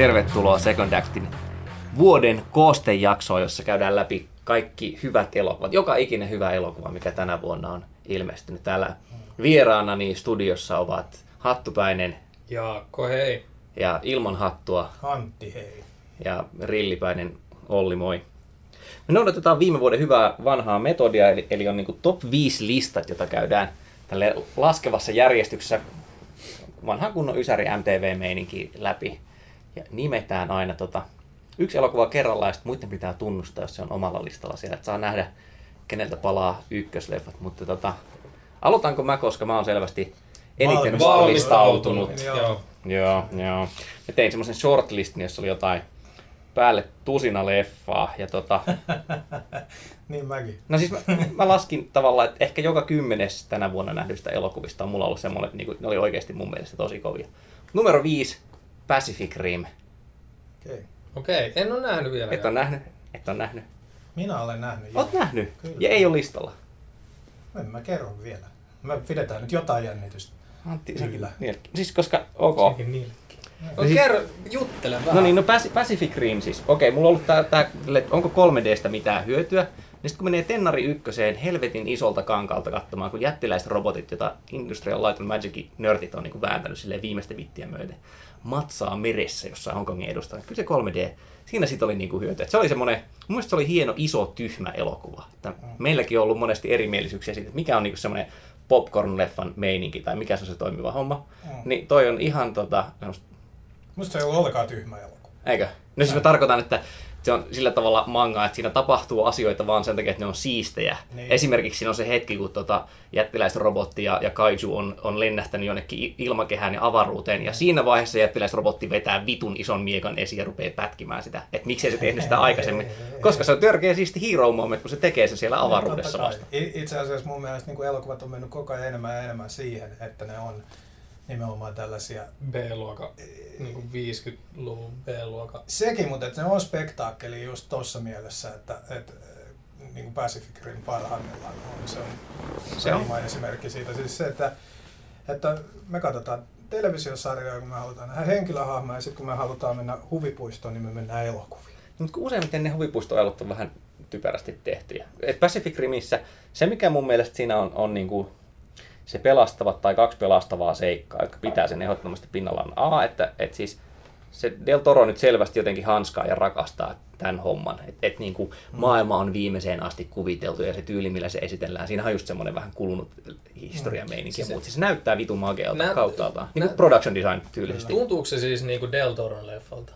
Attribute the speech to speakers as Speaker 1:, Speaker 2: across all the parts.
Speaker 1: tervetuloa Second Actin vuoden koostejaksoa, jossa käydään läpi kaikki hyvät elokuvat, joka ikinen hyvä elokuva, mikä tänä vuonna on ilmestynyt. Täällä vieraanani studiossa ovat Hattupäinen
Speaker 2: Jaakko, hei.
Speaker 1: ja ilman hattua
Speaker 3: Antti, hei.
Speaker 1: ja Rillipäinen Olli, moi. Me noudatetaan viime vuoden hyvää vanhaa metodia, eli, eli on niin top 5 listat, jota käydään tälle laskevassa järjestyksessä vanhan kunnon Ysäri MTV-meininki läpi. Ja nimetään aina tota, yksi elokuva kerrallaan, ja sitten muiden pitää tunnustaa, jos se on omalla listalla siellä, että saa nähdä, keneltä palaa ykkösleffat. Mutta tota, aloitanko mä, koska mä oon selvästi eniten
Speaker 3: Valmis-
Speaker 1: valmistautunut.
Speaker 3: Joo.
Speaker 2: Joo.
Speaker 1: Joo, joo. Mä tein semmoisen shortlistin, jossa oli jotain päälle tusina leffaa. Ja tota,
Speaker 3: Niin mäkin.
Speaker 1: no siis mä, mä laskin tavallaan, että ehkä joka kymmenes tänä vuonna nähdyistä elokuvista on mulla ollut semmoinen, että niinku, ne oli oikeasti mun mielestä tosi kovia. Numero viisi, Pacific Rim.
Speaker 3: Okei.
Speaker 2: Okei, en ole nähnyt vielä.
Speaker 1: Et on nähnyt? Et on nähnyt?
Speaker 3: Minä olen nähnyt.
Speaker 1: Oot nähnyt?
Speaker 3: Kyllä.
Speaker 1: Ja ei ole listalla.
Speaker 3: En mä kerro vielä. Me pidetään nyt jotain jännitystä.
Speaker 1: Antti,
Speaker 3: Kyllä.
Speaker 1: Niin, siis koska, ok.
Speaker 2: Sekin niillekin.
Speaker 1: No
Speaker 2: No,
Speaker 1: siis-
Speaker 2: kerro, juttele vähän.
Speaker 1: No niin, no Paci- Pacific Rim siis. Okei, mulla on ollut tää, tää, onko 3Dstä mitään hyötyä. Niin sitten kun menee Tennari ykköseen helvetin isolta kankalta katsomaan, kun jättiläiset robotit, joita Industrial Light and Magicin nörtit on niin vääntänyt silleen viimeistä vittiä myöten, matsaa meressä jossain Hongkongin edustalla. Kyllä se 3D, siinä sitten oli niinku hyötyä. Et se oli semmoinen, mun mielestä se oli hieno, iso, tyhmä elokuva. Että meilläkin on ollut monesti erimielisyyksiä siitä, että mikä on niinku semmoinen popcorn-leffan meininki tai mikä se on se toimiva homma.
Speaker 3: Mm.
Speaker 1: Niin toi on ihan tota,
Speaker 3: Musta se ei ollut ollenkaan tyhmä elokuva.
Speaker 1: Eikö? No siis mä tarkoitan, että se on sillä tavalla manga, että siinä tapahtuu asioita vaan sen takia, että ne on siistejä.
Speaker 3: Niin.
Speaker 1: Esimerkiksi siinä on se hetki, kun tota jättiläisrobotti ja, ja kaiju on, on lennähtänyt jonnekin ilmakehään ja avaruuteen, ja siinä vaiheessa jättiläisrobotti vetää vitun ison miekan esiin ja rupeaa pätkimään sitä. Että miksei se tehnyt sitä aikaisemmin. Koska se on törkeä siisti hero moment, kun se tekee se siellä avaruudessa
Speaker 3: Totta kai.
Speaker 1: vasta.
Speaker 3: Itse asiassa mun mielestä niin elokuvat on mennyt koko ajan enemmän ja enemmän siihen, että ne on nimenomaan tällaisia
Speaker 2: B-luoka, niin kuin 50-luvun B-luoka.
Speaker 3: Sekin, mutta että se on spektaakkeli just tuossa mielessä, että, että niin kuin Pacific Rim parhaimmillaan on. Se on,
Speaker 1: Se on.
Speaker 3: esimerkki siitä. Siis se, että, että me katsotaan televisiosarjoja, kun me halutaan nähdä henkilöhahmoja, ja sitten kun me halutaan mennä huvipuistoon, niin me mennään elokuviin.
Speaker 1: Mutta useimmiten ne huvipuistoelut on vähän typerästi tehtyjä. Et Pacific Rimissä se, mikä mun mielestä siinä on, on niinku se pelastavat tai kaksi pelastavaa seikkaa, jotka pitää sen ehdottomasti pinnallaan. A, että et siis se Del Toro nyt selvästi jotenkin hanskaa ja rakastaa tämän homman. Että et niinku maailma on viimeiseen asti kuviteltu ja se tyyli, millä se esitellään, siinä on just semmoinen vähän kulunut historiameininki
Speaker 2: Siis
Speaker 1: ja
Speaker 2: se-
Speaker 1: muut. Siis se näyttää vitun makealta
Speaker 2: Nä-
Speaker 1: kauttaaltaan. Niin kuin production design tyylisesti.
Speaker 2: Tuntuuko se siis niinku Del Toron leffalta?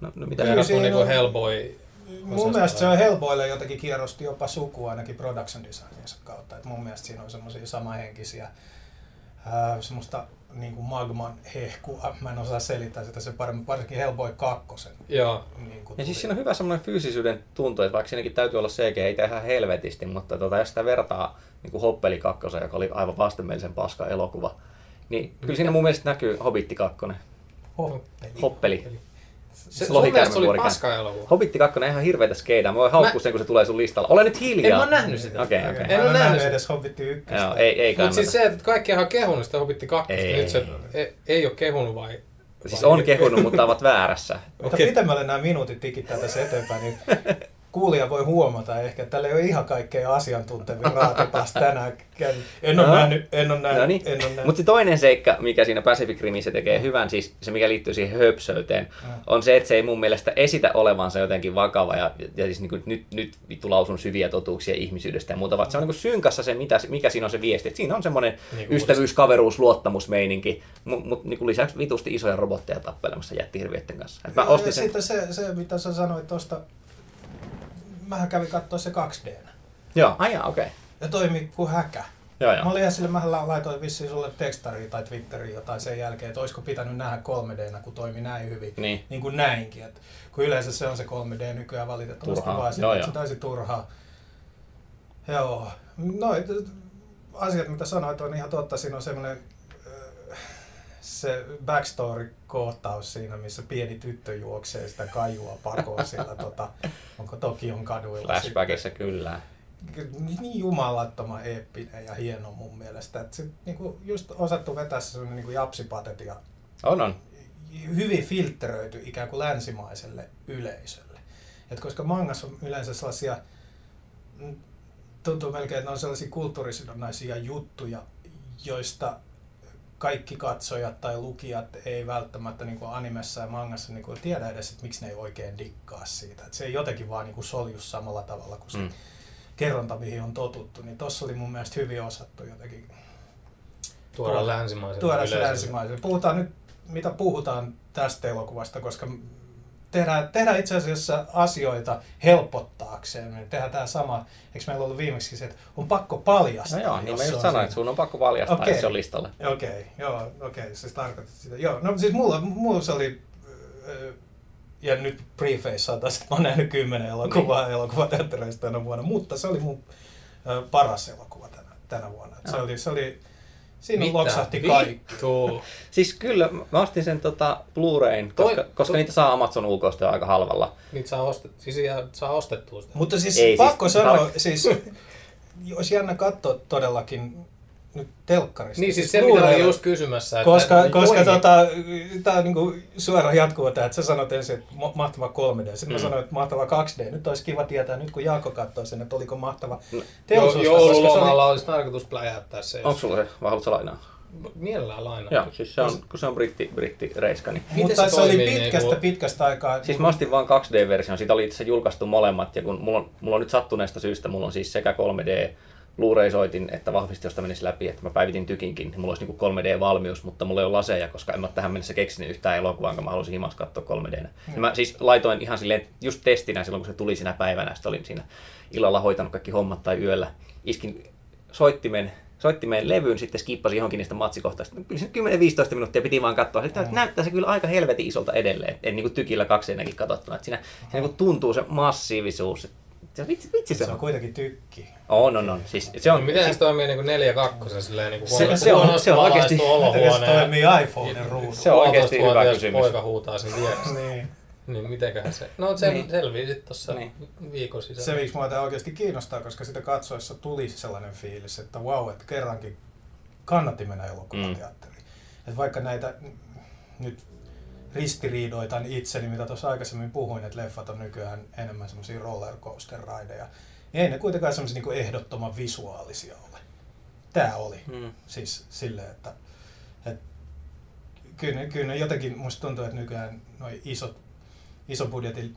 Speaker 1: No, no mitä
Speaker 3: Kyllä
Speaker 2: niinku
Speaker 3: on-
Speaker 2: Hellboy.
Speaker 3: Mun mielestä se on Hellboylle jotenkin kierrosti jopa suku ainakin production designinsa kautta. Et mun mielestä siinä on semmoisia samahenkisiä, ää, semmoista niin kuin magman hehkua. Mä en osaa selittää sitä sen paremmin, varsinkin Hellboy 2.
Speaker 2: Joo.
Speaker 3: Niin kuin
Speaker 1: Ja siis siinä on hyvä semmoinen fyysisyyden tuntu, että vaikka siinäkin täytyy olla CG, ei ihan helvetisti, mutta tota, jos sitä vertaa niin kuin Hoppeli 2, joka oli aivan vastenmielisen paska elokuva, niin kyllä siinä mun mielestä näkyy Hobitti 2.
Speaker 3: Hoppeli.
Speaker 1: Hoppeli.
Speaker 2: Se, sun mielestä se oli paska elokuva.
Speaker 1: Hobitti 2 on ihan hirveitä skeidaa. Mä voin haukkua
Speaker 2: Mä-
Speaker 1: sen, kun se tulee sun listalla. Ole nyt hiljaa.
Speaker 2: En mä nähnyt sitä.
Speaker 1: Okei,
Speaker 3: Okei,
Speaker 1: okei.
Speaker 3: Mä
Speaker 2: En
Speaker 3: en
Speaker 2: ole nähnyt
Speaker 3: edes Hobbitti 1.
Speaker 1: Joo, ei, ei
Speaker 2: Mutta siis se, että kaikkihan on kehunut sitä Hobbitti 2,
Speaker 1: Ei.
Speaker 2: nyt se ei, ei ole kehunut vai?
Speaker 1: Siis on kehunut, mutta ovat väärässä.
Speaker 3: Mitä
Speaker 2: Okei.
Speaker 3: pitemmälle nämä minuutit tikittää tässä eteenpäin, niin kuulija voi huomata ehkä, että tällä ei ole ihan kaikkein asiantuntevin raatipas tänään. En ole
Speaker 1: No.
Speaker 3: nähnyt, en ole nähnyt,
Speaker 1: No niin.
Speaker 3: en ole nähnyt.
Speaker 1: Mutta se toinen seikka, mikä siinä Pacific Rimissä tekee hyvän, siis se mikä liittyy siihen höpsöyteen, on se, että se ei mun mielestä esitä olevansa jotenkin vakava ja, ja siis niin kuin, nyt, nyt vittu lausun syviä totuuksia ihmisyydestä ja muuta, vaan se on niin kuin synkassa se, mitä, mikä siinä on se viesti. Et siinä on semmoinen
Speaker 2: Niin
Speaker 1: ystävyys, kaveruus, luottamusmeininki, mutta mut, niin lisäksi vitusti isoja robotteja tappelemassa jättihirviöiden kanssa. Et mä
Speaker 3: Ja
Speaker 1: ostin sen.
Speaker 3: Sitten se, se, mitä sä sanoit tuosta, mähän kävin katsoa se 2D.
Speaker 1: Joo, aijaa, okei. Okay.
Speaker 3: Ja toimi kuin häkä.
Speaker 1: Joo,
Speaker 3: Mä
Speaker 1: joo.
Speaker 3: olin ihan sille, mä laitoin vissiin sulle tekstariin tai Twitteriin jotain sen jälkeen, että olisiko pitänyt nähdä 3D, kun toimi näin hyvin.
Speaker 1: Niin.
Speaker 3: Niin kuin näinkin. Et kun yleensä se on se 3D nykyään valitettavasti
Speaker 1: Turhaa.
Speaker 3: vaan sitä,
Speaker 1: Joo,
Speaker 3: että
Speaker 1: joo.
Speaker 3: se taisi turhaa. Joo. No, asiat mitä sanoit on ihan totta. Siinä on semmoinen se backstory-kohtaus siinä, missä pieni tyttö juoksee sitä kajua pakoon siellä, tota, onko Tokion kaduilla.
Speaker 1: Flashbackissa kyllä.
Speaker 3: sitten. Niin jumalattoman eeppinen ja hieno mun mielestä. Että se niinku just osattu vetää se semmoinen niinku japsipatet ja
Speaker 1: On, on.
Speaker 3: hyvin filtteröity ikään kuin länsimaiselle yleisölle. Et koska mangassa on yleensä sellaisia, mm, tuntuu melkein, että ne on sellaisia kulttuurisidonnaisia juttuja, joista kaikki katsojat tai lukijat ei välttämättä niin kuin animessa ja mangassa niin kuin tiedä edes, että miksi ne ei oikein dikkaa siitä. Et se ei jotenkin vaan niin kuin solju samalla tavalla kuin se mm. kerronta, mihin on totuttu. Niin tossa oli mun mielestä hyvin osattu jotenkin.
Speaker 2: Tuoda länsimaiselle
Speaker 3: Tuoda se länsimaiselle. Puhutaan nyt, mitä puhutaan tästä elokuvasta, koska tehdään, tehdään itse asiassa asioita helpottaakseen. Me tehdään tämä sama, eikö meillä ollut viimeksi se, että on pakko paljastaa.
Speaker 1: No joo, niin mä just sanoin, että sun on pakko paljastaa, okay. jos se on listalla.
Speaker 3: Okei, okay, joo, okei, okay, siis tarkoitti sitä. Joo, no siis mulla, mulla se oli, ja nyt preface taas, että mä oon nähnyt kymmenen elokuvaa niin. elokuvateattereista tänä vuonna, mutta se oli mun paras elokuva tänä, tänä vuonna. Se oli, se oli Siinä Mitä? loksahti kaikki.
Speaker 1: siis kyllä, mä ostin sen tota Blu-rayn, koska, toi, koska toi... niitä saa Amazon ulkoista aika halvalla.
Speaker 2: Niitä saa, ostet, siis saa ostettua sitä.
Speaker 3: Mutta siis Ei, pakko siis, sanoa, tar... siis olisi jännä katsoa todellakin nyt telkkarista.
Speaker 2: Niin, siis, siis se mitä olin just kysymässä.
Speaker 3: Että koska että koska tota, tämä on niinku suora jatkuva tämä, että sä sanot ensin, että mahtava 3D, sitten mm. mä sanoin, että mahtava 2D. Nyt olisi kiva tietää, nyt kun Jaakko katsoo sen, että oliko mahtava no.
Speaker 2: teollisuus. Jo, joululomalla oli... olisi tarkoitus pläjäyttää se.
Speaker 1: Onko sulla se, vai haluatko lainaa?
Speaker 2: Mielellään lainaa.
Speaker 1: Joo, siis se on, kun se on britti, britti reiska. Niin.
Speaker 3: Mutta se, se oli pitkästä, niin pitkästä aikaa.
Speaker 1: Siis mä ostin vaan 2D-version, siitä oli itse julkaistu molemmat, ja kun mulla on, mulla on nyt sattuneesta syystä, mulla on siis sekä 3D Blu-ray-soitin, että vahvisti, josta menisi läpi, että mä päivitin tykinkin, niin mulla olisi niin 3D-valmius, mutta mulla ei ole laseja, koska en mä tähän mennessä keksinyt yhtään elokuvaa, jonka mä halusin himas katsoa 3D. Mm. Mä siis laitoin ihan silleen, just testinä silloin, kun se tuli sinä päivänä, sitten olin siinä illalla hoitanut kaikki hommat tai yöllä. Iskin soittimen soittimeen levyyn, sitten skippasin johonkin niistä matsikohtaista. Kyllä se 10-15 minuuttia piti vaan katsoa. Sitten mm. näyttää se kyllä aika helvetin isolta edelleen. En niin kuin tykillä kaksi ennenkin katsottuna. Että siinä, siinä niin kuin tuntuu se massiivisuus, se, vitsi, vitsi
Speaker 3: se, se on. kuitenkin tykki.
Speaker 1: On, on, on. Siis, se on,
Speaker 2: miten siis, se toimii niin kuin 4 2 silleen niin kuin
Speaker 1: se, se, on, se on oikeasti...
Speaker 3: Miten se toimii iPhonen ruudulla?
Speaker 1: Se on oikeasti hyvä kysymys.
Speaker 2: poika huutaa sen vieressä. niin. Niin mitenköhän se... No se niin. selvii sitten tuossa niin. viikon sisällä.
Speaker 3: Se miksi mua oikeasti kiinnostaa, koska sitä katsoessa tuli sellainen fiilis, että wow, että kerrankin kannatti mennä elokuvateatteriin. Mm. Että vaikka näitä nyt ristiriidoitan itseni, mitä tuossa aikaisemmin puhuin, että leffat on nykyään enemmän semmoisia rollercoaster-raideja. Ei ne kuitenkaan semmoisia niin ehdottoman visuaalisia ole. Tämä oli. Hmm. Siis silleen, että, että kyllä, kyllä jotenkin musta tuntuu, että nykyään noin isot, iso budjetin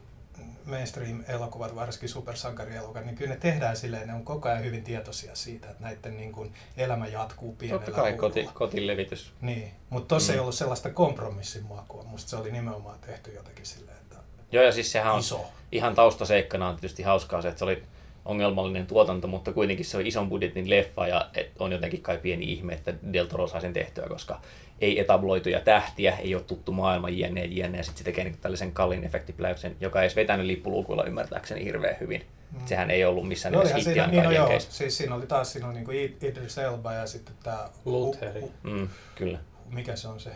Speaker 3: mainstream-elokuvat, varsinkin supersankarielokuvat, niin kyllä ne tehdään silleen, ne on koko ajan hyvin tietoisia siitä, että näiden niin kuin elämä jatkuu pienellä
Speaker 1: Totta kai koti, kotilevitys.
Speaker 3: Niin, mutta tuossa mm. ei ollut sellaista kompromissin makua. Musta se oli nimenomaan tehty jotenkin silleen, että
Speaker 1: Joo, ja siis sehän on iso. ihan taustaseikkana on tietysti hauskaa se, että se oli ongelmallinen tuotanto, mutta kuitenkin se on ison budjetin leffa ja on jotenkin kai pieni ihme, että Del Toro sai sen tehtyä, koska ei etabloituja tähtiä, ei ole tuttu maailma, jne, jne. Ja sitten se tekee niin tällaisen kallin efektipläyksen, joka ei edes vetänyt lippuluukuilla ymmärtääkseni hirveän hyvin. Mm. Sehän ei ollut missään no, nimessä hittiä
Speaker 3: niin, no joo, siis siinä oli taas siinä oli niin kuin Idris Elba ja sitten tämä...
Speaker 2: Lutheri.
Speaker 1: Mm, kyllä.
Speaker 3: Mikä se on se?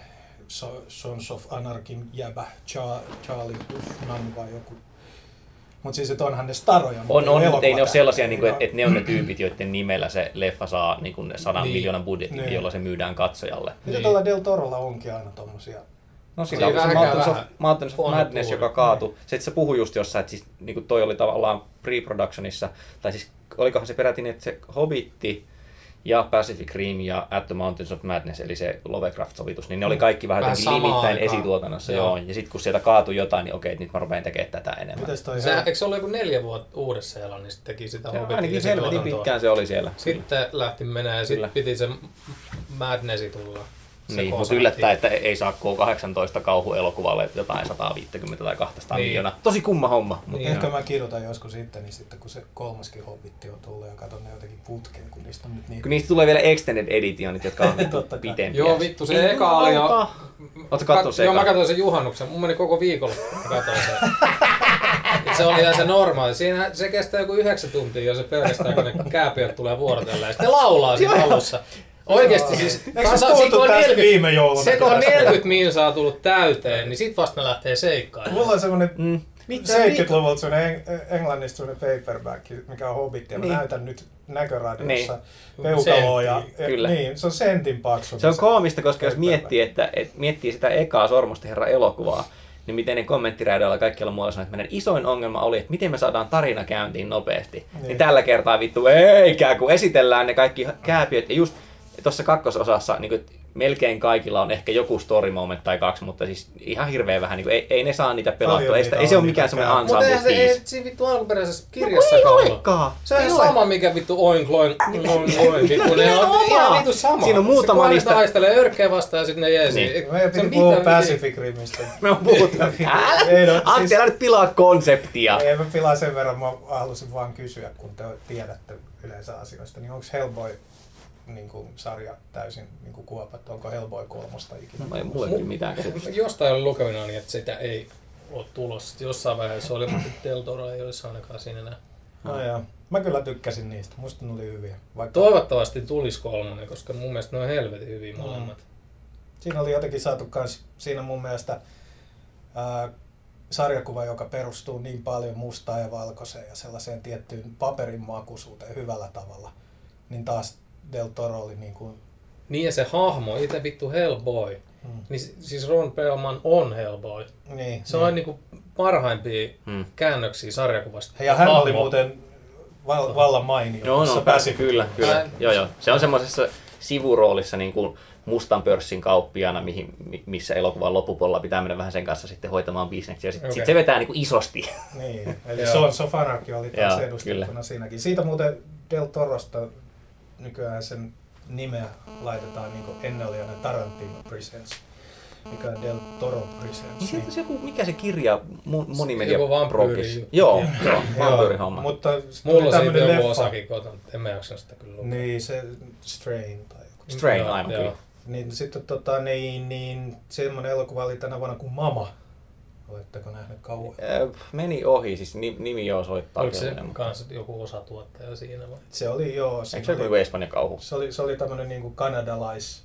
Speaker 3: Sons of Anarchin jäbä, Charlie Huffman vai joku mutta siis, että onhan ne staroja.
Speaker 1: On, on mutta ei ne ole sellaisia, niin kuin, että, että ne on ne tyypit, joiden nimellä se leffa saa niin kuin sadan niin. miljoonan budjetin, niin. jolla se myydään katsojalle.
Speaker 3: Mitä niin. tuolla Del Torolla onkin aina tommosia
Speaker 1: No sillä oli se Mountains of, Mountains of Madness, joka kaatui. Se, että se puhui just jossain, että siis, niin kuin toi oli tavallaan pre-productionissa, tai siis olikohan se peräti, niin, että se Hobbitti, ja Pacific Rim ja At the Mountains of Madness, eli se Lovecraft-sovitus, niin ne oli mm. kaikki vähän, vähän limittäin esituotannossa. Joo. Ja sitten kun sieltä kaatui jotain, niin okei, nyt mä rupean tekemään tätä enemmän.
Speaker 2: Mites toi se, eikö se ollut joku neljä vuotta uudessa niin sitten teki sitä
Speaker 1: Hobbitia? Ainakin helvetin pitkään se oli siellä.
Speaker 2: Sitten lähti menee ja sitten piti se Madnessi tulla.
Speaker 1: Niin, mutta yllättää, että ei saa K18 kauhuelokuvalle jotain 150 tai 200 niin. miljoonaa. Tosi kumma homma.
Speaker 3: Mutta niin, ehkä mä kirjoitan joskus sitten, niin sitten kun se kolmaskin hobbitti on tullut ja katson ne jotenkin putkeen, kun niistä on nyt niin...
Speaker 1: Kun niistä tulee vielä extended editionit, jotka on pitempiä.
Speaker 2: Joo, vittu, se ei eka oli jo...
Speaker 1: Oletko katsoa se
Speaker 2: Joo, mä katsoin sen juhannuksen. Mun meni koko viikolla, mä katsoin sen. se oli ihan se normaali. Siinä se kestää joku yhdeksän tuntia, jos se pelkästään, kun ne kääpiöt tulee vuorotellen. Ja sitten laulaa siinä alussa. Oikeesti siis...
Speaker 3: Eikö se puhuttu tästä 40, viime jouluna?
Speaker 2: Se kun on 40 minsaa tullut täyteen, niin sit vasta ne lähtee seikkailemaan.
Speaker 3: Mulla on semmonen mm.
Speaker 2: Mitä,
Speaker 3: 70-luvulta sellainen eng- englannista sellainen paperback, mikä on Hobbit, ja mä
Speaker 1: Niin.
Speaker 3: näytän nyt näköradiossa
Speaker 1: Niin.
Speaker 3: peukaloa. Ja,
Speaker 2: Sentti,
Speaker 3: ja,
Speaker 1: kyllä.
Speaker 3: niin, se on sentin paksu.
Speaker 1: Se on koomista, koska jos
Speaker 3: paperback.
Speaker 1: miettii, että, että miettii sitä ekaa Sormusten herra elokuvaa, niin miten ne kommenttiräidöillä kaikkialla muualla sanoo, että meidän isoin ongelma oli, että miten me saadaan tarina käyntiin nopeasti. Niin,
Speaker 3: Niin.
Speaker 1: niin tällä kertaa vittu eikä, kun esitellään ne kaikki kääpiöt. Ja just tuossa kakkososassa niin kuin, melkein kaikilla on ehkä joku story moment tai kaksi, mutta siis ihan hirveän vähän. Niin kuin, ei, ei, ne saa niitä pelattua. Ei, sitä, ei
Speaker 3: on,
Speaker 1: se ole mikään semmoinen.
Speaker 2: Mutta
Speaker 1: ensemble
Speaker 2: eihän se, ei
Speaker 1: piece.
Speaker 2: siinä vittu alkuperäisessä
Speaker 1: No
Speaker 2: kirjassa
Speaker 1: ei
Speaker 2: ollut.
Speaker 1: olekaan.
Speaker 2: Se on
Speaker 1: Ei
Speaker 2: ihan
Speaker 1: ole.
Speaker 2: sama, mikä vittu oink loin, loin, loin, vittu. Ne on ihan vittu sama.
Speaker 1: Siinä on muutama
Speaker 2: se,
Speaker 1: niistä-
Speaker 2: ne taistelee örkkeä vastaan ja sitten ne jeesi.
Speaker 1: Niin.
Speaker 2: Se on
Speaker 3: piti puhua Pacific Rimistä.
Speaker 1: Me on puhuttu. Älä,
Speaker 3: Ei no,
Speaker 1: Antti,
Speaker 3: siis-
Speaker 1: älä nyt pilaa konseptia.
Speaker 3: Ei mä pilaa sen verran, mä halusin vaan kysyä, kun te tiedätte yleensä asioista, niin onko Hellboy niin kuin, sarja täysin niin kuin kuopattu? Onko Hellboy kolmosta ikinä?
Speaker 1: No ei mulle kyllä mitään käsitystä.
Speaker 2: Jostain oli lukevina niin, että sitä ei ole tulossa. Jossain vaiheessa oli, mutta Del Toro ei olisi ainakaan siinä enää.
Speaker 3: No joo. Mä kyllä tykkäsin niistä, musta ne oli hyviä. Vaikka
Speaker 2: Toivottavasti tulisi kolmonen, koska mun mielestä ne on helvetin hyviä
Speaker 3: Mm.
Speaker 2: molemmat.
Speaker 3: Siinä oli jotenkin saatu kans, siinä mun mielestä ää, sarjakuva, joka perustuu niin paljon mustaan ja valkoiseen ja sellaiseen tiettyyn paperin makuisuuteen hyvällä tavalla. Niin taas Del Toro oli niin kuin,
Speaker 2: Niin ja se hahmo, itse vittu Hellboy.
Speaker 3: mm,
Speaker 2: Niin si- siis Ron Perlman on Hellboy.
Speaker 3: niin,
Speaker 2: Se
Speaker 3: niin.
Speaker 2: on niinku parhaimpia
Speaker 1: Hmm.
Speaker 2: käännöksiä sarjakuvasta.
Speaker 3: Ja hän oli muuten val, vallan mainio.
Speaker 1: Joo,
Speaker 3: tuossa
Speaker 1: no, pääsi kyllä, kyllä.
Speaker 2: Ää-
Speaker 1: Joo, joo. Se on semmoisessa sivuroolissa niin kuin mustan pörssin kauppiana, mihin, mi- missä elokuvan loppupuolella pitää mennä vähän sen kanssa sitten hoitamaan bisneksiä. Sitten
Speaker 2: Okei.
Speaker 1: sit se vetää niin kuin isosti.
Speaker 3: Niin, eli. Sons of Anarchy oli taas
Speaker 1: Joo,
Speaker 3: edustettuna
Speaker 1: kyllä.
Speaker 3: siinäkin. Siitä muuten Del Torosta nykyään sen nimeä laitetaan niin kuin ennen oli aina Tarantino Presents, mikä on Del Toro Presents.
Speaker 1: Niin sieltä se joku, mikä se kirja, mo- monimedia
Speaker 2: Joku vampyyri.
Speaker 1: Joo, joo,
Speaker 3: Joo,
Speaker 1: vampyyrihomma.
Speaker 3: Mutta
Speaker 2: Mulla siitä joku
Speaker 3: leffa.
Speaker 2: osakin kotona, en mä jaksa sitä kyllä lukea.
Speaker 3: Niin, se Strain tai joku.
Speaker 1: Strain, aivan kyllä.
Speaker 3: Niin sitten tota, niin, niin semmoinen elokuva oli tänä vuonna kuin Mama. Oletteko nähneet kauan?
Speaker 1: Äh, Meni ohi, siis ni- nimi joo soittaa.
Speaker 2: Oliko se kanssa joku osatuottaja siinä vai?
Speaker 3: Se oli joo.
Speaker 1: Eikö
Speaker 3: siinä
Speaker 1: se
Speaker 3: oli-
Speaker 1: joku Espanjan kauhu?
Speaker 3: Se oli, se oli tämmöinen niin kanadalais,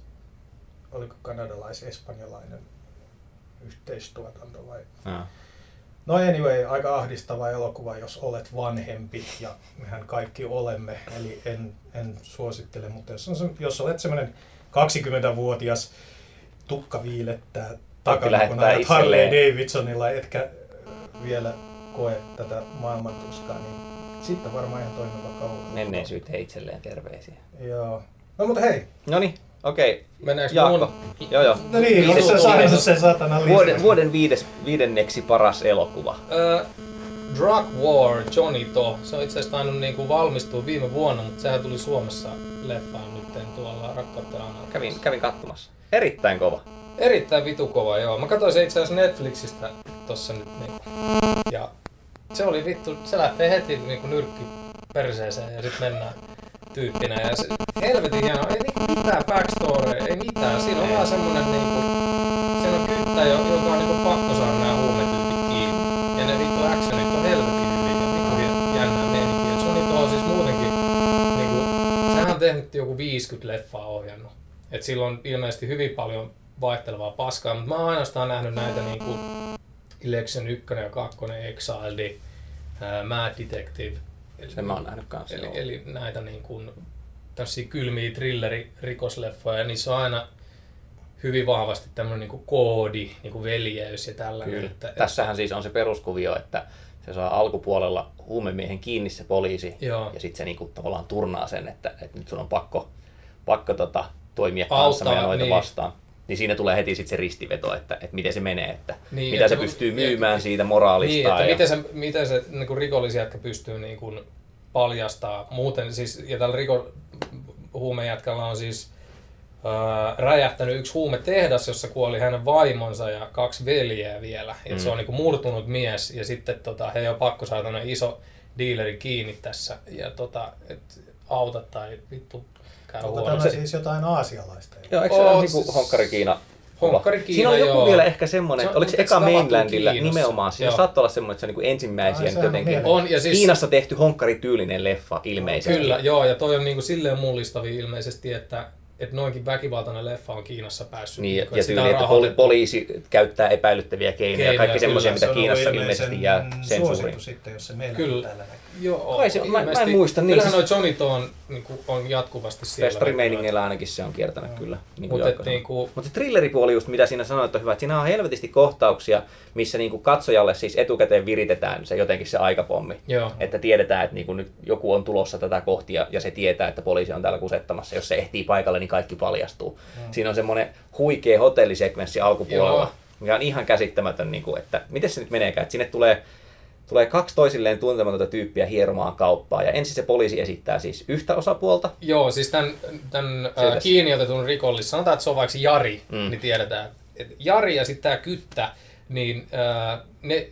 Speaker 3: oliko kanadalais-espanjalainen yhteistuotanto vai?
Speaker 1: Jaa.
Speaker 3: No anyway, aika ahdistava elokuva, jos olet vanhempi, ja mehän kaikki olemme, eli en, en suosittele, mutta jos, on, se- jos olet semmoinen 20-vuotias tukka viilettää takana, kun
Speaker 1: lähettää
Speaker 3: ajat Harley
Speaker 1: itselleen.
Speaker 3: Davidsonilla, etkä vielä koe tätä maailmantuskaa, niin sitten varmaan ihan toimiva kauan.
Speaker 1: Menneisyyteen itselleen terveisiä.
Speaker 3: Joo. No mutta hei,
Speaker 1: No niin, okei.
Speaker 2: Mennäänkö
Speaker 1: Jaakko.
Speaker 2: mun...
Speaker 1: Joo, joo.
Speaker 3: No niin,
Speaker 1: Viides-
Speaker 3: se saanut
Speaker 1: viides-
Speaker 3: sen satana listan?
Speaker 1: Vuoden, vuoden viides, viidenneksi paras elokuva.
Speaker 2: Uh, Drug War, Johnny To. Se on itse asiassa tainnut niinku valmistua viime vuonna, mutta sehän tuli Suomessa leffaan nyt tuolla Rakkautta.
Speaker 1: Kävin, kävin katsomassa. Erittäin kova.
Speaker 2: Erittäin vitu kova, joo. Mä katsoin se itse asiassa Netflixistä tossa nyt niinku. Ja se oli vittu, se lähtee heti niinku nyrkki perseeseen ja sit mennään tyyppinä. Ja se, helvetin hieno, ei niinku mitään backstory, ei mitään. Siinä on vaan semmonen niinku, siinä on kyttä, jo- joka on niinku pakko saada nämä huumetyypit kiinni. Ja ne vittu actionit on helvetin hyviä ja vittu jännää meininkiä. Se on niin tuohon siis muutenkin, niinku, sehän on tehnyt joku 50 leffaa ohjannut. Et sillä on ilmeisesti hyvin paljon vaihtelevaa paskaa, mutta mä oon ainoastaan nähnyt näitä niinku Election 1 ja 2, Exiled, ää, Mad Detective. Eli,
Speaker 1: Sen mä oon nähnyt kanssa.
Speaker 2: eli,
Speaker 1: joo.
Speaker 2: eli näitä niinku, tämmöisiä kylmiä thriller-rikosleffoja, ja niissä on aina hyvin vahvasti tämmöinen niinku koodi, niinku veljeys ja tällainen.
Speaker 1: Kyllä.
Speaker 2: Että,
Speaker 1: Tässähän siis on se peruskuvio, että se saa alkupuolella huumemiehen kiinni se poliisi
Speaker 2: Joo.
Speaker 1: ja sitten se niinku tavallaan turnaa sen, että, että nyt sun on pakko, pakko tota, toimia
Speaker 2: Auttaa,
Speaker 1: kanssamme ja noita
Speaker 2: niin.
Speaker 1: vastaan. Niin siinä tulee heti sitten se ristiveto, että, että miten se menee, että
Speaker 2: Niin,
Speaker 1: mitä
Speaker 2: että
Speaker 1: se
Speaker 2: kun-
Speaker 1: pystyy
Speaker 2: et-
Speaker 1: myymään siitä moraalista.
Speaker 2: Niin, että
Speaker 1: ja,
Speaker 2: miten se, miten se niin kuin rikollisia pystyy niin kuin paljastaa. Muuten siis, ja tällä riko, huumejätkällä on siis ää, räjähtänyt yksi huumetehdas, jossa kuoli hänen vaimonsa ja kaksi veljeä vielä. Ja
Speaker 1: Mm.
Speaker 2: se on niin kuin murtunut mies ja sitten tota, he on pakko saada iso dealeri kiinni tässä ja tota, et auta tai vittu käy
Speaker 3: Onko
Speaker 2: huonosti.
Speaker 3: tämä siis jotain aasialaista?
Speaker 1: Joo, eikö se ole niinku
Speaker 2: siis-
Speaker 1: Honkkari Kiina?
Speaker 2: Honkkari Kiina,
Speaker 1: Siinä on joku
Speaker 2: joo.
Speaker 1: vielä ehkä semmoinen,
Speaker 2: Se
Speaker 1: että oliko se
Speaker 2: mutta
Speaker 1: eka
Speaker 2: Kiinassa.
Speaker 1: nimenomaan, siinä
Speaker 2: Joo.
Speaker 1: saattoi olla semmoinen, että se on niinku ensimmäisiä
Speaker 3: Ai,
Speaker 1: nyt jotenkin.
Speaker 2: On, ja siis-
Speaker 1: Kiinassa tehty honkkarityylinen leffa ilmeisesti.
Speaker 2: Kyllä, joo, ja toi on niinku silleen mullistava ilmeisesti, että että noinkin väkivaltainen leffa on Kiinassa päässyt.
Speaker 1: Niin, ja,
Speaker 2: että
Speaker 1: ja
Speaker 2: on
Speaker 1: tyyli, että poli-
Speaker 2: rahoitettu.
Speaker 1: poliisi käyttää epäilyttäviä keinoja,
Speaker 2: Keinoja,
Speaker 1: kaikki semmoisia, mitä
Speaker 3: Se
Speaker 1: Kiinassa ilmeisesti jää sensuuriin.
Speaker 3: suosittu sitten, jos se meillä
Speaker 2: Kyllä.
Speaker 3: täällä näkyy.
Speaker 2: Joo,
Speaker 1: Kai se on- mä- mä en muista, niin
Speaker 2: Kyllähän
Speaker 1: siis-
Speaker 2: noi Johnny on, niin kuin, on jatkuvasti siellä.
Speaker 1: Festarimeiningeillä ainakin se on kiertänyt kyllä. Niin kuin
Speaker 2: Mutta
Speaker 1: Jaakko sanoi.
Speaker 2: niinku,
Speaker 1: Mutta se thrilleripuoli just, mitä siinä sanoit, on hyvä. Että siinä on helvetisti kohtauksia, missä niinku katsojalle siis etukäteen viritetään se jotenkin se aikapommi.
Speaker 2: joo.
Speaker 1: Että tiedetään, että niinku nyt joku on tulossa tätä kohti ja, se tietää, että poliisi on täällä kusettamassa. Jos se ehtii paikalle, niin kaikki paljastuu.
Speaker 2: Mm.
Speaker 1: Siinä on semmoinen huikea hotellisekvenssi alkupuolella,
Speaker 2: Joo.
Speaker 1: mikä on ihan käsittämätön, niinku, että miten se nyt meneekään. Että sinne tulee, tulee kaksi toisilleen tuntematonta tyyppiä hieromaan kauppaa. Ja ensin se poliisi esittää siis yhtä osapuolta,
Speaker 2: Joo, siis tämän, tämän
Speaker 1: Siitä-
Speaker 2: kiinni otetun rikollis, sanotaan, että se on vaikka Jari,
Speaker 1: Mm.
Speaker 2: niin tiedetään, että Jari ja sitten tämä Kyttä, niin äh, ne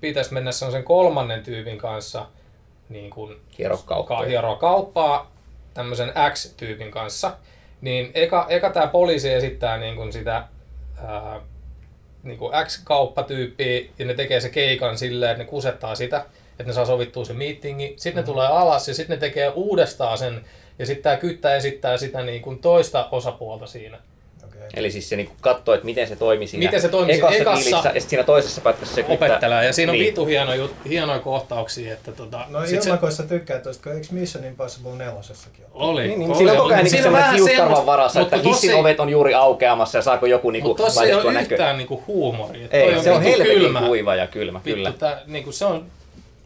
Speaker 2: pitäisi mennä sellaisen kolmannen tyypin kanssa niin kuin
Speaker 1: hierokauppa.
Speaker 2: ka- hieroa kauppaa tämmöisen X-tyypin kanssa. Niin eka, eka tämä poliisi esittää niin kuin sitä ää, niin kuin X-kauppatyyppiä ja ne tekee se keikan silleen, että ne kusettaa sitä, että ne saa sovittua se meetingi. Sitten ne tulee alas ja sitten ne tekee uudestaan sen ja sitten tämä kyttä esittää sitä niin kuin toista osapuolta siinä.
Speaker 1: Eli siis se niinku katsoo, että miten se toimi siinä
Speaker 2: Miten se toimi siinä
Speaker 1: ekassa,
Speaker 2: ekassa.
Speaker 1: diilissä, ja sitten siinä toisessa pätkässä se kyttää.
Speaker 2: Opettelee ja siinä on
Speaker 1: niin.
Speaker 2: vitu hieno jut, hienoja kohtauksia, että tota,
Speaker 3: No
Speaker 2: sit se
Speaker 3: ilmakoissa tykkää tuosta, kun eikö Mission Impossible nelosessakin ole?
Speaker 2: oli.
Speaker 1: Niin, niin, sillä on koko
Speaker 2: oli.
Speaker 1: ajan
Speaker 2: Siinä
Speaker 1: niin
Speaker 2: on
Speaker 1: semmoinen
Speaker 2: vähän
Speaker 1: hiuskarvan varassa, että
Speaker 2: mutta
Speaker 1: hissin
Speaker 2: ei-
Speaker 1: ovet on juuri aukeamassa ja saako joku niinku
Speaker 2: Mutta tossa ei
Speaker 1: laitettua
Speaker 2: ole yhtään niinku huumoria.
Speaker 1: Ei, se on
Speaker 2: vittu
Speaker 1: helvetin kuiva ja kylmä, kyllä.
Speaker 2: Niinku, se on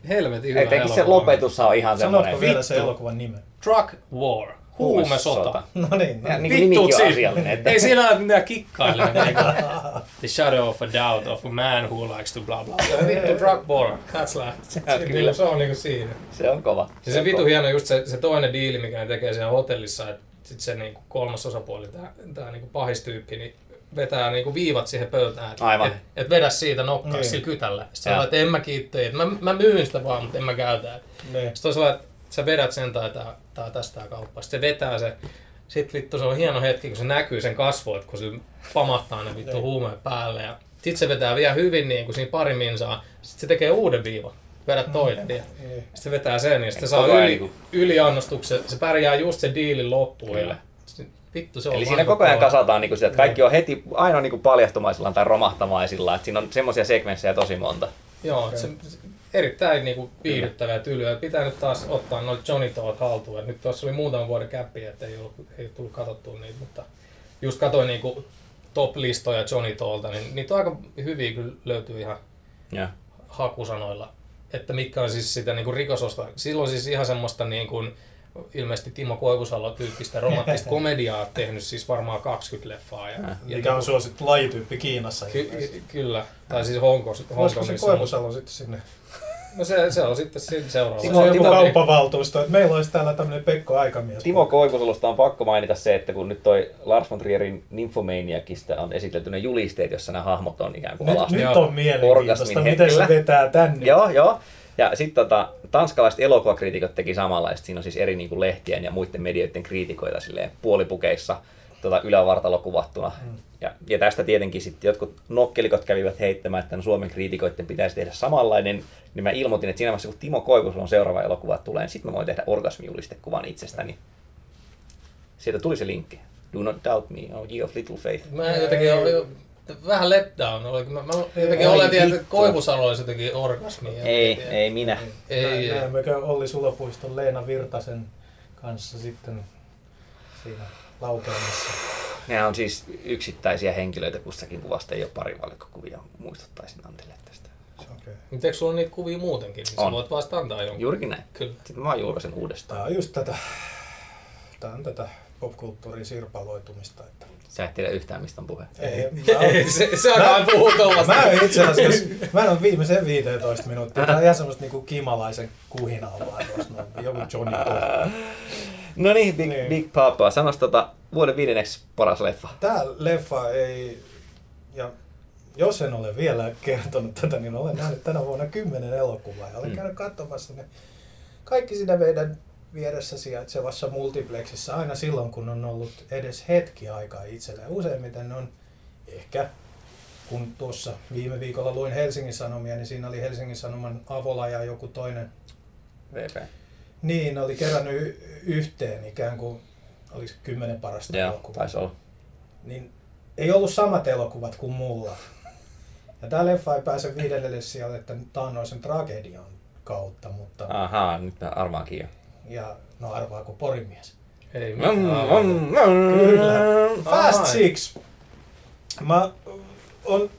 Speaker 2: helvetin hyvä
Speaker 1: Etenkin se lopetus on ihan semmoinen.
Speaker 3: Sanotko vielä se elokuvan nimen?
Speaker 2: Drug War. Huumesota.
Speaker 3: No niin, no
Speaker 1: Ja
Speaker 3: niin.
Speaker 1: niin kuin nimikin on
Speaker 2: si-
Speaker 1: asiallinen. Että
Speaker 2: Ei siinä ole mitään kikkailee. niinku. The shadow of a doubt of a man who likes to blah blah. Vittu Drug War. That's like.
Speaker 1: Se on
Speaker 2: Se,
Speaker 1: kyllä.
Speaker 2: se on niinku siinä.
Speaker 1: se on kova.
Speaker 2: Ja se vitu hieno just se, se toinen diili, mikä ne tekee siellä hotellissa, että sit se niinku kolmas osapuoli, tää, tää niinku pahistyyppi, niin vetää niinku viivat siihen pöytään, että et, et vedä siitä nokkaa
Speaker 3: Niin.
Speaker 2: sillä kytällä. Sitten se että en mä kiittää, että mä, mä myyn sitä vaan, mutta en mä käytä.
Speaker 3: niin.
Speaker 2: Sitten on sellainen, että sä vedät sen tai tää, tää tästä tää kauppa. Sitten se vetää se. Sitten vittu se on hieno hetki, kun se näkyy sen kasvoit, kun se pamahtaa ne vittu
Speaker 3: Niin.
Speaker 2: huumeet päälle. Ja sitten se vetää vielä hyvin niin kuin siinä pari minsaa. Sitten se tekee uuden viivan. Vedät toinen. Ja
Speaker 3: niin.
Speaker 2: sitten se vetää sen ja sitten se
Speaker 1: Koko
Speaker 2: saa yli,
Speaker 1: niinku-
Speaker 2: yliannostuksen. Se pärjää just sen diilin loppuun.
Speaker 1: Kyllä.
Speaker 2: Vittu se on
Speaker 1: Eli siinä koko ajan kasataan niinku sitä, että kaikki on heti aina niinku paljastumaisillaan tai romahtamaisillaan. Että siinä on semmoisia sekvenssejä tosi monta.
Speaker 2: Joo, se, se, erittäin niinku viihdyttävää ja tylyä. Pitää nyt taas ottaa noin Johnny Todd haltuun. Et nyt tuossa oli muutaman vuoden käppi, että ei, ollut, ei tullut katsottua niitä, mutta just katsoin niinku top-listoja Johnny Tollta, niin niitä on aika hyviä kyllä löytyy ihan
Speaker 1: Ja.
Speaker 2: hakusanoilla. Että mikä on siis sitä niinku rikososta. Silloin siis ihan semmoista niin kuin, ilmeisesti Timo Koivusalo tyyppistä romanttista komediaa tehnyt siis varmaan 20 leffaa. Ja,
Speaker 1: Ja.
Speaker 2: ja
Speaker 3: Mikä on suosittu lajityyppi Kiinassa.
Speaker 2: Ky- ky- kyllä, tai siis Hongkos,
Speaker 3: Olisiko se
Speaker 2: Hongkongissa.
Speaker 3: Koivusalo sitten sinne?
Speaker 2: No se, se on sitten siinä seuraava.
Speaker 3: Timo, se on
Speaker 1: Timo-
Speaker 3: kauppavaltuusto, että meillä olisi täällä tämmöinen Pekko Aikamies.
Speaker 1: Timo Koivusalosta on pakko mainita se, että kun nyt toi Lars von Trierin Nymphomaniacista on esitelty ne julisteet, jossa nämä hahmot on ikään kuin
Speaker 3: Nyt,
Speaker 1: alasti.
Speaker 3: nyt on mielenkiintoista, miten se vetää tänne.
Speaker 1: Joo, joo. Ja sitten tota, tanskalaiset elokuvakriitikot teki samanlaista. Siinä on siis eri niin kuin lehtien ja muiden medioiden kriitikoita silleen puolipukeissa tota, ylävartalo kuvattuna.
Speaker 3: Mm.
Speaker 1: Ja, ja tästä tietenkin sitten jotkut nokkelikot kävivät heittämään, että no Suomen kriitikoiden pitäisi tehdä samanlainen. Niin mä ilmoitin, että siinä vaiheessa kun Timo Koivusalon seuraava elokuva tulee, niin sitten mä voin tehdä orgasmijulistekuvan itsestäni. Sieltä tuli se linkki. Do not doubt me, oh ye of little faith.
Speaker 2: Mä jotenkin olin vähän letdown. Oli, mä, mä jotenkin
Speaker 1: Ei
Speaker 2: oletin, että
Speaker 1: vittu.
Speaker 2: Koivusalo olisi jotenkin orgasmi.
Speaker 1: Ei, ei minä.
Speaker 2: Ei, ei.
Speaker 3: Näemmekö Olli Sulopuiston Leena Virtasen kanssa sitten siinä laukeamassa?
Speaker 1: Nämä on siis yksittäisiä henkilöitä kussakin kuvasta, ei ole parivalkokuvia. Muistuttaisin Antille tästä.
Speaker 3: Se on okei.
Speaker 2: Mutta eikö sulla ole niitä kuvia muutenkin? Niin
Speaker 1: On.
Speaker 2: sä voit vasta antaa jonkun.
Speaker 1: Juurikin näin.
Speaker 2: Kyllä.
Speaker 1: Sitten mä julkaisen uudestaan.
Speaker 3: Tää on just tätä, tää on tätä popkulttuurin sirpaloitumista. Että
Speaker 1: Sä et tiedä yhtään, mistä on puhe.
Speaker 3: ei, mä,
Speaker 2: Ei, se, se aina puhuu tuollaista.
Speaker 3: mä en itse asiassa, mä en ole viimeisen 15 minuuttia. Tää on ihan semmoista niinku kimalaisen kuhinaa vaan noin. Joku Johnny Depp.
Speaker 1: No niin, Big,
Speaker 3: Niin.
Speaker 1: Big Papa. Sanois tota vuoden viidenneksi paras leffa.
Speaker 3: Tää leffa ei, ja jos en ole vielä kertonut tätä, niin olen nähnyt tänä vuonna kymmenen elokuvaa ja olen
Speaker 1: Mm.
Speaker 3: käynyt katsomassa ne kaikki siinä meidän vieressä sijaitsevassa multiplexissa aina silloin, kun on ollut edes hetki aikaa itselleen. Useimmiten on ehkä, kun tuossa viime viikolla luin Helsingin Sanomia, niin siinä oli Helsingin Sanoman Avola ja joku toinen
Speaker 1: VP.
Speaker 3: Niin, ne oli kerännyt yhteen ikään kuin oliko se kymmenen parasta
Speaker 1: Joo,
Speaker 3: elokuvaa.
Speaker 1: taisi olla.
Speaker 3: Niin ei ollut samat elokuvat kuin mulla. Ja tää leffa ei pääse viidennelle sijalle että taannoisen tragedian kautta, mutta...
Speaker 1: Ahaa, nyt mä arvaankin jo.
Speaker 3: Ja no arvaako porimies?
Speaker 2: Ei
Speaker 1: Mm,
Speaker 2: mitään.
Speaker 1: mm, mm.
Speaker 3: Kyllä. Fast
Speaker 2: Ai.
Speaker 3: Six. Mä on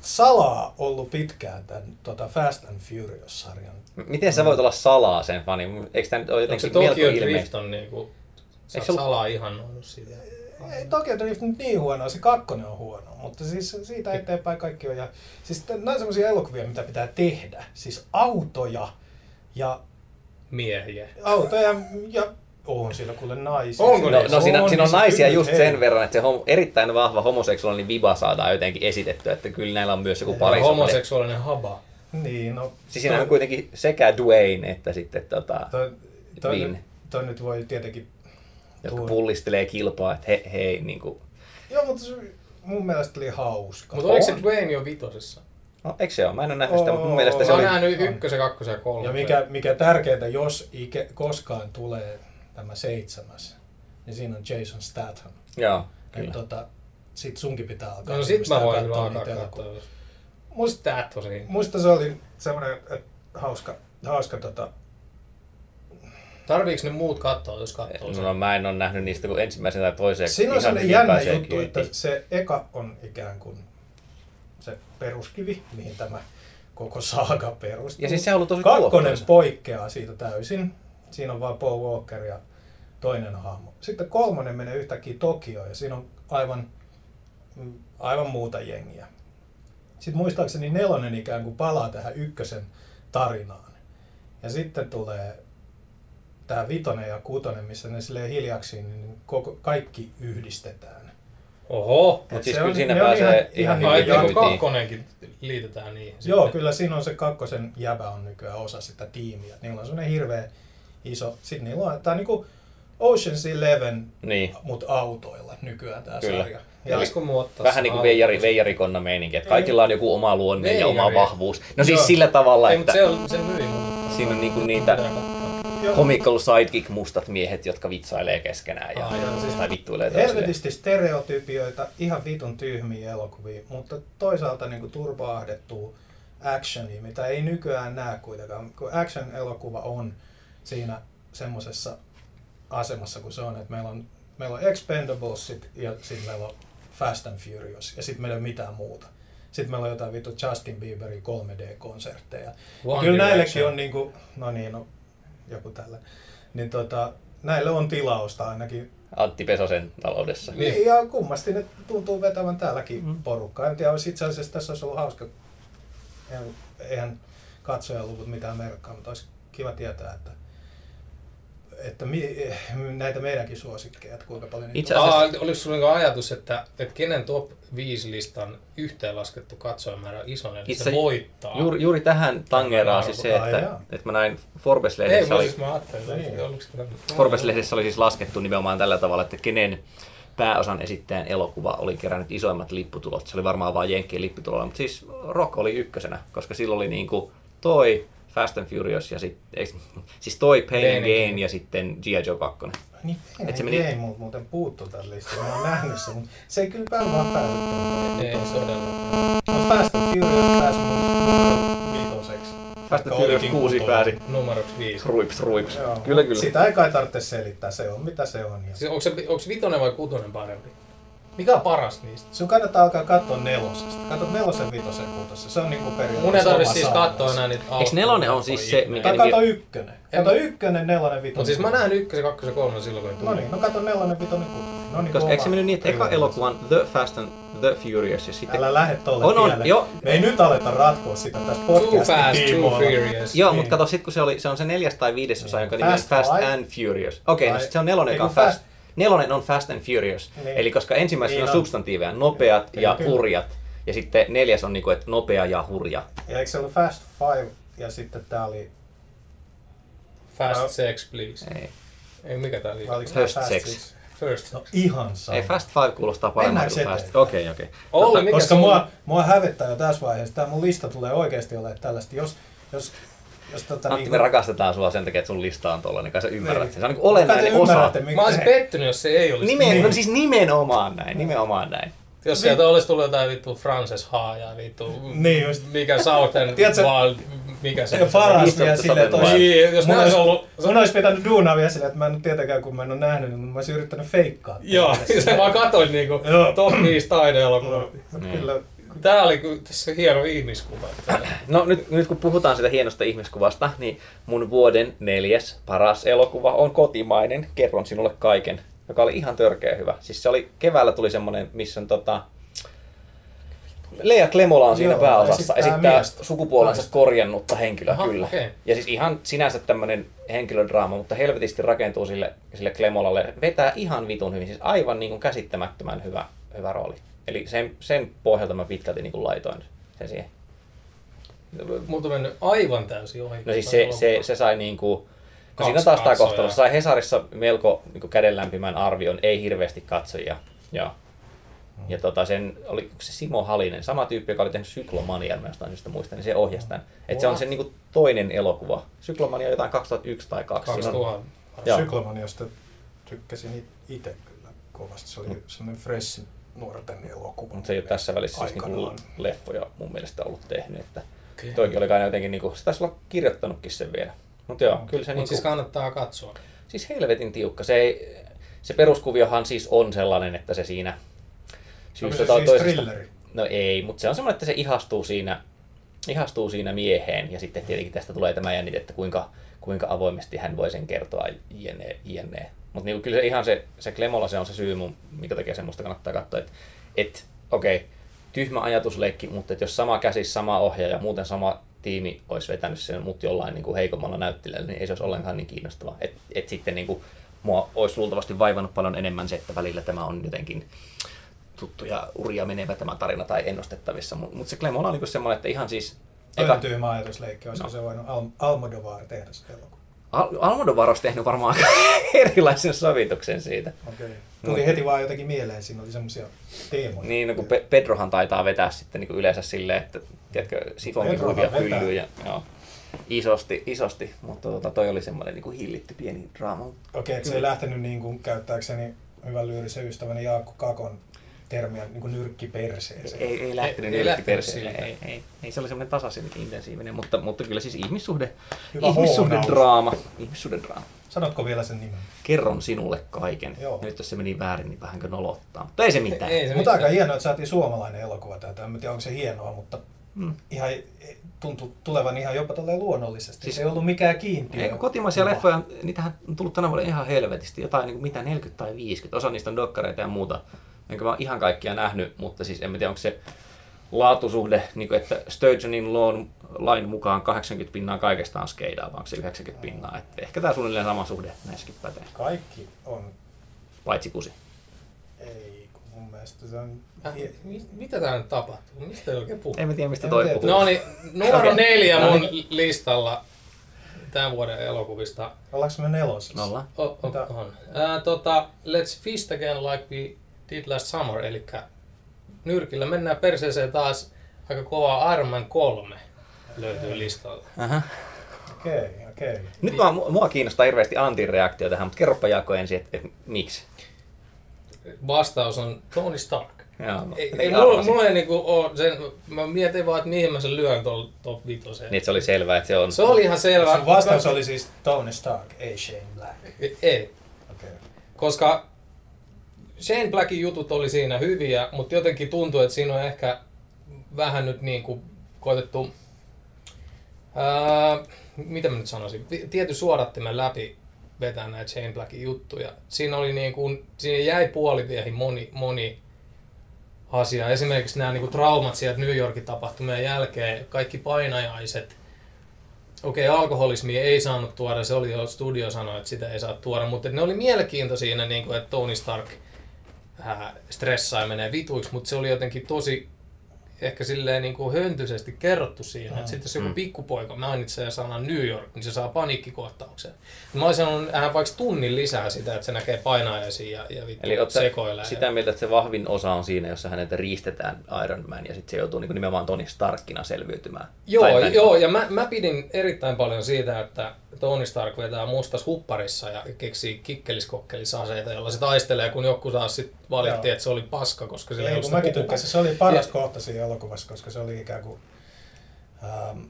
Speaker 3: salaa ollut pitkään tämän tota Fast and Furious-sarjan.
Speaker 1: Miten sä voit olla salaa sen fani? Eikö tämä nyt ole
Speaker 2: Onko se
Speaker 1: jotenkin melko
Speaker 2: Tokyo Drift
Speaker 1: ilmeistä?
Speaker 2: on niinku... Sä
Speaker 1: Eikö
Speaker 2: oot salaa ihannoinut sitä.
Speaker 3: Ei Tokyo Drift nyt niin huono, se kakkonen on huono, mutta siis siitä eteenpäin kaikki on. Ja, siis nämä on semmoisia elokuvia, mitä pitää tehdä. Siis autoja ja
Speaker 2: Miehiä.
Speaker 3: autoja ja on siellä kuule naisia.
Speaker 2: Onko
Speaker 1: No, no siinä,
Speaker 3: On,
Speaker 1: siinä on naisia
Speaker 3: kyllä,
Speaker 1: just
Speaker 3: hei.
Speaker 1: sen verran, että se homo, erittäin vahva homoseksuaalinen viba saadaan jotenkin esitettyä, että kyllä näillä on myös joku
Speaker 3: Ei,
Speaker 1: pari.
Speaker 2: Homoseksuaalinen haba.
Speaker 3: Niin, no.
Speaker 1: Siis siinä on kuitenkin sekä Dwayne että sitten tota,
Speaker 3: Toi, toi,
Speaker 1: Vin.
Speaker 3: nyt, toi nyt voi tietenkin...
Speaker 1: jotka
Speaker 3: tuo-
Speaker 1: pullistelee kilpaa, että he, hei, niin kuin,
Speaker 3: Joo, mutta se mun mielestä oli hauska.
Speaker 2: Mutta oliko se. Dwayne jo vitosessa?
Speaker 1: no, eikö se ole? Mä en ole nähnyt sitä, mutta mun mielestä se
Speaker 2: Mä oon
Speaker 1: oli...
Speaker 2: nähnyt
Speaker 3: on.
Speaker 2: ykkösen, kakkosen ja kolmosen.
Speaker 3: Ja mikä, mikä tärkeintä, jos ike, koskaan tulee tämä seitsemäs, niin siinä on Jason Statham.
Speaker 1: Joo,
Speaker 3: Kyllä. Tota, sit sunkin pitää alkaa.
Speaker 2: No sit mä voin kyllä alkaa katsoa.
Speaker 3: Musta,
Speaker 2: Tää tosi.
Speaker 3: musta se oli semmoinen että hauska, hauska tota,
Speaker 2: Tarviiks ne muut katsoa, jos katsoo sen?
Speaker 1: No, mä en ole nähnyt niistä kuin ensimmäisen tai toisen.
Speaker 3: Siinä on sellainen
Speaker 1: hyvin
Speaker 3: jännä juttu, että
Speaker 1: kyytiin.
Speaker 3: se eka on ikään kuin se peruskivi, mihin tämä koko saaga perustuu.
Speaker 1: Ja siis se on ollut tosi
Speaker 3: Kakkonen
Speaker 1: tuottoisa.
Speaker 3: poikkeaa siitä täysin. Siinä on vain Paul Walker ja toinen hahmo. Sitten kolmonen menee yhtäkkiä Tokioon ja siinä on aivan, aivan muuta jengiä. Sitten muistaakseni nelonen ikään kuin palaa tähän ykkösen tarinaan. Ja sitten tulee tämä vitonen ja kutonen, missä ne silleen hiljaksi, niin koko, kaikki yhdistetään.
Speaker 2: Oho!
Speaker 1: Mut
Speaker 3: Et
Speaker 1: siis
Speaker 3: se
Speaker 1: kyllä
Speaker 3: on-
Speaker 1: siinä pääsee
Speaker 3: ihan-
Speaker 1: ihan
Speaker 3: ihan
Speaker 2: niin kakkonenkin liitetään niin.
Speaker 3: Joo,
Speaker 2: sitten.
Speaker 3: kyllä siinä on se kakkosen jäbä on nykyään osa sitä tiimiä. Niillä on semmoinen hirveä iso, sitten niillä on, tää on niinku Ocean's Eleven,
Speaker 1: Niin.
Speaker 3: mut autoilla nykyään tää
Speaker 1: Kyllä.
Speaker 3: sarja.
Speaker 2: Ja
Speaker 1: Vähän niin kuin veijari, veijarikonna meininki, että kaikilla on joku oma luonne ja oma
Speaker 2: Veijari.
Speaker 1: vahvuus. No siis
Speaker 3: Joo.
Speaker 1: sillä tavalla,
Speaker 2: Ei,
Speaker 1: että
Speaker 2: se, on, se myi mun.
Speaker 1: siinä on niinku niitä comical sidekick mustat miehet, jotka vitsailee keskenään ja,
Speaker 2: Ai, joo, siis
Speaker 1: tai vittuilee.
Speaker 3: Helvetisti stereotypioita, ihan vitun tyhmiä elokuvia, mutta toisaalta niinku turvaahdettua actionia, mitä ei nykyään näe kuitenkaan. Kun action-elokuva on siinä semmoisessa asemassa kuin se on, että meillä on, meillä on Expendablesit ja sitten meillä on Fast and Furious ja sitten meillä ei ole mitään muuta. Sitten meillä on jotain vittu Justin Bieberin 3D-konsertteja.
Speaker 2: One
Speaker 3: Kyllä näillekin
Speaker 2: Direction.
Speaker 3: on niinku, no niin, no, joku tällä. Niin tota, näille on tilausta ainakin
Speaker 1: Antti Pesosen taloudessa.
Speaker 2: Niin.
Speaker 3: Ja kummasti ne tuntuu vetävän täälläkin
Speaker 1: Mm.
Speaker 3: mm. porukkaa. En tiedä, olisi itse asiassa tässä olisi ollut hauska. Eihän, eihän katsojaluvut mitään merkkaa, mutta olisi kiva tietää, että, että mi, näitä meidänkin suosikkeja, että kuinka paljon niitä
Speaker 1: Itse asiassa-
Speaker 2: Aa, oliko sulla niinku ajatus, että, että kenen top 5 listan yhteenlaskettu katsojamäärä on isoin, eli
Speaker 1: Itse-
Speaker 2: se voittaa?
Speaker 1: Juuri, juuri tähän tangeraa siis se, että,
Speaker 3: jaa.
Speaker 1: että mä näin Forbes-lehdessä oli,
Speaker 2: siis
Speaker 3: Niin.
Speaker 2: että.
Speaker 1: Forbes-lehdessä oli siis laskettu nimenomaan tällä tavalla, että kenen pääosan esittäjän elokuva oli kerännyt isoimmat lipputulot. Se oli varmaan vain Jenkkien lipputulolla, mutta siis Rock oli ykkösenä, koska silloin oli niinku toi Fast and Furious ja sitten, siis toi Pain
Speaker 2: Pain
Speaker 1: and
Speaker 2: and
Speaker 1: Gain
Speaker 2: Gain.
Speaker 1: ja sitten G.I. Joe 2.
Speaker 3: Niin,
Speaker 1: Et se
Speaker 3: se
Speaker 1: meni-
Speaker 3: multa muuten puuttu tällä listalla. Mä oon nähnyt sen, mutta se ei kyllä varmaan päässyt tuonne.
Speaker 2: Ei todella.
Speaker 3: No Fast and Furious pääsi mun viitoseksi.
Speaker 1: Fast and Furious
Speaker 3: olikin
Speaker 1: 6
Speaker 3: kutonen.
Speaker 1: pääsi.
Speaker 2: Numeroksi 5.
Speaker 1: Ruips, ruips.
Speaker 3: Joo,
Speaker 1: Kyllä, kyllä.
Speaker 3: Sitä ei kai tarvitse selittää, se on mitä se on. Ja
Speaker 2: Siis onko, se, onko vitonen vai kutonen parempi? Mikä on paras niistä?
Speaker 3: Sun kannattaa alkaa katsoa nelosesta. Kato nelosen, vitosen, kutosen. Se on niinku periaatteessa
Speaker 2: Mun ei tarvitse siis katsoa enää niitä
Speaker 1: Eikö nelonen on siis se, mikä-
Speaker 3: Tai kato ykkönen.
Speaker 2: En
Speaker 3: Kato ykkönen, nelonen, vitonen.
Speaker 2: Mutta siis mä näen ykkösen, kakkosen, kolmosen silloin, kun
Speaker 3: No
Speaker 2: tuli.
Speaker 3: niin, no kato nelonen, vitonen, kutonen. No niin,
Speaker 1: Koska eikö se mennyt niin, että eka elokuvan The Fast and the Furious ja sitten...
Speaker 3: Älä lähde tolle
Speaker 1: On, on, joo.
Speaker 3: Me ei nyt aleta ratkoa sitä tässä
Speaker 2: Too
Speaker 3: podcastin
Speaker 2: fast, too furious.
Speaker 1: Joo,
Speaker 3: Niin.
Speaker 1: mutta kato, sit kun se, oli, se on se neljäs tai viides osa,
Speaker 3: Niin.
Speaker 1: jonka nimi on
Speaker 3: Fast
Speaker 1: and Furious. Okei, no
Speaker 3: Tai-
Speaker 1: sit se on nelonen, joka on Fast. Nelonen on Fast and Furious.
Speaker 3: Niin.
Speaker 1: Eli koska ensimmäisenä
Speaker 3: Niin
Speaker 1: on
Speaker 3: on.
Speaker 1: substantiiveja, nopeat
Speaker 3: Kyllä,
Speaker 1: ja
Speaker 3: kyllä.
Speaker 1: hurjat. Ja sitten neljäs on niinku, että nopea ja hurja.
Speaker 3: Ja eikö se ollut Fast Five ja sitten tää oli...
Speaker 2: Fast
Speaker 3: No.
Speaker 2: sex, please.
Speaker 1: Ei,
Speaker 2: Ei, mikä tää oli?
Speaker 1: First
Speaker 3: Fast
Speaker 1: Sex.
Speaker 3: Six?
Speaker 2: First.
Speaker 3: No ihan sama.
Speaker 1: ei Fast Five kuulostaa paremmalta kuin Fast. Okei, okei.
Speaker 2: Olli, mikä
Speaker 3: Koska mua, mua hävettää jo tässä vaiheessa. Tämä mun lista tulee oikeasti olemaan tällaista. Jos, jos jos tota,
Speaker 1: Antti,
Speaker 3: niinku-
Speaker 1: me rakastetaan sua sen takia, että sun lista on tuolla, niin kai sä ymmärrät
Speaker 3: Niin.
Speaker 1: sen. Se on niin
Speaker 3: Kai te
Speaker 1: olennainen osa.
Speaker 3: mikä-
Speaker 2: Mä olisin pettynyt, jos se ei olisi.
Speaker 1: Nimen,
Speaker 3: Niin.
Speaker 1: no siis nimenomaan näin, nimenomaan näin.
Speaker 2: Jos sieltä olisi tullut jotain vittu Frances Ha ja vittu
Speaker 3: Niin just.
Speaker 2: mikä Southern
Speaker 3: Tiedätkö-
Speaker 2: Wild, mikä se
Speaker 3: Ja
Speaker 2: on.
Speaker 3: paras vielä silleen, että olisi,
Speaker 2: Niin, jos
Speaker 3: mun,
Speaker 2: olisi ollut...
Speaker 3: mun olisi pitänyt duunaa vielä silleen, että mä en ole tietenkään, kun mä en ole nähnyt, niin mä olisin yrittänyt feikkaa.
Speaker 2: Joo, se vaan katoin niinku top 5 taideelokuvaa.
Speaker 1: Niin.
Speaker 3: kyllä,
Speaker 2: Tää oli tässä hieno ihmiskuva.
Speaker 1: No nyt, nyt kun puhutaan sitä hienosta ihmiskuvasta, niin mun vuoden neljäs paras elokuva on kotimainen, Kerron sinulle kaiken, joka oli ihan törkeä hyvä. Siis se oli, keväällä tuli semmonen, missä on tota, Lea Klemola on siinä
Speaker 3: Joo,
Speaker 1: pääosassa,
Speaker 3: esittää
Speaker 1: esittää sukupuolensa korjannutta henkilöä,
Speaker 2: Aha,
Speaker 1: kyllä.
Speaker 2: okei.
Speaker 1: Ja siis ihan sinänsä tämmönen henkilödraama, mutta helvetisti rakentuu sille, sille Klemolalle. Vetää ihan vitun hyvin, siis aivan niin kuin käsittämättömän hyvä, hyvä rooli. Eli sen, sen pohjalta mä pitkälti niin kuin laitoin sen siihen.
Speaker 2: Multa on mennyt aivan täysin ohi.
Speaker 1: No siis se, se, se sai niinku... No
Speaker 2: Kaksi
Speaker 1: siinä taas tämä kohtalo. Sai Hesarissa melko niinku kädenlämpimän arvion, ei hirveästi katsojia. Ja, ja tota, sen, oli se Simo Halinen, sama tyyppi, joka oli tehnyt Syklomanian, mä jostain syystä muistan, niin se ohjasi tämän. Et se on sen niinku toinen elokuva. Syklomania on jotain 2001 tai 2. Siinä on,
Speaker 2: 2000.
Speaker 1: Joo.
Speaker 3: Syklomaniasta tykkäsin itse kyllä kovasti. Se oli semmoinen fresh nuorten elokuva.
Speaker 1: mutta se ei ole tässä välissä siis niinku leffoja mun mielestä ollut tehnyt. Että
Speaker 2: Okei.
Speaker 1: toikin oli kai jotenkin, niinku, se taisi olla kirjoittanutkin sen vielä. Mutta joo, kyllä se
Speaker 2: Mut
Speaker 1: niinku,
Speaker 2: siis kannattaa katsoa.
Speaker 1: Siis helvetin tiukka. Se, ei, se peruskuviohan siis on sellainen, että se siinä
Speaker 3: Onko
Speaker 1: syystä
Speaker 3: se
Speaker 1: tai
Speaker 3: siis
Speaker 1: toisesta...
Speaker 3: thrilleri?
Speaker 1: No ei, mutta se on semmoinen, että se ihastuu siinä, ihastuu siinä mieheen ja sitten tietenkin tästä tulee tämä jännite, että kuinka, kuinka avoimesti hän voi sen kertoa jne. jne. Mutta niin kyllä se ihan se, se Klemola se on se syy, mun, minkä takia semmoista kannattaa katsoa, että et, okei, okay, tyhmä ajatusleikki, mutta et jos sama käsi, sama ohjaaja ja muuten sama tiimi olisi vetänyt sen mut jollain niin kuin heikommalla näyttelijällä, niin ei se olisi ollenkaan niin kiinnostavaa. Et, et sitten niin kuin, mua olisi luultavasti vaivannut paljon enemmän se, että välillä tämä on jotenkin tuttuja uria menevä tämä tarina tai ennustettavissa. Mutta mut se Klemola on niin semmoinen, että ihan siis...
Speaker 3: Toinen
Speaker 1: Eka,
Speaker 3: tyhmä ajatusleikki, olisiko
Speaker 1: No.
Speaker 3: se voinut Al- Almodovar tehdä se elokuva?
Speaker 1: Al- Almodovar olisi tehnyt varmaan erilaisen sovituksen siitä.
Speaker 3: Okei. Tuli
Speaker 1: No.
Speaker 3: heti vaan jotenkin mieleen, siinä oli semmoisia teemoja.
Speaker 1: Niin, no kun Pe- Pedrohan taitaa vetää sitten niin kuin yleensä silleen, että tiedätkö, sifonkin
Speaker 3: Pedrohan
Speaker 1: huivia
Speaker 3: vetää.
Speaker 1: pyllyy ja joo, isosti, isosti, mutta tota, toi oli semmoinen niin kuin hillitty pieni draama.
Speaker 3: Okei, että se ei lähtenyt niin kuin, käyttääkseni hyvän lyyrisen ystäväni Jaakko Kakon termiä niin kuin nyrkki perseeseen.
Speaker 1: Ei, ei lähtenyt
Speaker 2: Ei- ei
Speaker 1: ei, perseelle.
Speaker 2: sille.
Speaker 1: Ei, ei, ei, se oli semmoinen tasaisen intensiivinen, mutta, mutta kyllä siis ihmissuhde,
Speaker 3: Hyvä
Speaker 1: ihmissuhde draama, ihmissuhde draama.
Speaker 3: Sanotko vielä sen nimen?
Speaker 1: Kerron sinulle kaiken.
Speaker 3: Joo.
Speaker 1: Nyt jos se meni väärin, niin vähänkö nolottaa. Mutta ei se mitään.
Speaker 2: Ei se
Speaker 3: Mutta
Speaker 2: mitään.
Speaker 3: aika hienoa, että saatiin suomalainen elokuva täältä. En tiedä, onko se hienoa, mutta
Speaker 1: Mm.
Speaker 3: ihan tuntui tulevan ihan jopa tolleen luonnollisesti.
Speaker 1: Siis-
Speaker 3: se ei ollut mikään kiintiö.
Speaker 1: Eikö kotimaisia
Speaker 3: Kuva.
Speaker 1: leffoja, niitähän on tullut tänä vuonna ihan helvetisti, jotain niin kuin mitä 40 tai 50, osa niistä on dokkareita ja muuta. Enkä mä oon ihan kaikkia nähnyt, mutta siis en mä tiedä, onko se laatusuhde, niin kuin, että Sturgeonin lain, lain mukaan 80 pinnaa kaikesta on skeidaa, vai onko se 90 pinnaa. Että ehkä tämä suunnilleen sama suhde näissäkin pätee,
Speaker 3: Kaikki on,
Speaker 1: paitsi kusi.
Speaker 3: ei, kun mun mielestä se on...
Speaker 2: Äh, mi- mitä tää nyt tapahtuu? Mistä ei oikein puhu?
Speaker 1: En mä tiedä, mistä
Speaker 3: En
Speaker 1: toi
Speaker 3: tiedä.
Speaker 1: puhuu.
Speaker 2: No niin, numero
Speaker 1: Okei.
Speaker 2: neljä
Speaker 1: No
Speaker 2: mun
Speaker 1: niin.
Speaker 2: listalla tämän vuoden elokuvista.
Speaker 3: Ollaanko me nelosessa?
Speaker 1: Nolla.
Speaker 2: O, o, on. Ää, tota, Let's Feast Again Like We Did Last Summer, eli nyrkillä mennään perseeseen taas aika kovaa Iron Man 3 löytyy listalta.
Speaker 1: Aha.
Speaker 3: Okei, okei.
Speaker 1: Nyt mua, mua kiinnostaa hirveästi Antin reaktio tähän, mutta kerropa Jaakko ensin, että et, miksi.
Speaker 2: Vastaus on Tony Stark.
Speaker 1: Joo, no,
Speaker 2: Ei, ei mulla,
Speaker 1: arvasin.
Speaker 2: mulla ei niinku oo sen, mä mietin vaan, että mihin mä sen lyön tuolla top vitoseen.
Speaker 1: Niin, että se oli selvää, että se on...
Speaker 2: Se oli ihan selvä.
Speaker 3: Sun vastaus oli siis Tony Stark, ei Shane Black.
Speaker 2: Ei,
Speaker 3: Okei.
Speaker 2: koska Shane Blackin jutut oli siinä hyviä, mutta jotenkin tuntuu, että siinä on ehkä vähän nyt niin kuin koitettu, ää, mitä mä nyt sanoisin, tietty suodattimen läpi vetää näitä Shane Blackin juttuja. Siinä oli niin kuin, siinä jäi puoliviehin moni, moni asia. Esimerkiksi nämä niin kuin traumat sieltä New Yorkin tapahtumien jälkeen, kaikki painajaiset, Okei, okay, alkoholismia ei saanut tuoda, se oli jo studio sanoi, että sitä ei saa tuoda, mutta ne oli mielenkiintoisia, ne, niin kuin, että Tony Stark ää, stressaa ja menee vituiksi, mutta se oli jotenkin tosi ehkä silleen niin kuin höntyisesti kerrottu siinä.
Speaker 3: Mm.
Speaker 2: Että sitten jos joku
Speaker 1: Mm.
Speaker 2: pikkupoika mainitsee sanan New York, niin se saa paniikkikohtauksen. Mä olisin sanonut hän vaikka tunnin lisää sitä, että se näkee painajaisia ja, ja vittu
Speaker 1: Eli
Speaker 2: sekoilee.
Speaker 1: sitä mieltä, että se vahvin osa on siinä, jossa häneltä riistetään Iron Man ja sitten se joutuu niin nimenomaan Tony Starkina selviytymään.
Speaker 2: Joo,
Speaker 1: Tai
Speaker 2: joo, ja mä, mä pidin erittäin paljon siitä, että Tony Stark vetää mustas hupparissa ja keksii kikkeliskokkelisaseita, jolla se taistelee, kun joku taas sit valitti,
Speaker 3: Joo.
Speaker 2: että se oli paska, koska sillä
Speaker 3: Ei,
Speaker 2: ollut
Speaker 3: kun
Speaker 2: sitä
Speaker 3: mäkin tykkäsin. Se oli paras
Speaker 2: Ja-
Speaker 3: kohta siinä elokuvassa, koska se oli ikään kuin... Ähm,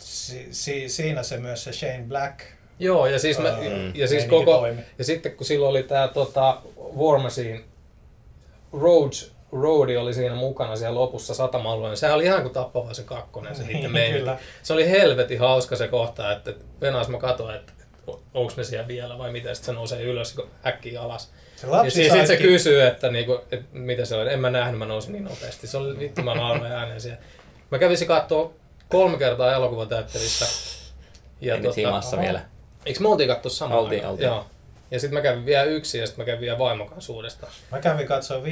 Speaker 3: si, si, siinä se myös se Shane Black
Speaker 2: Joo, ja siis, mä,
Speaker 3: Ää,
Speaker 2: ja siis koko,
Speaker 3: toimi.
Speaker 2: ja sitten kun silloin oli tää tota, War Machine, Rhodes, Rhodey oli siinä mukana siellä lopussa satama-alueella, sehän oli ihan kuin tappavaisen kakkonen se niiden
Speaker 3: Niin,
Speaker 2: meininki.
Speaker 3: kyllä.
Speaker 2: Se oli helvetin hauska se kohta, että Venas mä katsoin, että onko ne siellä vielä vai mitä, sitten se nousee ylös kun äkkiä alas.
Speaker 3: Se
Speaker 2: Ja
Speaker 3: lapsi
Speaker 2: sitten sit se kysyy, että, niinku, että mitä se oli. En mä nähnyt, mä nousin niin nopeasti. Se oli vittu, mä nauroin ääneen siellä. Mä kävisin katsoa kolme kertaa elokuvateatterissa. Ja
Speaker 1: Ei nyt himassa
Speaker 3: oho.
Speaker 1: vielä.
Speaker 2: Eikö me oltiin katsoa samaan
Speaker 1: Oltiin, oltiin.
Speaker 2: Joo. Ja sitten mä kävin vielä yksin ja sitten mä kävin vielä vaimon kanssa uudestaan.
Speaker 3: Mä kävin katsoa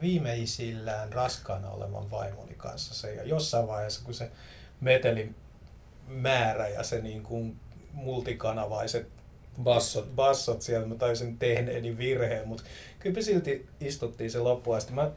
Speaker 3: viimeisillään raskaana olevan vaimoni kanssa se, ja jossain vaiheessa, kun se metelin määrä ja se niin kuin multikanavaiset
Speaker 2: Bassot.
Speaker 3: bassot siellä, mä taisin tehneeni virheen, mutta kyllä me silti istuttiin se loppuun asti. Mä,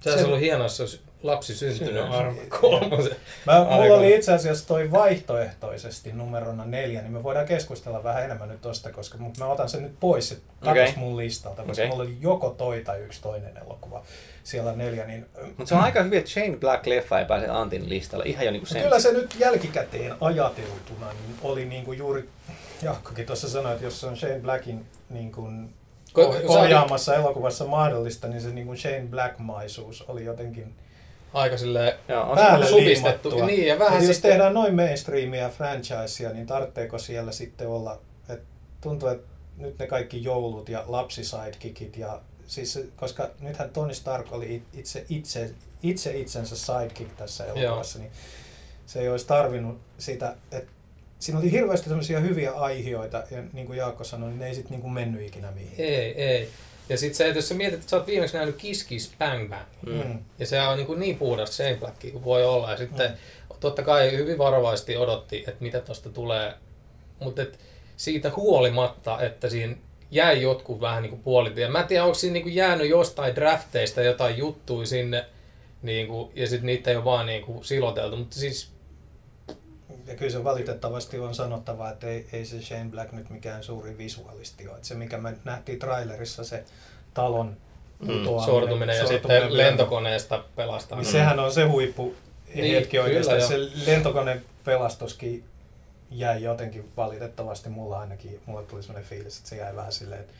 Speaker 2: Se olisi
Speaker 3: Se-
Speaker 2: ollut hienoa, jos lapsi syntynyt kolmosen.
Speaker 3: mä, mulla
Speaker 2: Aika.
Speaker 3: oli itse asiassa toi vaihtoehtoisesti numerona neljä, niin me voidaan keskustella vähän enemmän nyt tosta, koska mut mä otan sen nyt pois se okay. mun listalta, koska
Speaker 1: Okei.
Speaker 3: mulla oli joko toi tai yksi toinen elokuva siellä neljä, niin
Speaker 1: Mutta se on aika hyvin, että Shane Black-leffa ei pääse Antin listalle. Ihan jo niinku sen.
Speaker 3: Kyllä se nyt jälkikäteen ajateltuna niin oli niin kuin juuri, Jaakkokin tuossa sanoi, että jos se on Shane Blackin niin kuin oh-
Speaker 2: sä-
Speaker 3: ohjaamassa elokuvassa mahdollista, niin se niin kuin Shane Black-maisuus oli jotenkin
Speaker 2: Aika silleen
Speaker 1: Joo, on
Speaker 3: päälle
Speaker 2: supistettu.
Speaker 3: liimattua.
Speaker 2: Niin, ja vähän
Speaker 3: jos
Speaker 2: sitten-
Speaker 3: tehdään noin mainstreamia franchisea, niin tarvitseeko siellä sitten olla, että tuntuu, että nyt ne kaikki joulut ja lapsisidekikit ja siis, koska nythän Tony Stark oli it- itse, itse, itse itsensä sidekick tässä elokuvassa, niin se ei olisi tarvinnut sitä, että siinä oli hirveästi sellaisia hyviä aihioita, ja niin kuin Jaakko sanoi, niin ne ei sitten niin mennyt ikinä mihinkään.
Speaker 2: Ei, ei. Ja sit se, että jos sä mietit, että sä oot viimeksi nähnyt Kiss Kiss Bang Bang,
Speaker 3: Mm.
Speaker 2: ja se on niin, kuin niin Shane Blackia kuin voi olla. Ja sitten
Speaker 3: Mm.
Speaker 2: totta kai hyvin varovaisesti odotti, että mitä tosta tulee. Mutta siitä huolimatta, että siinä jäi jotkut vähän niin kuin puolitie. Mä en tiedä, onko siinä niin kuin jäänyt jostain drafteista jotain juttuja sinne, niin kuin, ja sitten niitä ei ole vaan niin kuin siloteltu. Mutta siis
Speaker 3: Ja kyllä se valitettavasti on sanottava, että ei, ei se Shane Black nyt mikään suuri visualisti ole. Että se mikä me nähtiin trailerissa, se talon
Speaker 1: Mm,
Speaker 3: putoaminen,
Speaker 2: sortuminen ja
Speaker 3: sortuminen
Speaker 2: sitten lentokoneesta pelastaa.
Speaker 3: Niin sehän on se huippu
Speaker 2: Niin,
Speaker 3: hetki oikeastaan.
Speaker 2: kyllä,
Speaker 3: Se lentokoneen pelastuskin jäi jotenkin valitettavasti mulla ainakin, mulle tuli sellainen fiilis, että se jäi vähän silleen, että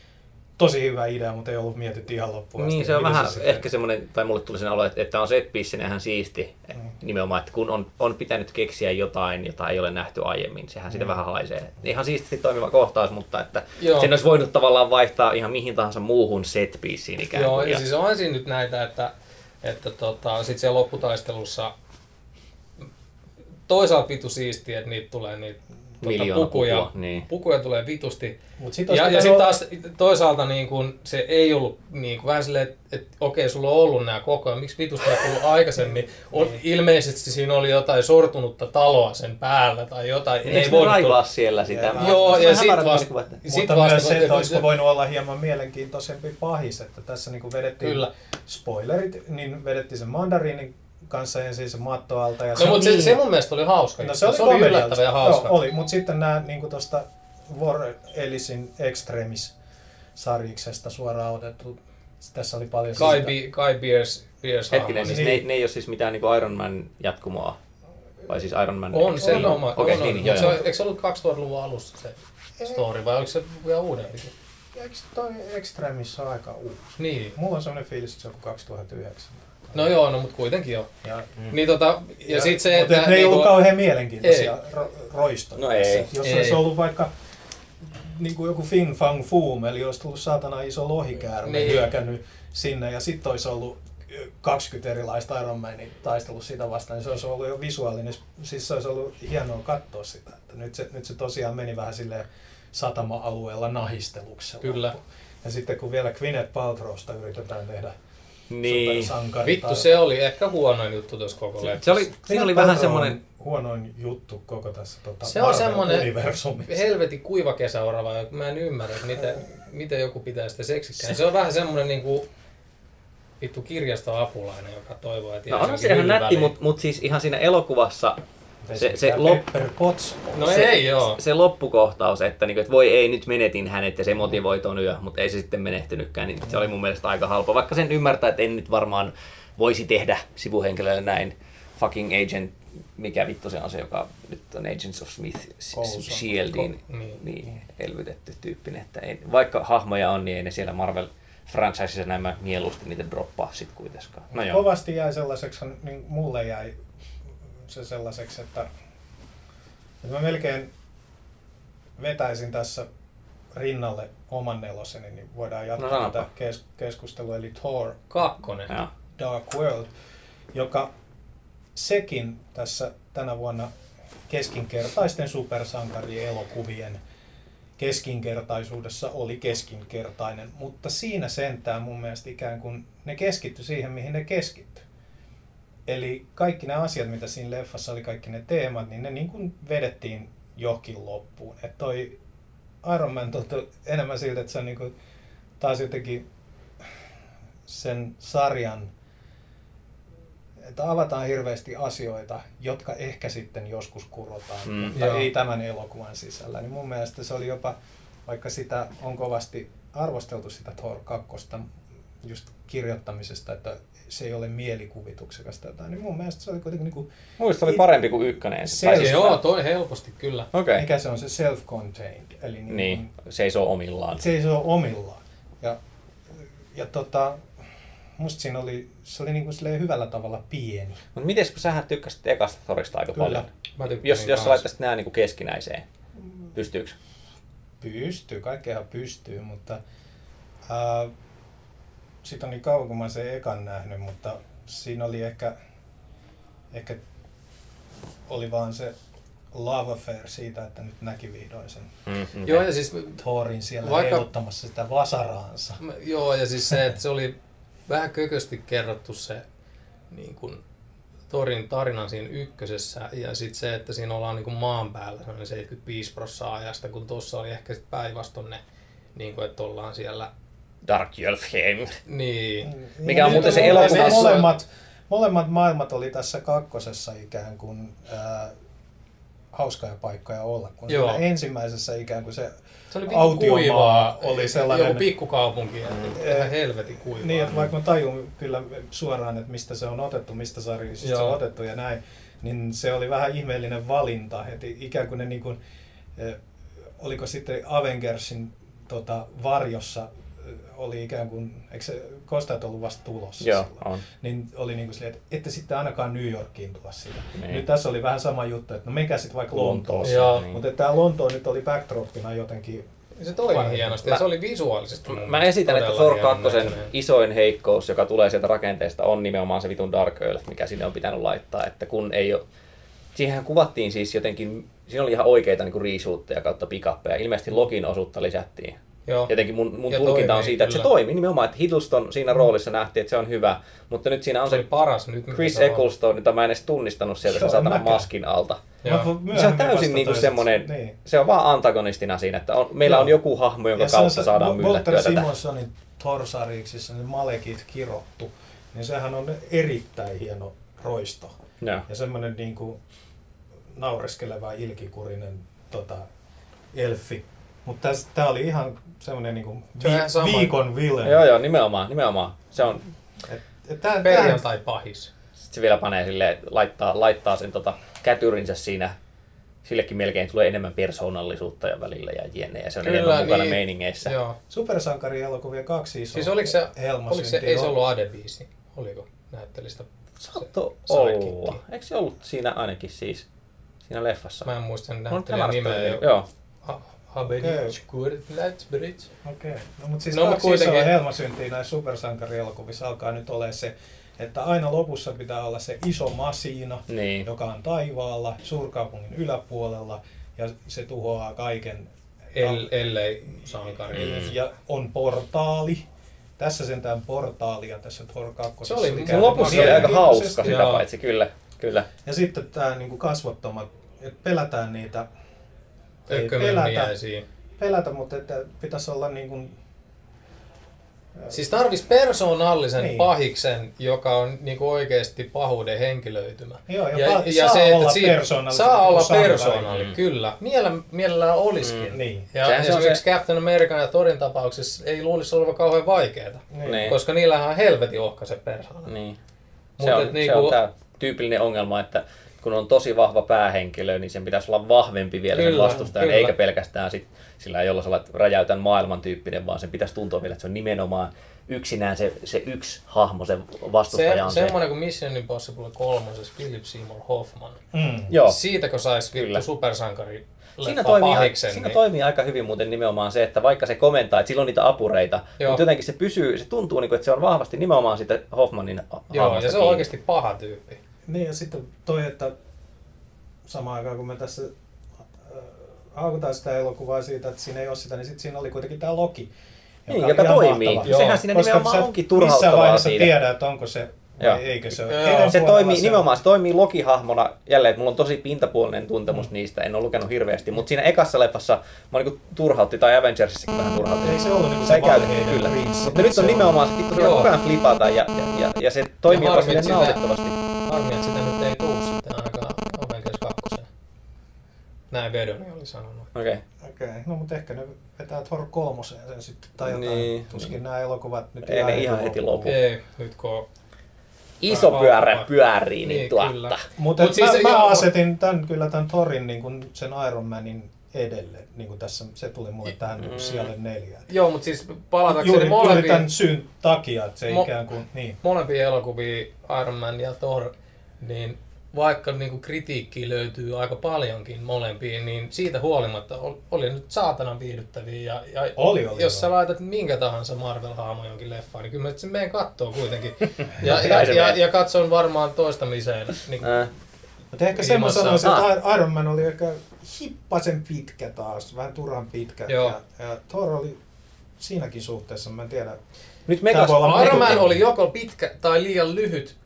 Speaker 3: tosi hyvä idea, mutta ei ollut mietitty ihan loppuun asti.
Speaker 1: Niin, se on
Speaker 3: Miten
Speaker 1: vähän
Speaker 3: sitten-
Speaker 1: ehkä semmoinen, tai mulle tuli sen olo, että, että on set ihan siisti.
Speaker 3: Mm.
Speaker 1: Nimenomaan, että kun on, on pitänyt keksiä jotain, jota ei ole nähty aiemmin, sehän sitä
Speaker 3: Mm.
Speaker 1: vähän haisee. Ihan siististi toimiva kohtaus, mutta että
Speaker 2: Joo.
Speaker 1: sen olisi voinut tavallaan vaihtaa ihan mihin tahansa muuhun set ikään
Speaker 2: Joo,
Speaker 1: kuin.
Speaker 2: ja siis onhan siinä nyt näitä, että, että tota, sit siellä lopputaistelussa toisaalta vitu siistiä, että niitä tulee niitä tota,
Speaker 1: Miljoona
Speaker 2: pukuja,
Speaker 1: pukua, niin.
Speaker 2: pukuja tulee vitusti.
Speaker 3: Mut sit
Speaker 2: Ja, ja sitten taas toisaalta niin kun, se ei ollut niin kun, vähän silleen, että et, okei, sulla on ollut nämä koko ajan, miksi vitusta ei tullut aikaisemmin? On, ilmeisesti siinä oli jotain sortunutta taloa sen päällä tai jotain.
Speaker 1: Eikö ne raivaa siellä sitä?
Speaker 3: Joo,
Speaker 1: Mä-
Speaker 2: Joo, ja
Speaker 1: vähän
Speaker 2: sit
Speaker 1: varmaan
Speaker 2: vasta-
Speaker 1: niinku,
Speaker 2: sit
Speaker 3: Mutta
Speaker 2: vasta-
Speaker 3: myös se, että olisiko voinut olla hieman mielenkiintoisempi pahis, että tässä niin vedettiin
Speaker 2: Kyllä.
Speaker 3: spoilerit, niin vedettiin sen mandariinin kanssa ensin se matto alta. Ja
Speaker 2: No, mutta se,
Speaker 3: niin-
Speaker 2: se mun mielestä oli hauska.
Speaker 3: No se oli,
Speaker 2: se oli yllättävän ja hauska.
Speaker 3: Joo, oli, mutta sitten nämä niin tuosta War Ellisin Extremis sarjiksesta suoraan otettu. Tässä oli paljon
Speaker 2: Kai,
Speaker 3: siitä.
Speaker 2: Bi- Kai Beers, Beers
Speaker 1: Hetkinen, siis
Speaker 3: Niin.
Speaker 1: ne, ne ei ole siis mitään niinku Iron Man jatkumoa? Vai siis Iron Man?
Speaker 2: On se
Speaker 3: On,
Speaker 2: oma.
Speaker 1: Okei,
Speaker 2: on,
Speaker 1: niin,
Speaker 2: on.
Speaker 1: niin, joo,
Speaker 2: se, eikö se ollut 2000-luvun alussa se story vai oliko se vielä uudempi?
Speaker 3: Eikö toi Extremis ole aika uusi?
Speaker 2: Niin.
Speaker 3: Mulla on sellainen fiilis, että se on kuin 2009.
Speaker 2: No joo, no mutta kuitenkin joo.
Speaker 3: Ja,
Speaker 2: Niin tota, ja, sit se,
Speaker 3: mutta
Speaker 2: että
Speaker 3: ne ei ollut
Speaker 2: niinku-
Speaker 3: kauhean mielenkiintoisia ro- roistoja.
Speaker 1: No ei.
Speaker 3: Jos
Speaker 2: Ei.
Speaker 3: olisi ollut vaikka niin kuin joku Fin Fang Foom, eli olisi tullut saatana iso lohikäärme
Speaker 2: Niin.
Speaker 3: hyökännyt sinne ja sitten olisi ollut 20 erilaista Iron Manin taistellut sitä vastaan, niin se olisi ollut jo visuaalinen, siis se olisi ollut hienoa katsoa sitä. Että nyt, se, nyt se tosiaan meni vähän silleen satama-alueella nahisteluksi. se
Speaker 2: Kyllä.
Speaker 3: loppu. Ja sitten kun vielä Gwyneth Paltrowsta yritetään tehdä
Speaker 1: Niin.
Speaker 3: supersankari.
Speaker 2: Vittu,
Speaker 3: tai-
Speaker 2: se oli ehkä huonoin juttu tuossa koko
Speaker 1: Se
Speaker 2: leffassa.
Speaker 1: oli,
Speaker 3: Minä
Speaker 1: oli vähän semmoinen...
Speaker 3: on huonoin juttu koko tässä tota,
Speaker 2: Se on semmonen
Speaker 3: universumissa.
Speaker 2: helvetin kuiva kesäorava, joka mä en ymmärrä, että miten, miten joku pitää sitä seksikkään. Se on vähän semmoinen niinku vittu kirjastoapulainen, joka toivoo, että
Speaker 1: No on se ihan nätti, mutta mut siis ihan siinä elokuvassa se, se, lop.
Speaker 2: No
Speaker 1: se,
Speaker 2: ei joo.
Speaker 1: se loppukohtaus, että, niinku, että voi ei nyt menetin hänet ja se motivoi ton yö, mutta ei se sitten menehtynytkään, niin se oli mun mielestä aika halpa. Vaikka sen ymmärtää, että en nyt varmaan voisi tehdä sivuhenkilölle näin fucking agent, mikä vittu se on se, joka nyt on Agents of Smith
Speaker 2: Ko- niin.
Speaker 1: niin, elvytetty tyyppinen. Että ei, vaikka hahmoja on, niin ei ne siellä Marvel franchisessa näin mä mieluusti niitä droppaa sit kuitenkaan. No joo.
Speaker 3: Kovasti jäi sellaiseksi, niin mulle jäi se sellaiseksi, että, että mä melkein vetäisin tässä rinnalle oman neloseni, niin voidaan jatkaa
Speaker 1: No
Speaker 3: no,
Speaker 1: sanoppa.
Speaker 3: tätä kes- keskustelua, eli Thor
Speaker 2: Kakkonen.
Speaker 1: Joo.
Speaker 3: Dark World, joka sekin tässä tänä vuonna keskinkertaisten supersankarielokuvien keskinkertaisuudessa oli keskinkertainen, mutta siinä sentään mun mielestä ikään kuin ne keskitty siihen, mihin ne keskitty. Eli kaikki ne asiat, mitä siinä leffassa oli, kaikki ne teemat, niin ne niin kuin vedettiin johonkin loppuun. Että toi Iron Man tuntui enemmän siltä, että se on niin kuin taas jotenkin sen sarjan, että avataan hirveästi asioita, jotka ehkä sitten joskus kurotaan,
Speaker 1: mm,
Speaker 3: mutta
Speaker 2: Joo.
Speaker 3: ei tämän elokuvan sisällä. Niin mun mielestä se oli jopa, vaikka sitä on kovasti arvosteltu sitä Thor 2 just kirjoittamisesta, että se ei ole mielikuvituksekasta jotain, niin mun mielestä se oli kuitenkin niin kuin,
Speaker 1: Muista oli parempi kuin ykkönen.
Speaker 3: Se-
Speaker 1: Tai siis-
Speaker 2: Joo, toi helposti kyllä.
Speaker 1: Okei.
Speaker 3: mikä se on se self-contained, eli niin,
Speaker 1: Niin, seisoo omillaan.
Speaker 3: se ei se ole omillaan. Ja, ja tota, musta siinä oli, se oli niin kuin hyvällä tavalla pieni.
Speaker 1: Mutta miten kun sähän tykkäsit ekasta Thorista aika
Speaker 3: Kyllä.
Speaker 1: paljon?
Speaker 2: Mä tykkäsin
Speaker 1: Jos, jos sä laittaisit nämä niinku keskinäiseen, pystyykö?
Speaker 3: Pystyy, kaikkeahan pystyy, mutta ää, sit on niin kauan kun mä sen ekan nähnyt, mutta siinä oli ehkä, ehkä oli vaan se love affair siitä, että nyt näki vihdoin sen
Speaker 1: Mm,
Speaker 2: Joo, ja siis
Speaker 3: Thorin siellä
Speaker 2: Vaikka-
Speaker 3: heiluttamassa sitä vasaraansa.
Speaker 2: Mä- Joo, ja siis se, että se oli vähän kökösti kerrottu se niin kuin, Torin tarinan siinä ykkösessä, ja sitten se, että siinä ollaan niin kuin maan päällä sellainen 75 prosenttia ajasta, kun tuossa oli ehkä sit päinvastoin ne, niin kuin, että ollaan siellä,
Speaker 1: Dark Jölfheim.
Speaker 2: niin,
Speaker 1: Mikä on
Speaker 3: Niin,
Speaker 1: muuten se
Speaker 3: molemmat-
Speaker 1: elokuva-
Speaker 3: Molemmat, molemmat maailmat oli tässä kakkosessa ikään kuin ää, hauskoja paikkoja olla, kun
Speaker 2: Joo.
Speaker 3: siinä ensimmäisessä ikään kuin se
Speaker 2: se oli
Speaker 3: autiomaa
Speaker 2: kuivaa,
Speaker 3: oli sellainen...
Speaker 2: joku pikkukaupunki, että ihan helvetin kuivaa.
Speaker 3: Niin, että vaikka mä tajun kyllä suoraan, että mistä se on otettu, mistä sarjista se
Speaker 2: Joo.
Speaker 3: on otettu ja näin, niin se oli vähän ihmeellinen valinta, että ikään kuin ne niin kuin, eh, oliko sitten Avengersin tota, varjossa eh, oli ikään kuin, eikö se kostajat ollut vasta tulossa
Speaker 1: Joo,
Speaker 3: silloin?
Speaker 1: on.
Speaker 3: Niin oli niin kuin silleen, että ette sitten ainakaan New Yorkiin tulla siitä.
Speaker 1: Niin.
Speaker 3: Nyt tässä oli vähän sama juttu, että no menkää sitten vaikka
Speaker 1: Lontoossa,
Speaker 3: Lontoossa.
Speaker 2: Joo.
Speaker 1: niin.
Speaker 3: Mutta tämä Lontoon nyt oli backdropina jotenkin
Speaker 2: Se toimi
Speaker 3: Vai-
Speaker 2: hienosti,
Speaker 1: Mä-
Speaker 2: ja se oli visuaalisesti mun
Speaker 1: Mä
Speaker 2: mielestä
Speaker 1: esitän, että Thor
Speaker 2: hienon
Speaker 1: 2
Speaker 2: näköinen.
Speaker 1: isoin heikkous, joka tulee sieltä rakenteesta, on nimenomaan se vitun Dark Earth, mikä sinne on pitänyt laittaa. Että kun ei ole... Siihenhän kuvattiin siis jotenkin, siinä oli ihan oikeita niin reshootteja kautta pickappeja. Ilmeisesti Lokin osuutta lisättiin.
Speaker 2: Joo.
Speaker 1: Jotenkin mun, mun
Speaker 2: Ja
Speaker 1: tulkinta on
Speaker 2: toimii,
Speaker 1: siitä, että se
Speaker 2: kyllä.
Speaker 1: toimii nimenomaan, että Hiddleston siinä roolissa nähtiin, että se on hyvä, mutta nyt siinä on
Speaker 2: Se
Speaker 1: se
Speaker 2: paras nyt. mitä
Speaker 1: Chris
Speaker 2: se on.
Speaker 1: Ecclestone, jota mä en edes tunnistanut sieltä sen
Speaker 3: Joo,
Speaker 1: satana maskin alta.
Speaker 2: Joo.
Speaker 1: Se on täysin niinku semmonen,
Speaker 3: Niin.
Speaker 1: se on vaan antagonistina siinä, että on, meillä
Speaker 3: Joo.
Speaker 1: on joku hahmo, jonka
Speaker 3: Ja se
Speaker 1: kautta
Speaker 3: se
Speaker 1: saadaan myllättyä tätä.
Speaker 3: Simonsonin Thor-sarjiksissa ne malekit kirottu, niin sehän on erittäin hieno roisto.
Speaker 1: Joo.
Speaker 3: Ja semmoinen niin kuin naureskeleva ilkikurinen tota, elfi. Mutta tämä oli ihan semmoinen niin kuin
Speaker 2: Se on ihan sama.
Speaker 3: viikon villain.
Speaker 1: Joo, joo, nimenomaan, nimenomaan. Se on,
Speaker 3: Et, et
Speaker 2: Perjantai pahis.
Speaker 1: sit se vielä panee sille, laittaa, laittaa sen tota, kätyrinsä siinä, sillekin melkein tulee enemmän persoonallisuutta ja välillä ja jenne, ja se on
Speaker 2: Kyllä,
Speaker 1: enemmän mukana
Speaker 2: niin.
Speaker 1: meiningeissä.
Speaker 2: Joo.
Speaker 3: supersankarielokuvia kaksi isoa
Speaker 2: Siis oliko se, oliko se, ei se
Speaker 3: on.
Speaker 2: ollut Ade-biisi? Oliko näyttelistä? Se sidekick.
Speaker 1: olla. Eikö se ollut siinä ainakin siis, siinä leffassa?
Speaker 2: Mä en muista sen
Speaker 1: On
Speaker 2: näyttelijän
Speaker 1: Joo.
Speaker 2: Habedic, Kurtlätsbridge.
Speaker 3: Okei. No, mutta siis
Speaker 2: No,
Speaker 3: kaksi kuitenkin...
Speaker 2: kuitenkin-
Speaker 3: isoa helmasyntiä näissä supersankarielokuvissa alkaa nyt olemaan se, että aina lopussa pitää olla se iso masiina,
Speaker 1: Niin.
Speaker 3: joka on taivaalla, suurkaupungin yläpuolella, ja se tuhoaa kaiken.
Speaker 2: El, ellei sankari.
Speaker 1: Mm.
Speaker 3: Ja on portaali Tässä sentään portaalia tässä Thor 2.
Speaker 2: Se oli- se
Speaker 1: lopussa oli aika hauska sitä paitsi, kyllä. kyllä.
Speaker 3: Ja sitten tämä niinku kasvottomat, että pelätään niitä, ei pelätä, pelätä, mutta että pitäisi olla niin kuin,
Speaker 2: Siis tarvis persoonallisen
Speaker 3: Niin.
Speaker 2: niin. pahiksen, joka on niinku oikeasti pahuuden henkilöitymä.
Speaker 3: Joo, ja pa- saa olla
Speaker 2: siinä-
Speaker 3: persoonallinen,
Speaker 2: Saa
Speaker 3: niin
Speaker 2: olla persoonallinen,
Speaker 1: Mm.
Speaker 2: kyllä. Miellä, mielellään olisikin.
Speaker 1: Mm.
Speaker 3: niin.
Speaker 2: Ja
Speaker 1: Sehän se on
Speaker 2: esimerkiksi
Speaker 1: se-
Speaker 2: Captain American ja Torin tapauksessa ei luulisi olevan kauhean vaikeaa,
Speaker 3: niin.
Speaker 1: Niin.
Speaker 2: koska niillähän on helvetin ohkaisen persoona.
Speaker 1: Niin.
Speaker 2: Mut
Speaker 1: Se on,
Speaker 2: et
Speaker 1: se
Speaker 2: niinku-
Speaker 1: on tämä tyypillinen ongelma, että kun on tosi vahva päähenkilö, niin sen pitäisi olla vahvempi vielä
Speaker 2: Kyllä,
Speaker 1: sen vastustajan,
Speaker 2: kyllä.
Speaker 1: eikä pelkästään sit sillä jolla sä olet räjäytän maailman tyyppinen, vaan sen pitäisi tuntua vielä, että se on nimenomaan yksinään se, se yksi hahmo, se vastustaja
Speaker 2: Se,
Speaker 1: on se.
Speaker 2: semmoinen kuin Mission Impossible kolmosessa Philip Seymour Hoffman.
Speaker 3: Mm.
Speaker 1: Joo.
Speaker 2: Siitäkö saisi
Speaker 1: Kyllä.
Speaker 2: supersankari
Speaker 1: Siinä toimii,
Speaker 2: pahiksen,
Speaker 1: siinä
Speaker 2: niin-
Speaker 1: toimii aika hyvin muuten nimenomaan se, että vaikka se komentaa, että sillä on niitä apureita,
Speaker 2: Joo.
Speaker 1: mutta jotenkin se pysyy, se tuntuu, niin kuin, että se on vahvasti nimenomaan sitä Hoffmanin
Speaker 2: Joo, ja se on
Speaker 1: kiinni.
Speaker 2: oikeasti paha tyyppi.
Speaker 3: Niin ja sitten toi, että samaan aikaan kun me tässä äh, haukutaan sitä elokuvaa siitä, että siinä ei ole sitä, niin sitten siinä oli kuitenkin tämä Loki.
Speaker 1: Niin,
Speaker 3: on
Speaker 1: joka toimii.
Speaker 3: mahtava.
Speaker 1: Joo. Sehän siinä
Speaker 3: Koska
Speaker 1: nimenomaan onkin
Speaker 3: Missään
Speaker 1: turhauttavaa
Speaker 3: vaiheessa
Speaker 1: siitä.
Speaker 3: tiedä, että onko se
Speaker 1: Joo.
Speaker 3: eikö se ole.
Speaker 1: Se toimii
Speaker 3: on?
Speaker 1: nimenomaan, se toimii Loki-hahmona, jälleen, että mulla on tosi pintapuolinen tuntemus mm. niistä, en ole lukenut hirveästi, mutta siinä ekassa leffassa mä niin turhautti, tai Avengersissakin vähän turhautti.
Speaker 3: Ei se ollut niinku
Speaker 1: se
Speaker 3: se
Speaker 1: käytetty, kyllä. Mutta nyt on nimenomaan se se koko ajan flipata ja, ja, ja, ja se toimii
Speaker 2: Ja
Speaker 1: jopa
Speaker 2: harmi, että sitä- nyt ei tuu sitten ainakaan Avengers 2. Näin Vedoni oli sanonut.
Speaker 1: Okei.
Speaker 3: Okei, no mutta ehkä ne vetää Thor kolmoseen sen sitten tai jotain.
Speaker 1: Niin.
Speaker 3: Tuskin nämä elokuvat nyt
Speaker 1: Ei ne ihan heti lopu.
Speaker 2: Ei, nyt kun on
Speaker 1: Iso pyörä pyörii, niin,
Speaker 2: Niin,
Speaker 1: tuotta.
Speaker 3: Mutta
Speaker 2: Mut
Speaker 3: siis mä, mä
Speaker 2: joo,
Speaker 3: asetin tämän, kyllä tämän Thorin niin kuin sen Iron Manin edelle. Niin kuin tässä, se tuli mulle tähän niin kuin sijalle neljä.
Speaker 2: Joo, mutta siis palatakseni
Speaker 3: Juuri, juuri
Speaker 2: molempiin,
Speaker 3: tämän syyn takia, että se
Speaker 2: Mo-
Speaker 3: ikään kuin, niin.
Speaker 2: molempiin elokuviin, Iron Man ja Thor, niin vaikka niinku kritiikkiä löytyy aika paljonkin molempiin, niin siitä huolimatta ol- oli nyt saatanan viihdyttäviä. Ja, ja
Speaker 3: Oli, oli,
Speaker 2: jos
Speaker 3: joo.
Speaker 2: sä laitat minkä tahansa Marvel-hahmo jonkin leffaan, niin kyllä mä sen menen kattoo kuitenkin. Ja, ja, ja, ja katson varmaan toistamiseen. Niin,
Speaker 1: Äh,
Speaker 3: Mutta ehkä sen mä sanoisin,
Speaker 1: Ah.
Speaker 3: että Iron Man oli ehkä hippasen pitkä taas, vähän turhan pitkä.
Speaker 2: Joo.
Speaker 3: Ja, ja Thor oli siinäkin suhteessa, mä en tiedä.
Speaker 1: nyt Megas...
Speaker 2: Iron Man oli joko pitkä tai liian lyhyt,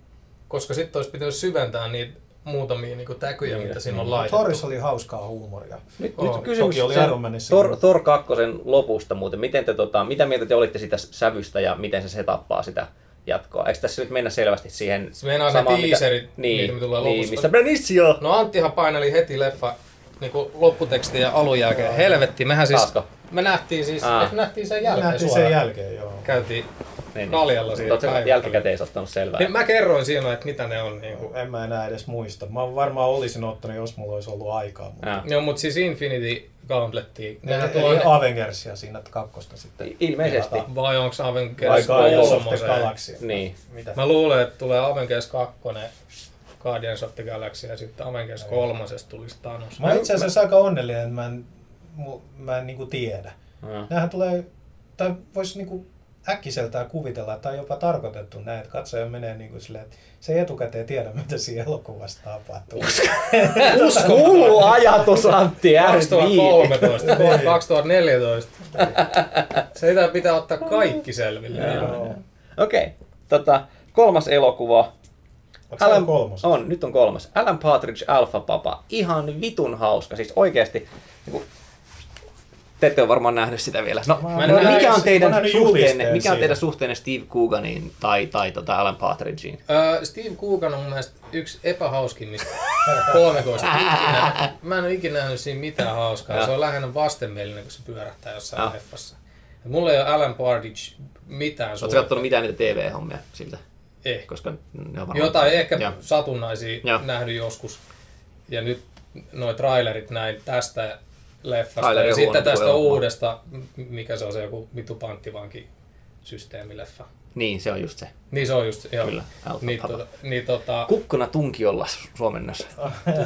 Speaker 2: koska sitten olisi pitänyt syventää niitä muutamia niin täkyjä,
Speaker 1: Niin,
Speaker 2: mitä siinä on
Speaker 3: Mutta
Speaker 2: laitettu.
Speaker 3: Thorissa oli hauskaa huumoria.
Speaker 1: Nyt,
Speaker 2: Oo,
Speaker 1: nyt kysymys
Speaker 3: oli kyllä.
Speaker 1: Thor 2 lopusta muuten. Miten te, tota, mitä mieltä te olitte sitä sävystä ja miten se setappaa sitä jatkoa? Eikö tässä nyt mennä selvästi siihen
Speaker 2: Se meinaa ne
Speaker 1: samaan,
Speaker 2: teaserit,
Speaker 1: niin,
Speaker 2: mitä me tulee
Speaker 1: niin,
Speaker 2: lopussa.
Speaker 1: missä Benicio?
Speaker 2: No Anttihan paineli heti leffa niin lopputeksti ja alun jälkeen. Helvetti, mehän siis...
Speaker 1: Taasko?
Speaker 2: Me nähtiin siis,
Speaker 1: Aa.
Speaker 2: me nähtiin sen
Speaker 3: Me
Speaker 2: jälkeen
Speaker 3: nähtiin
Speaker 2: suoraan.
Speaker 3: sen jälkeen, joo.
Speaker 2: Käytiin
Speaker 1: Niin,
Speaker 2: kaljalla siinä.
Speaker 1: Oletko jälkikäteen ottanut selvää?
Speaker 2: Niin mä kerroin siinä, että mitä ne on. Niin kuin.
Speaker 3: En mä enää edes muista. Mä varmaan olisin ottanut, jos mulla olisi ollut aikaa. Mutta
Speaker 1: Ja.
Speaker 2: Joo, mutta siis Infinity Gauntlettiin.
Speaker 3: ne,
Speaker 2: tulee,
Speaker 3: Avengersia siinä kakkosta sitten.
Speaker 1: Ilmeisesti.
Speaker 3: pelataan.
Speaker 2: vai onko
Speaker 3: Vai
Speaker 2: Avengers
Speaker 3: Guardians of the? Galaxy.
Speaker 1: Niin.
Speaker 3: Mitä?
Speaker 2: Mä luulen, että tulee Avengers 2, Guardians of the Galaxy ja sitten Avengers 3 tulisi Thanos.
Speaker 3: Mä itse asiassa aika onnellinen, että mä en, mä en niinku tiedä.
Speaker 1: Ja.
Speaker 3: Nämähän tulee, tai vois niinku äkkiseltään kuvitella, on jopa tarkoitettu näin, että katsoja menee niinku silleen, että se ei etukäteen tiedä, mitä siinä elokuvassa tapahtuu.
Speaker 1: Hullu ajatus, Antti, ärsyt
Speaker 2: 2013,
Speaker 3: Niin.
Speaker 2: 2014. Siitä pitää ottaa kaikki selville.
Speaker 1: Okei, tota, kolmas elokuva.
Speaker 3: Onko se kolmos?
Speaker 1: On, nyt on kolmas. Alan Partridge Alpha Papa. Ihan vitun hauska. Siis oikeesti, niin kuin, te ette ole varmaan nähnyt sitä vielä. No,
Speaker 3: Mä
Speaker 2: en
Speaker 1: no
Speaker 2: nähnyt-
Speaker 1: mikä on teidän suhteenne, mikä on teidän suhteenne Steve Cooganiin tai, tai tota Alan Partridgeen?
Speaker 2: Öö, Steve Coogan on mun mielestä yksi epähauskimmista kolmekoista. Mä en ole ikinä nähnyt siinä mitään hauskaa.
Speaker 1: Ja.
Speaker 2: Se on lähinnä vastenmielinen, kun se pyörähtää jossain
Speaker 1: Ja.
Speaker 2: leffassa. Ja mulla ei ole Alan Partridge mitään
Speaker 1: Oletko
Speaker 2: suotta.
Speaker 1: katsonut mitään niitä TV-hommia siltä?
Speaker 2: Ei.
Speaker 1: Koska ne on varmaan...
Speaker 2: Jotain ehkä
Speaker 1: Joo.
Speaker 2: satunnaisia
Speaker 1: Joo.
Speaker 2: nähnyt joskus. Ja nyt nuo trailerit näin tästä leffasta
Speaker 1: Traileri
Speaker 2: ja sitten tästä
Speaker 1: elokuva.
Speaker 2: uudesta, mikä se on se joku vitu panttivanki systeemileffa.
Speaker 1: Niin, se on just se.
Speaker 2: Niin se on just, joo.
Speaker 1: Kyllä,
Speaker 2: Niin, tota, niin tota,
Speaker 1: Kukkona tunkiolla suomennossa.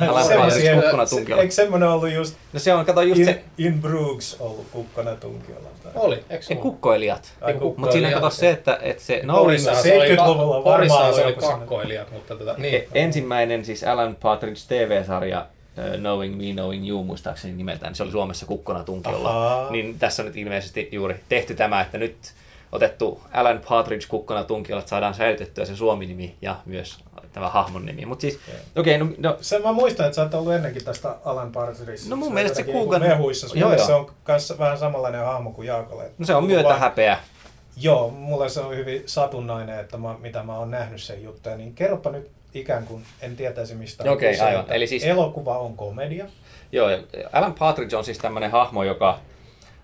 Speaker 1: Alan
Speaker 3: Semmosia-
Speaker 1: Partridge kukkona
Speaker 3: se-
Speaker 1: tunkiolla.
Speaker 3: Eikö semmoinen ollut just
Speaker 1: No se on, kato just
Speaker 3: in,
Speaker 1: se,
Speaker 3: in Brooks ollut kukkana tunkiolla?
Speaker 2: oli, eikö ollut?
Speaker 1: kukkoilijat.
Speaker 3: Ai,
Speaker 1: Mutta siinä kato se, että, että se Knowing,
Speaker 2: Porissahan se oli,
Speaker 3: 70-luvulla
Speaker 2: ka- Porissahan
Speaker 3: varmaan
Speaker 2: se oli kakkoilijat, mutta tota,
Speaker 1: E-
Speaker 2: niin.
Speaker 1: ensimmäinen siis Alan Partridge TV-sarja Knowing Me, Knowing You muistaakseni nimeltään, se oli Suomessa kukkona tunkiolla.
Speaker 3: Ahaa.
Speaker 1: Niin tässä on nyt ilmeisesti juuri tehty tämä, että nyt otettu Alan Partridge kukkona tunkiolla, että saadaan säilytettyä se Suomi-nimi ja myös tämä hahmon nimi. Mutta siis, okei, okay, no, no
Speaker 3: Sen mä muistan, että sä oot ollut ennenkin tästä Alan Partridge.
Speaker 1: No mun
Speaker 3: Se
Speaker 1: mielestä se
Speaker 3: niinku Mehuissa.
Speaker 1: Joo, joo.
Speaker 3: se on kans vähän samanlainen hahmo kuin Jaakolle.
Speaker 1: no se on myötä häpeä.
Speaker 3: Joo, mulle se on hyvin satunnainen, että mä, mitä mä oon nähnyt sen juttuja. Niin kerropa nyt ikään kuin en tietäisi mistä on
Speaker 1: Okei,
Speaker 3: kyse,
Speaker 1: aivan. Eli siis-
Speaker 3: Elokuva on komedia.
Speaker 1: Joo, ja Alan Partridge on siis tämmöinen hahmo, joka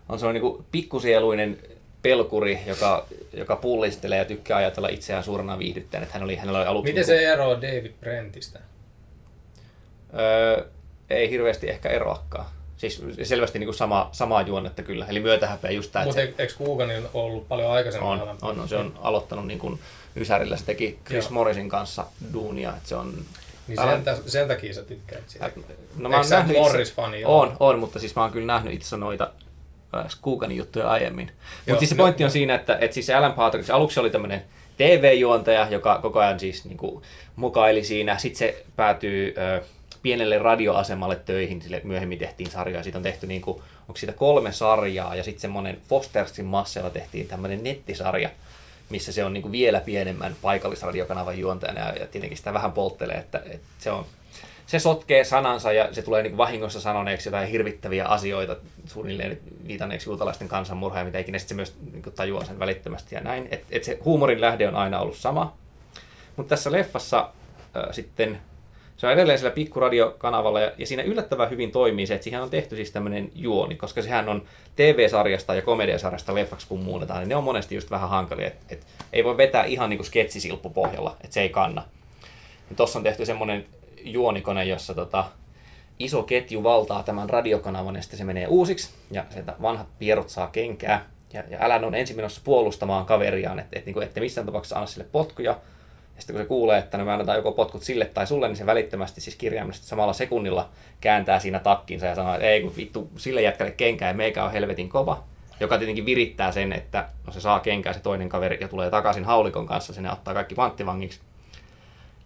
Speaker 1: on sellainen niin pikkusieluinen pelkuri, joka, joka pullistelee ja tykkää ajatella itseään suurena viihdyttäjänä. Että hän oli, hänellä oli aluksi...
Speaker 2: Miten
Speaker 1: niin
Speaker 2: se eroaa David Brentistä?
Speaker 1: kuin, öö, ei hirveästi ehkä eroakaan. Siis selvästi niin kuin sama, samaa juonnetta kyllä. Eli myötähäpeä just tämä,
Speaker 2: Mutta
Speaker 1: se
Speaker 2: eikö Kuuganin ollut paljon aikaisemmin?
Speaker 1: on, on, on, se on aloittanut niin kuin Ysärillä. Se teki Chris
Speaker 2: Joo.
Speaker 1: Morrisin kanssa duunia. Että se on,
Speaker 2: Niin sen, tä- sen takia sä tykkäät siitä.
Speaker 1: No
Speaker 2: Eikö sä
Speaker 1: itse-
Speaker 2: Morris-fani?
Speaker 1: On, on, mutta siis mä oon kyllä nähnyt itse noita äh, Skooganin juttuja aiemmin. Mutta siis se
Speaker 2: no-
Speaker 1: pointti on siinä, että, että siis Alan Partridge aluksi oli tämmöinen TV-juontaja, joka koko ajan siis niin kuin, mukaili siinä. Sitten se päätyy ö, pienelle radioasemalle töihin, sille myöhemmin tehtiin sarjaa. Siitä on tehty, niin kuin, onko siitä kolme sarjaa ja sitten semmoinen Fostersin massella tehtiin tämmöinen nettisarja, missä se on niin kuin vielä pienemmän paikallisradiokanavan juontajana ja, ja tietenkin sitä vähän polttelee, että, että se on se sotkee sanansa ja se tulee niin vahingossa sanoneeksi jotain hirvittäviä asioita, suunnilleen viitanneeksi juutalaisten kansanmurhaa ja mitä ikinä, sitten se myös niin tajuaa sen välittömästi ja näin. Et, et se huumorin lähde on aina ollut sama. Mutta tässä leffassa äh, sitten se on edelleen siellä pikkuradiokanavalla ja, ja siinä yllättävän hyvin toimii se, että siihen on tehty siis tämmöinen juoni, koska sehän on TV-sarjasta ja komediasarjasta leffaksi kun muunnetaan, niin ne on monesti just vähän hankalia, että et ei voi vetää ihan niin kuin sketsisilppu pohjalla, että se ei kanna. Niin Tuossa on tehty semmoinen juonikone, jossa tota, iso ketju valtaa tämän radiokanavan ja sitten se menee uusiksi ja sieltä vanhat pierut saa kenkää. Ja, ja Alan on ensin menossa puolustamaan kaveriaan, että et, niin ette missään tapauksessa anna sille potkuja. Ja sitten kun se kuulee, että me annetaan joko potkut sille tai sulle, niin se välittömästi siis kirjaimellisesti samalla sekunnilla kääntää siinä takkinsa ja sanoo, että ei kun vittu sille jätkälle kenkää ja meikä on helvetin kova. Joka tietenkin virittää sen, että no se saa kenkää se toinen kaveri ja tulee takaisin haulikon kanssa, sinne ottaa kaikki panttivangiksi.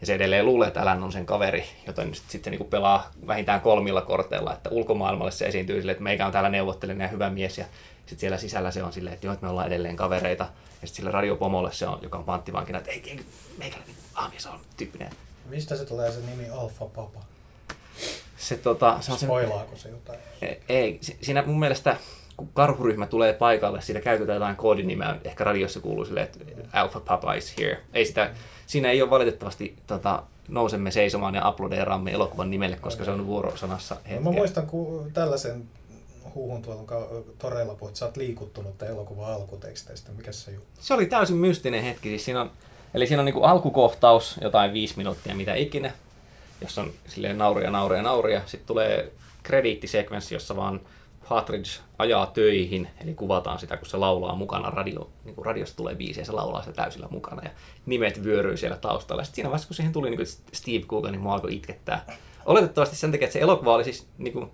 Speaker 1: Ja se edelleen luulee, että Alan on sen kaveri, joten sitten sit se niinku pelaa vähintään kolmilla korteilla, että ulkomaailmalle se esiintyy silleen, että meikä on täällä neuvottelinen ja hyvä mies, ja sitten siellä sisällä se on silleen, että joo, että me ollaan edelleen kavereita. Ja sitten sille radiopomolle se on, joka on panttivankina, että ei, ei meikäläinen aamies on tyyppinen.
Speaker 3: Mistä se tulee se nimi Alfa Papa?
Speaker 1: Se, tota, se on se,
Speaker 3: Spoilaako se jotain?
Speaker 1: ei, si- siinä mun mielestä, kun karhuryhmä tulee paikalle, siitä käytetään jotain koodinimeä, ehkä radiossa kuuluu silleen, että Alpha Papa is here. Ei sitä, siinä ei ole valitettavasti tota, nousemme seisomaan ja aplodeeraamme elokuvan nimelle, koska se on vuorosanassa
Speaker 3: No,
Speaker 1: hetken.
Speaker 3: mä muistan kun tällaisen huhun tuolla toreilla puhut, sä oot liikuttunut elokuvan alkuteksteistä. Mikä se juttu?
Speaker 1: Se oli täysin mystinen hetki. Siis siinä on, eli siinä on niinku alkukohtaus, jotain viisi minuuttia, mitä ikinä, jossa on silleen nauria, nauria, nauria. Sitten tulee krediittisekvenssi, jossa vaan Partridge ajaa töihin, eli kuvataan sitä, kun se laulaa mukana radio, niin kuin radiosta tulee biisi ja se laulaa sitä täysillä mukana ja nimet vyöryy siellä taustalla. Sitten siinä vaiheessa, kun siihen tuli niin kuin Steve Coogan, niin mua alkoi itkettää. Oletettavasti sen takia, että se elokuva oli siis niin kuin,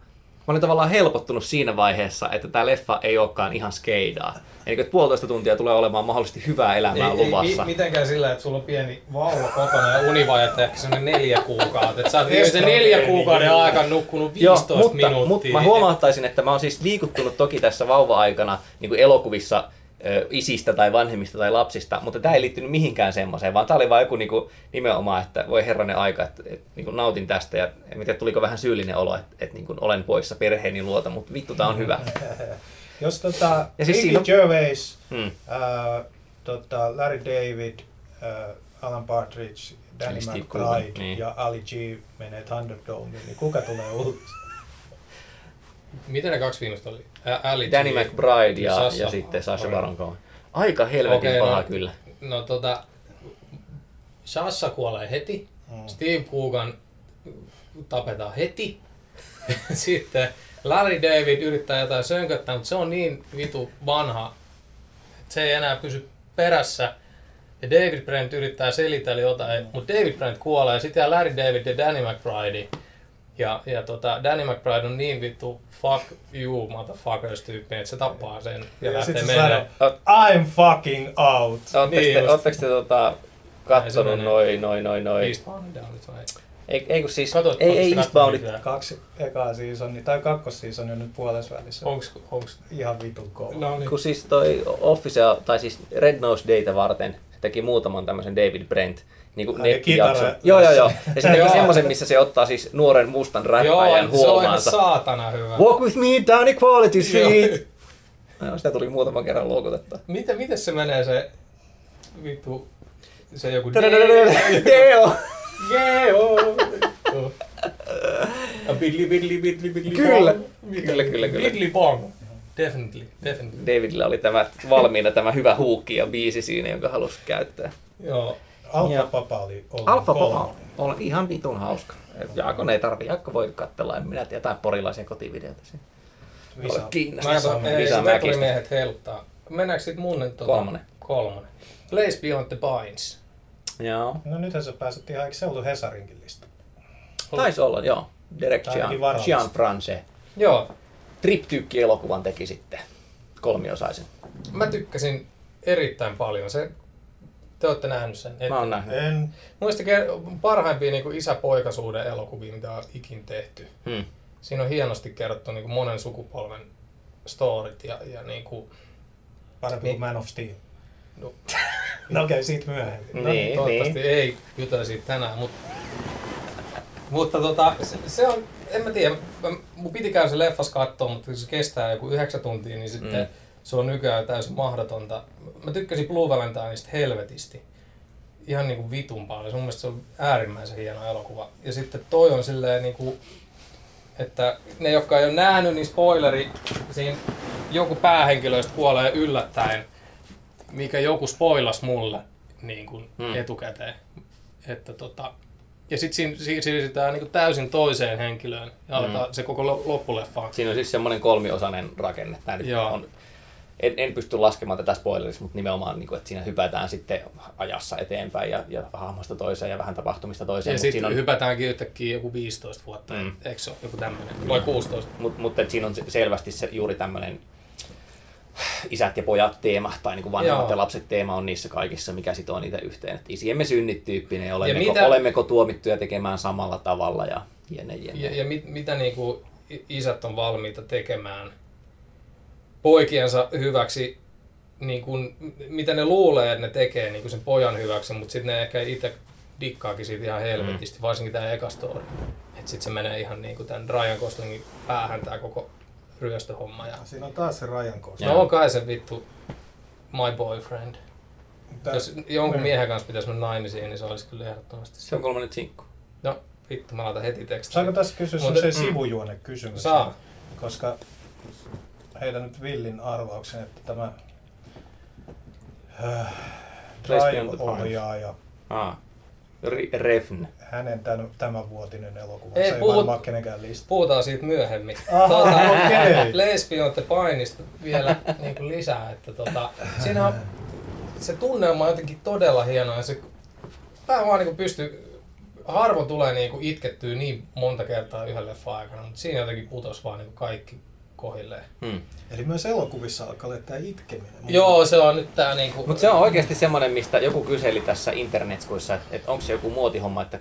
Speaker 1: Mä olin tavallaan helpottunut siinä vaiheessa, että tämä leffa ei olekaan ihan skeidaa. Eli että puolitoista tuntia tulee olemaan mahdollisesti hyvää elämää luvassa.
Speaker 2: mi- mitenkään sillä, että sulla on pieni vauva kotona ja univajetta ehkä semmoinen neljä kuukautta. Että sä oot se neljä kuukauden
Speaker 3: juttu.
Speaker 2: aikana nukkunut
Speaker 1: Joo,
Speaker 2: 15
Speaker 1: mutta,
Speaker 2: minuuttia.
Speaker 1: mutta mä huomauttaisin, että mä oon siis liikuttunut toki tässä vauva-aikana niin kuin elokuvissa isistä tai vanhemmista tai lapsista, mutta tämä ei liittynyt mihinkään semmoiseen, vaan tämä oli vaan joku niin kuin, nimenomaan, että voi herranen aika, että, että niin kuin nautin tästä ja en tiedä, tuliko vähän syyllinen olo, että, että niin kuin olen poissa perheeni luota, mutta vittu tää on hyvä.
Speaker 3: Jos tota,
Speaker 1: Ja siis siinä
Speaker 3: Gervais,
Speaker 1: Hmm.
Speaker 3: ää, tota, Larry David, ää, Alan Partridge, Danny McBride
Speaker 1: niin.
Speaker 3: ja Ali G menee Thunderdome, niin kuka tulee ulos?
Speaker 2: Miten ne kaksi viimeistä oli? Ä-
Speaker 1: Danny. McBride ja,
Speaker 2: Sasha.
Speaker 1: ja sitten Sasha. Baron Cohen. Aika helvetin
Speaker 2: Okei,
Speaker 1: paha
Speaker 2: no-
Speaker 1: kyllä.
Speaker 2: No tota, Sassa kuolee heti,
Speaker 3: Mm.
Speaker 2: Steve Coogan tapetaan heti, sitten Larry David yrittää jotain sönköttää, mutta se on niin vitu vanha, että se ei enää pysy perässä. Ja David Brent yrittää selitellä jotain, mutta David Brent kuolee, sitten Larry David ja Danny McBride. Ja, ja tota, Danny McBride on niin vittu fuck you motherfuckers tyyppinen, että se tappaa sen ja,
Speaker 3: Ja
Speaker 2: lähtee menemään.
Speaker 3: sanoo, I'm fucking out.
Speaker 1: Oletteko
Speaker 2: Niin
Speaker 1: te,
Speaker 2: just.
Speaker 1: ootteko te tota, kattonut noin, noin, noin, noin,
Speaker 2: Eastbound vai?
Speaker 1: Ei, ei kun siis,
Speaker 2: Katot,
Speaker 1: ei, ei Eastboundit.
Speaker 3: Kaksi ekaa seasonia, tai kakkosseasonia nyt puolessa välissä.
Speaker 2: Onks, onks...
Speaker 3: Ihan vitun kova.
Speaker 2: No niin.
Speaker 1: Kun siis toi Office, tai siis Red Nose Data varten, se teki muutaman tämmöisen David Brent niin kuin nettijakson. Joo, joo, joo. Ja se
Speaker 2: Joo.
Speaker 1: teki semmoisen, missä se ottaa siis nuoren mustan
Speaker 2: Joo,
Speaker 1: räppäjän
Speaker 2: se on ihan
Speaker 1: huomaansa.
Speaker 2: saatana hyvä.
Speaker 1: Walk with me down Equality Street.
Speaker 2: Joo.
Speaker 1: No, sitä tuli muutaman kerran luokutettua.
Speaker 2: Miten, miten se menee se vittu, se joku
Speaker 1: Deo!
Speaker 2: Geo! A bidli bidli bidli bidli.
Speaker 1: Kyllä, kyllä, kyllä.
Speaker 2: Bidli bong. Definitely, definitely.
Speaker 1: Davidillä oli tämä valmiina tämä hyvä huukki ja biisi siinä, jonka halusi käyttää.
Speaker 2: Joo.
Speaker 3: Alfa. Papa oli
Speaker 1: Alfa. Papa on ihan vitun hauska. Jaakko ei tarvi, Jaakko voi katsella, en minä tiedä, jotain porilaisia kotivideoita siinä.
Speaker 3: Visa.
Speaker 1: Lisää
Speaker 2: sitä tuli miehet heiluttaa. Mennäänkö sit mun tuota,
Speaker 1: Kolmonen.
Speaker 2: Kolmonen. Place Beyond the Pines.
Speaker 1: Joo.
Speaker 3: No nythän sä pääset ihan, eikö se ollut Hesarinkin lista?
Speaker 1: Taisi olla, joo. Derek. Jean France.
Speaker 2: Joo.
Speaker 1: Triptykki-elokuvan teki sitten kolmiosaisen.
Speaker 2: Mä tykkäsin erittäin paljon. Se, te olette nähnyt sen.
Speaker 1: Mä oon nähnyt.
Speaker 3: En.
Speaker 2: Muista parhaimpia niin isä-poikasuuden elokuvia, mitä on ikin tehty.
Speaker 1: Hmm.
Speaker 2: Siinä on hienosti kerrottu niin kuin monen sukupolven storit ja, ja niin kuin,
Speaker 3: Parempi
Speaker 2: Niin.
Speaker 3: kuin Man of Steel.
Speaker 2: no,
Speaker 3: No okei, okay, siitä myöhemmin.
Speaker 1: Niin,
Speaker 2: no, toivottavasti
Speaker 1: niin.
Speaker 2: ei jutella siitä tänään, mutta, mutta tota, se, se, on, en mä tiedä, mä- mun piti käydä se leffas katsoa, mutta kun se kestää joku yhdeksän tuntia, niin sitten
Speaker 1: Mm.
Speaker 2: Mm. se on nykyään täysin mahdotonta. Mä tykkäsin Blue Valentineista helvetisti. Ihan niinku vitun paljon. Se mun mielestä se on äärimmäisen hieno elokuva. Ja sitten toi on silleen niinku, että ne, jotka ei ole nähnyt, niin spoileri, siinä joku päähenkilöistä kuolee yllättäen, mikä joku spoilas mulle niin kuin
Speaker 1: Hmm.
Speaker 2: hmm. etukäteen. Että tota, ja sitten siirrytään niin täysin toiseen henkilöön ja aletaan se koko lo- loppuleffa.
Speaker 1: Siinä on siis semmoinen kolmiosainen rakenne. Nyt
Speaker 2: Joo.
Speaker 1: on, en, en pysty laskemaan tätä spoilerissa, mutta nimenomaan, niin kuin, että siinä hypätään sitten ajassa eteenpäin ja, ja hahmosta toiseen ja vähän tapahtumista toiseen.
Speaker 2: Ja
Speaker 1: Mutta
Speaker 2: sitten
Speaker 1: siinä on,
Speaker 2: hypätäänkin yhtäkkiä joku 15 vuotta,
Speaker 1: Mm.
Speaker 2: eikö se ole joku tämmöinen? Vai 16?
Speaker 1: Mutta mut, siinä on se- selvästi se, juuri tämmöinen isät ja pojat teema, tai niin kuin vanhemmat
Speaker 2: Joo.
Speaker 1: ja lapset teema on niissä kaikissa, mikä sitoo niitä yhteen. Että isiemme synnit tyyppinen, ja olemmeko,
Speaker 2: mitä-
Speaker 1: olemmeko tuomittuja tekemään samalla tavalla ja jene jene.
Speaker 2: Ja, ja mit, mitä niinku i- isät on valmiita tekemään poikiensa hyväksi, niin kun, mitä ne luulee, että ne tekee niin kun sen pojan hyväksi, mutta sitten ne ehkä itse dikkaakin siitä ihan helvetisti, varsinkin tämä eka story. Että sitten se menee ihan niin kuin tämän Ryan Goslingin päähän tämä koko ryöstöhomma. Ja...
Speaker 3: Siinä on taas se Ryan Gosling.
Speaker 2: No on kai se vittu my boyfriend.
Speaker 3: Tää-
Speaker 2: Jos jonkun
Speaker 3: Mm.
Speaker 2: miehen kanssa pitäisi mennä naimisiin, niin se olisi kyllä ehdottomasti se.
Speaker 1: Se on kolmannen sinkku.
Speaker 2: No vittu, mä laitan heti tekstiin.
Speaker 3: Saanko tässä kysyä
Speaker 2: Mutta-
Speaker 3: semmoisen
Speaker 2: mm.
Speaker 3: sivujuone kysymys?
Speaker 2: Saa.
Speaker 3: Koska heitän nyt villin arvauksen, että tämä äh. Drive-ohjaaja,
Speaker 1: Ah. Refn.
Speaker 3: hänen tämän, tämänvuotinen elokuva,
Speaker 2: Ei,
Speaker 3: se ei
Speaker 2: puhut-
Speaker 3: varmaan kenenkään lista.
Speaker 2: Puhutaan siitä myöhemmin.
Speaker 3: Aha, okei.
Speaker 2: Lesbian the Painista vielä niin kuin lisää, että tota, siinä on, se tunnelma on jotenkin todella hieno ja se vähän vaan niin kuin pystyy, harvoin tulee niin kuin itkettyä niin monta kertaa yhden leffan aikana, mutta siinä jotenkin putos vaan niin kuin kaikki kohilleen.
Speaker 1: Hmm.
Speaker 3: Eli myös elokuvissa alkaa olla tämä itkeminen.
Speaker 2: Joo, se on nyt tää niinku...
Speaker 1: Mutta se on oikeasti semmoinen, mistä joku kyseli tässä internetskuissa, että, että onko se joku muotihomma, että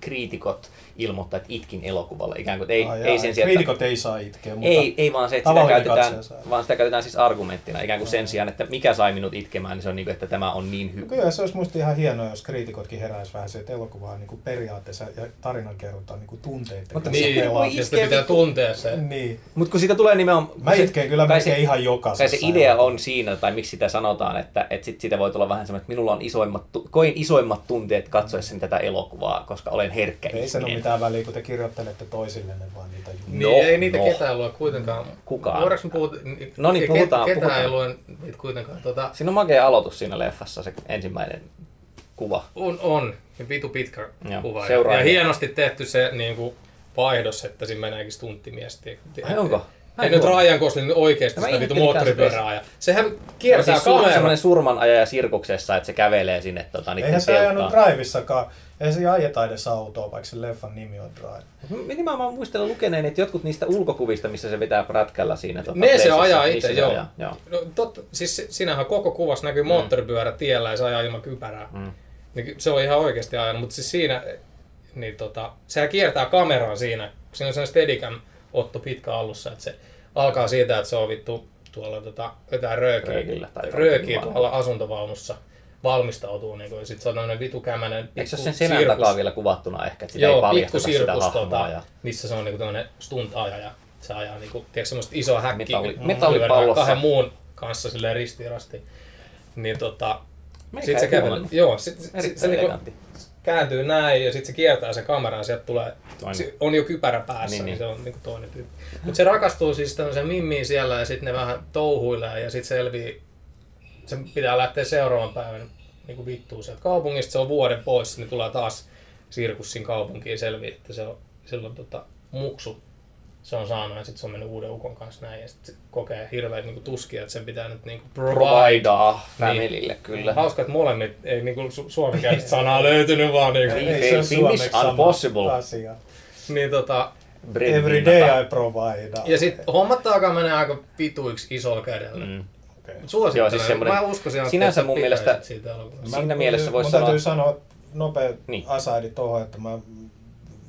Speaker 1: kriitikot ilmoittaa, että itkin elokuvalla ikään kuin. Ei,
Speaker 3: Ai
Speaker 1: ei sen sijaan, että,
Speaker 3: Kriitikot ei saa itkeä, mutta
Speaker 1: ei, ei vaan se, että sitä käytetään, vaan sitä käytetään siis argumenttina, ikään kuin sen sijaan, että mikä sai minut itkemään, niin se on niin kuin, että tämä on niin hyvä.
Speaker 3: Kyllä se olisi musta ihan hienoa, jos kriitikotkin heräisi vähän se, että elokuva on niin periaatteessa ja tarinan kerrotaan niin tunteiden
Speaker 1: Mutta
Speaker 3: kanssa
Speaker 2: niin,
Speaker 3: pelaa.
Speaker 2: ja sitten pitää tuntea se.
Speaker 3: Niin.
Speaker 1: Mutta kun siitä tulee nimenomaan...
Speaker 3: Mä
Speaker 1: se-
Speaker 3: itken kyllä
Speaker 1: kai
Speaker 3: melkein
Speaker 1: se-
Speaker 3: ihan
Speaker 1: Kai
Speaker 3: jokaisessa.
Speaker 1: se idea on siinä, tai miksi sitä sanotaan, että, että sit siitä voi tulla vähän semmoinen, että minulla on isoimmat, koin isoimmat tunteet katsoessani tätä elokuvaa, koska olen herkkä
Speaker 3: Ei
Speaker 1: ihminen.
Speaker 3: Mitään väliä, kun te kirjoittelette toisillenne vaan niitä juttuja.
Speaker 2: Niin,
Speaker 1: No,
Speaker 2: ei niitä
Speaker 1: no.
Speaker 2: ketään lue kuitenkaan.
Speaker 1: Kukaan.
Speaker 2: Voidaanko me puhua...
Speaker 1: No niin, puhutaan,
Speaker 2: Ketään
Speaker 1: puhutaan.
Speaker 2: ei lue niitä kuitenkaan. Tota,
Speaker 1: Siinä on makea aloitus siinä leffassa, se ensimmäinen kuva.
Speaker 2: on, on. Ja vitu pitkä
Speaker 1: Joo,
Speaker 2: kuva. Ja,
Speaker 1: seuraava.
Speaker 2: ja hienosti tehty se niin kuin, vaihdos, että siinä meneekin stunttimies.
Speaker 1: Ai onko?
Speaker 2: Ei nyt. Ryan Gosling oikeasti
Speaker 1: Mä
Speaker 2: sitä vitu moottoripyörää ja Sehän kiertää
Speaker 1: siis su-
Speaker 2: kameraa.
Speaker 1: semmoinen surmanajaja sirkuksessa, että se kävelee sinne tota, niiden
Speaker 3: Eihän se ajanut
Speaker 1: telttaan.
Speaker 3: Ei se ajeta edes autoa, vaikka se leffan nimi on Drive.
Speaker 1: Mä nimenomaan muistelen lukeneen, että jotkut niistä ulkokuvista, missä se vetää prätkällä siinä. Tota,
Speaker 2: Ne se ajaa itse,
Speaker 1: se
Speaker 2: joo.
Speaker 1: ajaa, joo.
Speaker 2: No, totta, siis siinähän koko kuvassa näkyy moottoripyörä tiellä ja se ajaa ilman kypärää.
Speaker 1: Mm.
Speaker 2: Niin se on ihan oikeasti ajanut, mutta siis siinä niin tota, sehän kiertää kameraa siinä. Siinä on sellainen steadicam otto pitkä alussa, että se alkaa siitä, että se on vittu tuolla tota, jotain röökiä, röökiä tuolla asuntovaunussa valmistautuu, niin kuin, ja sit se on tämmöinen vitukämäinen
Speaker 1: Eikö se sen selän takaa vielä kuvattuna ehkä, että sitä ei
Speaker 2: Joo,
Speaker 1: paljasteta sitä hahmoa.
Speaker 2: tota,
Speaker 1: ja...
Speaker 2: missä se on niinku tämmönen stunt-ajaja. ja Se ajaa niinku, tiedätkö, semmoista isoa häkkiä.
Speaker 1: Metalli-
Speaker 2: kun
Speaker 1: metallipallossa.
Speaker 2: kahden muun kanssa silleen ristirasti. Niin tota,
Speaker 1: Meikä
Speaker 2: sit se
Speaker 1: ei
Speaker 2: kävelee.
Speaker 1: huomannut.
Speaker 2: Joo, sit, sit, sit se niinku kääntyy näin ja sitten se kiertää sen kameran sieltä tulee, se on jo kypärä päässä,
Speaker 1: Niin,
Speaker 2: niin,
Speaker 1: niin.
Speaker 2: se on niinku toinen tyyppi. Mutta se rakastuu siis tämmöiseen mimmiin siellä ja sitten ne vähän touhuilee ja sitten selvii, se pitää lähteä seuraavan päivän niinku vittuun sieltä kaupungista, se on vuoden pois, niin tulee taas sirkussin kaupunkiin selviää, että se on silloin tota, muksu se on saanut ja sitten se on mennyt uuden ukon kanssa näin ja sitten se kokee hirveät niinku tuskia, että sen pitää nyt niinku provide.
Speaker 1: Providaa familylle, kyllä.
Speaker 2: Hauska, että molemmat ei niinku su- suomenkielistä sanaa löytynyt vaan niinku.
Speaker 1: Ei,
Speaker 3: Ei ole
Speaker 1: Finnish,
Speaker 3: suomeksi sama
Speaker 1: unpossible.
Speaker 3: Asia.
Speaker 2: Niin tota,
Speaker 3: Every day I provide.
Speaker 2: ja sitten hommat alkaa menee aika vituiksi isolla kädellä. Mm.
Speaker 3: Okay.
Speaker 2: Suosittelen.
Speaker 1: Joo, siis semmoinen-
Speaker 2: Mä uskoisin, että
Speaker 1: sinänsä
Speaker 2: sä
Speaker 1: mun mielestä-
Speaker 2: siitä elokuvasta.
Speaker 1: Siinä mielessä voisi sanoa-
Speaker 3: täytyy sanoa nopea
Speaker 1: Niin.
Speaker 3: asaidi tuohon, että mä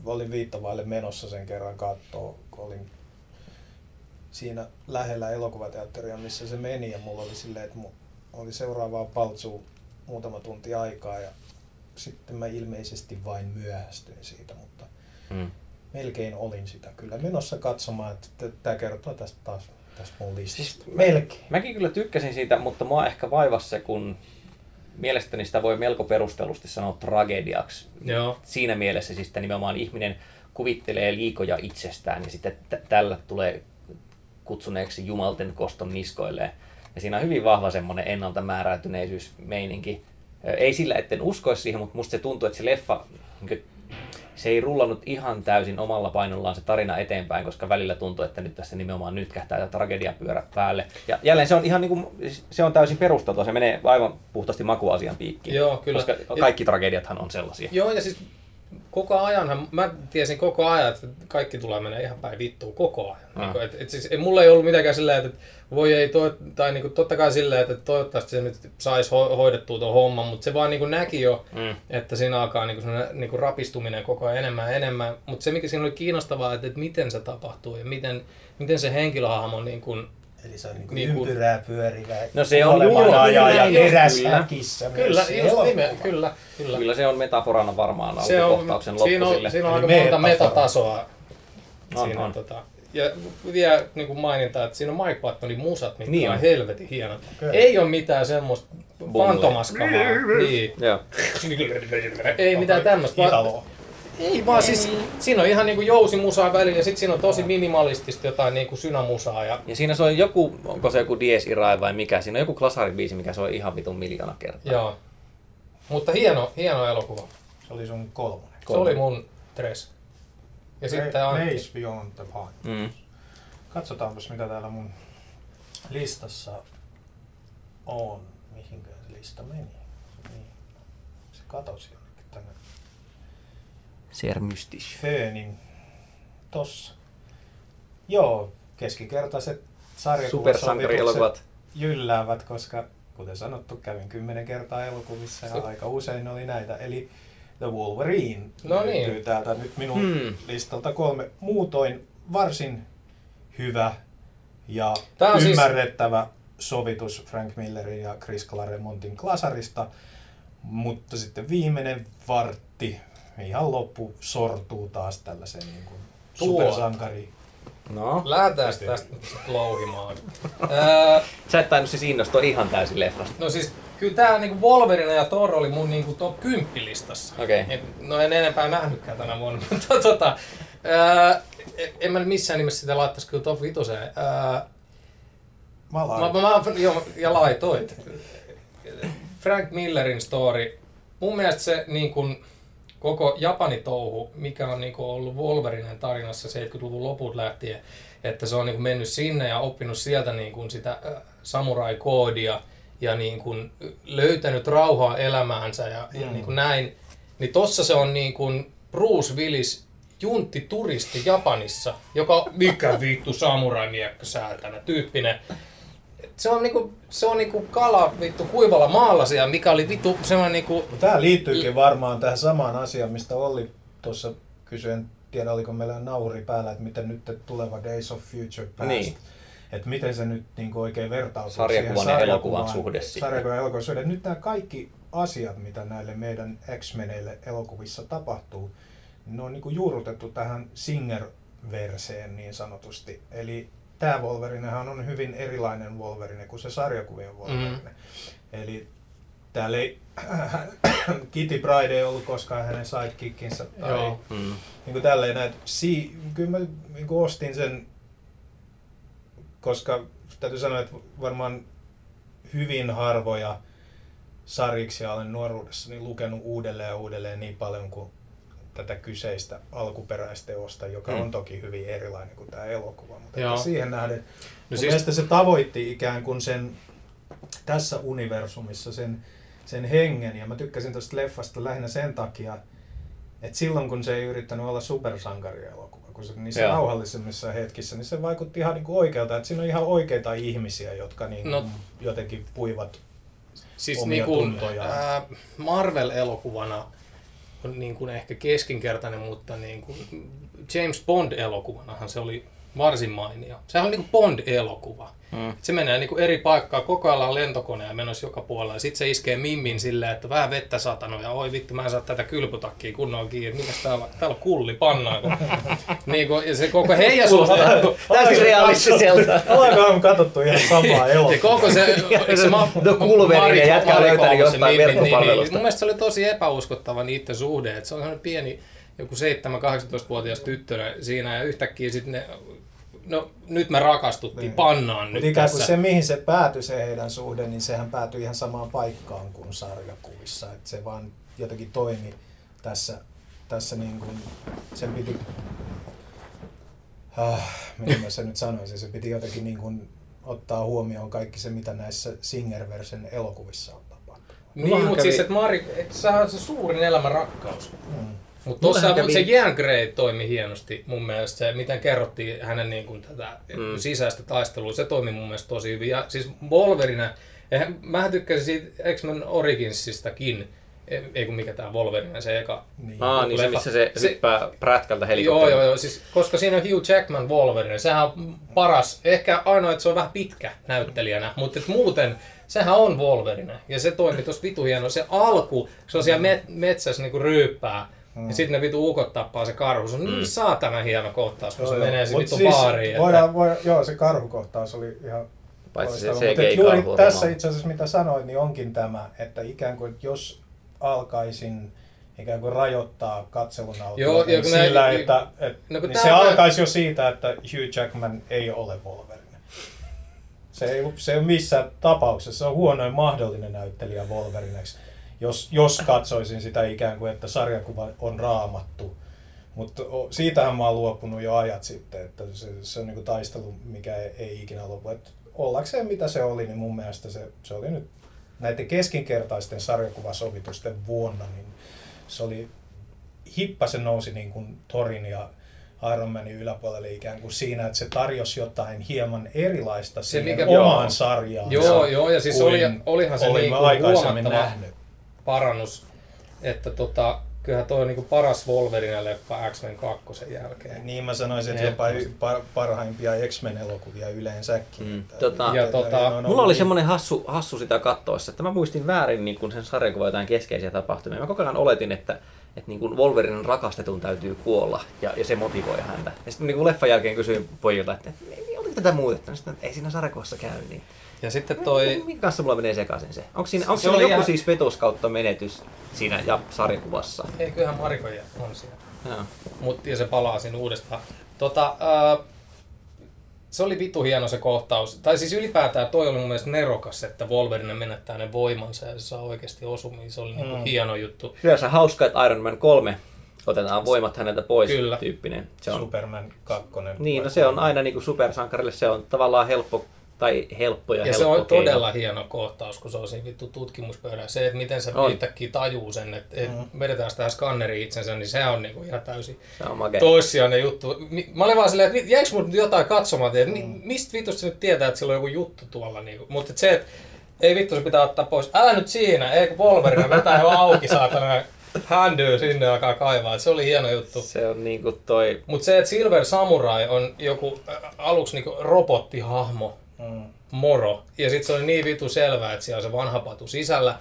Speaker 3: olin viittavaille menossa sen kerran kattoon, kun olin siinä lähellä elokuvateatteria, missä se meni ja mulla oli silleen, että oli seuraavaa paltsua muutama tunti aikaa ja sitten mä ilmeisesti vain myöhästyin siitä, mutta
Speaker 1: Mm.
Speaker 3: melkein olin sitä kyllä menossa katsomaan, että tämä kertoo tästä taas tästä mun listasta. Melkein.
Speaker 1: Mäkin kyllä tykkäsin siitä, mutta mua ehkä vaivasi se, kun mielestäni sitä voi melko perustellusti sanoa tragediaksi.
Speaker 2: Joo.
Speaker 1: Siinä mielessä siis että nimenomaan ihminen kuvittelee liikoja itsestään ja sitten t- tällä tulee kutsuneeksi jumalten koston niskoilleen. Ja siinä on hyvin vahva semmoinen ennalta määräytyneisyys meininki. Ö, Ei sillä, etten uskoisi siihen, mutta musta se tuntuu, että se leffa, niin se ei rullannut ihan täysin omalla painollaan se tarina eteenpäin, koska välillä tuntuu, että nyt tässä nimenomaan nytkähtää tämä tragediapyörä päälle. Ja jälleen se on ihan niin kuin, se on täysin perusteltua, se menee aivan puhtaasti makuasian piikkiin.
Speaker 2: Joo, kyllä.
Speaker 1: Koska
Speaker 2: Ja-
Speaker 1: kaikki tragediathan on sellaisia.
Speaker 2: Joo, ja siis koko ajanhan, mä tiesin koko ajan, että kaikki tulee menee ihan päin vittuun koko ajan.
Speaker 1: Mm.
Speaker 2: Niin et, et siis, ei, mulla ei ollut mitenkään silleen, että voi ei, toi, tai niin kuin, totta kai silleen, että toivottavasti se nyt saisi ho- hoidettua tuon homman, mutta se vaan niin kuin näki jo,
Speaker 1: Mm.
Speaker 2: että siinä alkaa niin kuin niin kuin rapistuminen koko ajan enemmän ja enemmän. Mutta se, mikä siinä oli kiinnostavaa, että, että miten se tapahtuu ja miten, miten se henkilöhahmo niin kuin,
Speaker 3: Eli se on niin
Speaker 2: Niin
Speaker 3: niin
Speaker 2: kuin-
Speaker 3: ympyrää pyörivä
Speaker 1: No se on juuri
Speaker 3: ja
Speaker 1: just
Speaker 3: eräs
Speaker 1: kyllä.
Speaker 2: Kyllä, just kyllä, kyllä.
Speaker 1: Kyllä se on metaforana varmaan
Speaker 2: Se on,
Speaker 1: alkukohtauksen loppu
Speaker 2: siinä
Speaker 1: sille.
Speaker 2: on, siinä on aika monta metatasoa.
Speaker 1: On,
Speaker 2: siinä
Speaker 1: on.
Speaker 2: Tota, ja vielä niin kuin maininta, että siinä on Mike Pattonin musat, mitkä
Speaker 1: Niin
Speaker 2: niin
Speaker 1: on.
Speaker 2: on helvetin hienot.
Speaker 3: Okei.
Speaker 2: Ei ole mitään semmoista fantomaskamaa. niin.
Speaker 1: Joo.
Speaker 2: Ei mitään tämmöistä. Ei vaan siis, siinä on ihan niinku jousimusaa välillä ja sitten siinä on tosi minimalistista jotain niinku synamusaa. Ja,
Speaker 1: Ja siinä soi joku, onko se joku Dies Irae vai mikä, siinä on joku klasaribiisi, mikä soi ihan vitun miljoona kertaa.
Speaker 2: joo. Mutta hieno, hieno elokuva.
Speaker 3: Se oli sun kolmonen.
Speaker 2: Se oli mun tres. Ja sitten Antti.
Speaker 3: Race Beyond the Pine.
Speaker 1: Mm.
Speaker 3: Katsotaanpas mitä täällä mun listassa on. Mihinkä se lista meni? Niin. Se katosi jonnekin tänne
Speaker 1: Ser mystisch.
Speaker 3: Föönin tossa. Joo, keskinkertaiset
Speaker 1: Supersankarielokuvat.
Speaker 3: jylläävät, koska kuten sanottu, kävin kymmenen kertaa elokuvissa ja aika usein oli näitä. Eli The Wolverine
Speaker 2: No niin.
Speaker 3: löytyy täältä nyt minun
Speaker 1: Hmm.
Speaker 3: listalta kolme. Muutoin varsin hyvä ja
Speaker 2: Tää on siis-
Speaker 3: ymmärrettävä sovitus Frank Millerin ja Chris Claremontin Klasarista, mutta sitten viimeinen vartti ihan loppu sortuu taas tällaiseen niin kuin
Speaker 2: Tuo.
Speaker 3: supersankari.
Speaker 1: No,
Speaker 2: Lähdetään tästä nyt sit louhimaan. Öö,
Speaker 1: sä et tainnut siis innostua ihan täysin leffasta.
Speaker 2: no siis kyllä tää niinku Wolverine ja Thor oli mun niinku top 10 listassa.
Speaker 1: Okei.
Speaker 2: Et- No en enempää nähnytkään tänä vuonna, mutta tota, öö, en mä missään nimessä sitä laittaisi kyllä top 5. Öö,
Speaker 3: Mä
Speaker 2: mä,
Speaker 3: laitan.
Speaker 2: mä, mä, joo, ja laitoit. Frank Millerin story. Mun mielestä se niin kun, koko Japani-touhu, mikä on niin ollut Wolverinen tarinassa 70-luvun loput lähtien, että se on niin mennyt sinne ja oppinut sieltä niin kun, sitä samurai-koodia ja niin kun, löytänyt rauhaa elämäänsä ja, ja
Speaker 3: Mm.
Speaker 2: niin kun, näin. Niin tossa se on niin kun Bruce Willis juntti turisti Japanissa, joka mikä vittu samurai-miekkä säätänä tyyppinen se on niinku, se on niinku kala vittu kuivalla maalla siellä, mikä oli vittu semmoinen niinku,
Speaker 3: Tämä liittyykin varmaan tähän samaan asiaan, mistä Olli tuossa kysyin, tiedä oliko meillä nauri päällä, että miten nyt tuleva Days of Future Past,
Speaker 1: Niin.
Speaker 3: että miten se nyt niin oikein vertautuu
Speaker 1: Sarjakuvan
Speaker 3: siihen
Speaker 1: ja elokuvan suhde siihen.
Speaker 3: Sarjakuvan ja elokuvan suhde. Nyt nämä kaikki asiat, mitä näille meidän X-Meneille elokuvissa tapahtuu, ne on niin kuin juurrutettu tähän Singer-verseen niin sanotusti. Eli tämä Wolverinehan on hyvin erilainen Wolverine kuin se sarjakuvien Wolverine.
Speaker 2: Mhm.
Speaker 3: Eli täällä ei Kitty Pride ei ollut koskaan hänen sidekickinsä. Tai
Speaker 2: Joo.
Speaker 1: Mm.
Speaker 3: niin kuin tälleen näin. Si- kyllä mä niin kuin ostin sen, koska täytyy sanoa, että varmaan hyvin harvoja sarjiksia olen nuoruudessani lukenut uudelleen ja uudelleen niin paljon kuin tätä kyseistä alkuperäisteosta, joka
Speaker 1: Mm.
Speaker 3: on toki hyvin erilainen kuin tämä elokuva. Mutta
Speaker 2: Joo.
Speaker 3: siihen nähden, no siis...
Speaker 2: siis,
Speaker 3: mielestä se tavoitti ikään kuin sen tässä universumissa sen, sen hengen, ja mä tykkäsin tuosta leffasta lähinnä sen takia, että silloin kun se ei yrittänyt olla supersankarielokuva, kun se niissä
Speaker 1: Joo.
Speaker 3: rauhallisemmissa hetkissä, niin se vaikutti ihan niin kuin oikealta, että siinä on ihan oikeita ihmisiä, jotka niin
Speaker 2: No.
Speaker 3: jotenkin puivat.
Speaker 2: siis
Speaker 3: omia
Speaker 2: niin kuin,
Speaker 3: tuntojaan.
Speaker 2: ää, Marvel-elokuvana niin kuin ehkä keskinkertainen, mutta niin kuin James Bond-elokuvanahan se oli varsin mainio. Sehän on niin kuin Bond-elokuva.
Speaker 1: Mm.
Speaker 2: Se menee niin kuin eri paikkaa, koko ajan on lentokone ja menossa joka puolella. Ja sitten se iskee mimmin silleen, että vähän vettä satanut ja oi vittu, mä en saa tätä kylpytakkiä kunnolla kiinni. Mitäs täällä on? Täällä on kulli pannaan. niin kuin, ja se koko heijastus...
Speaker 1: Täysin realistiselta.
Speaker 3: Ollaankohan me katsottu ihan samaa
Speaker 2: Ja
Speaker 3: elokuvaa?
Speaker 2: koko se, se ma,
Speaker 1: No Kulverinen
Speaker 2: Mariko-
Speaker 1: jätkä on
Speaker 2: Mariko
Speaker 1: löytänyt
Speaker 2: ollut se
Speaker 1: jostain
Speaker 2: niin,
Speaker 1: verkkopalvelusta.
Speaker 2: niin, mun mielestä se oli tosi epäuskottava niiden suhde, että se on sellainen pieni, joku 7-18-vuotias tyttö siinä ja yhtäkkiä sitten ne, no nyt me rakastuttiin,
Speaker 3: Niin.
Speaker 2: pannaan
Speaker 3: Mutta
Speaker 2: nyt
Speaker 3: ikään kuin
Speaker 2: tässä.
Speaker 3: se, mihin se päätyi se heidän suhde, niin sehän päätyi ihan samaan paikkaan kuin sarjakuvissa. Että se vaan jotenkin toimi tässä, tässä niin kuin, sen piti, ah, miten mä sen nyt sanoisin, se piti jotenkin niin kuin ottaa huomioon kaikki se, mitä näissä Singer-versen elokuvissa on tapahtunut.
Speaker 2: Niin, mutta
Speaker 1: kävi-
Speaker 2: siis, että Mari, et sehän on se suurin elämän rakkaus.
Speaker 3: Mm.
Speaker 2: Mutta tuossa kävi... se Jean Grey toimi hienosti mun mielestä, se miten kerrottiin hänen niin kuin, tätä
Speaker 1: Mm.
Speaker 2: sisäistä taistelua, se toimi mun mielestä tosi hyvin. Ja siis Wolverine, eihän, mähän tykkäsin siitä X-Men Originsistakin, ei ei kun mikä tää Wolverine, se eka.
Speaker 3: Niin.
Speaker 1: Aa, niin se, missä se,
Speaker 2: Se-
Speaker 1: hyppää prätkältä
Speaker 2: Joo,
Speaker 1: helikopterilla.
Speaker 2: joo, joo, siis, koska siinä on Hugh Jackman Wolverine, sehän on paras, ehkä ainoa, että se on vähän pitkä näyttelijänä, mutta et muuten sehän on Wolverine. Ja se toimi tossa vitu hieno. Se alku, se on siellä met- metsässä niinku ryyppää,
Speaker 3: Mm.
Speaker 2: ja sitten ne vitu ukot tappaa se karhu. Se on niin saatana hieno kohtaus, kun
Speaker 3: Joo,
Speaker 2: se
Speaker 3: joo.
Speaker 2: menee se vitu
Speaker 3: siis
Speaker 2: baariin. että-
Speaker 3: Voidaan, voidaan, joo, se karhukohtaus oli ihan
Speaker 1: Paitsi se
Speaker 3: loistava. Mutta juuri tässä itse asiassa mitä sanoit, niin onkin tämä, että ikään kuin jos alkaisin ikään kuin rajoittaa katselun
Speaker 2: Joo,
Speaker 3: niin sillä, että, että
Speaker 2: No
Speaker 3: niin se
Speaker 2: on-
Speaker 3: alkaisi jo siitä, että Hugh Jackman ei ole Wolverine. Se ei, se ei ole missään tapauksessa, se on huonoin mahdollinen näyttelijä Wolverineksi, jos, jos katsoisin sitä ikään kuin, että sarjakuva on raamattu. Mutta siitähän mä oon luopunut jo ajat sitten, että se, se on niinku taistelu, mikä ei, ei ikinä lopu. Et ollakseen mitä se oli, niin mun mielestä se, se oli nyt näiden keskinkertaisten sarjakuvasovitusten vuonna, niin se oli hippasen nousi niin kuin Torin ja Iron Manin yläpuolelle ikään kuin siinä, että se tarjosi jotain hieman erilaista
Speaker 2: Se,
Speaker 3: siihen
Speaker 2: mikä-
Speaker 3: omaan
Speaker 2: joo.
Speaker 3: sarjaan.
Speaker 2: Joo, joo, ja siis oli, olihan se niin kuin
Speaker 3: aikaisemmin nähnyt.
Speaker 2: Parannus, että tota, kyllähän toi on niin paras Wolverine-leffa X-Men 2 jälkeen.
Speaker 3: Niin mä sanoisin, että jopa y-
Speaker 2: Ehdottomasti.
Speaker 3: par- parhaimpia X-Men-elokuvia yleensäkin.
Speaker 1: Mm,
Speaker 3: Että-
Speaker 1: tota-
Speaker 2: Ja
Speaker 3: että
Speaker 2: tota-
Speaker 1: Mulla oli
Speaker 3: niin-
Speaker 1: semmoinen hassu, hassu sitä kattoessa, että mä muistin väärin niin kun sen sarjakuvan jotain keskeisiä tapahtumia. Mä koko ajan oletin, että, että niin Wolverinen rakastetun täytyy kuolla ja, ja se motivoi häntä. Ja sitten niin leffan jälkeen kysyin pojilta, että, niin, oliko tätä muutettu? Sitten, että ei siinä sarjakuvassa käy niin.
Speaker 2: Ja sitten toi,
Speaker 1: Minkä kanssa mulla menee sekaisin se? Onko siinä, onko
Speaker 2: Se
Speaker 1: siinä joku
Speaker 2: ihan-
Speaker 1: siis petos kautta menetys siinä ja sarjakuvassa?
Speaker 2: ei kyllähän Mariko jää- on siellä.
Speaker 1: Joo.
Speaker 2: Mut, ja se palaa sinne uudestaan. Tota, ää, se oli vitu hieno se kohtaus. Tai siis ylipäätään toi oli mun mielestä nerokas, että Wolverine menettää ne voimansa ja se saa oikeasti osumia. Se oli niinku
Speaker 3: Mm.
Speaker 2: hieno juttu.
Speaker 1: Sinänsä hauska, että Iron Man 3 otetaan voimat häneltä pois
Speaker 2: Kyllä.
Speaker 1: tyyppinen. Se on,
Speaker 3: Superman 2.
Speaker 1: niin, no se on aina niin kuin supersankarille, se on tavallaan helppo tai helppo ja,
Speaker 2: Ja se on
Speaker 1: keino.
Speaker 2: todella hieno kohtaus, kun se on siinä vittu tutkimuspöydällä. Se, että miten se
Speaker 1: On.
Speaker 2: yhtäkkiä tajuu sen, että et
Speaker 3: Mm.
Speaker 2: vedetään sitä skanneri itsensä, niin se on niinku ihan täysin
Speaker 1: Se on makea.
Speaker 2: toissijainen juttu. Mä olin vaan silleen, että jäikö mut nyt jotain katsomaan, että mi- mistä vitusta se nyt tietää, että sillä on joku juttu tuolla. Niinku. Mutta se, että ei vittu se pitää ottaa pois. Älä nyt siinä, eikö Wolverine vetää jo auki saatana. händyy sinne alkaa kaivaa. Et Se oli hieno juttu.
Speaker 1: Se on niinku toi...
Speaker 2: Mutta se, että Silver Samurai on joku äh, aluksi niinku robottihahmo,
Speaker 3: Mm.
Speaker 2: moro. Ja sitten se oli niin vitu selvää, että siellä on se vanha patu sisällä.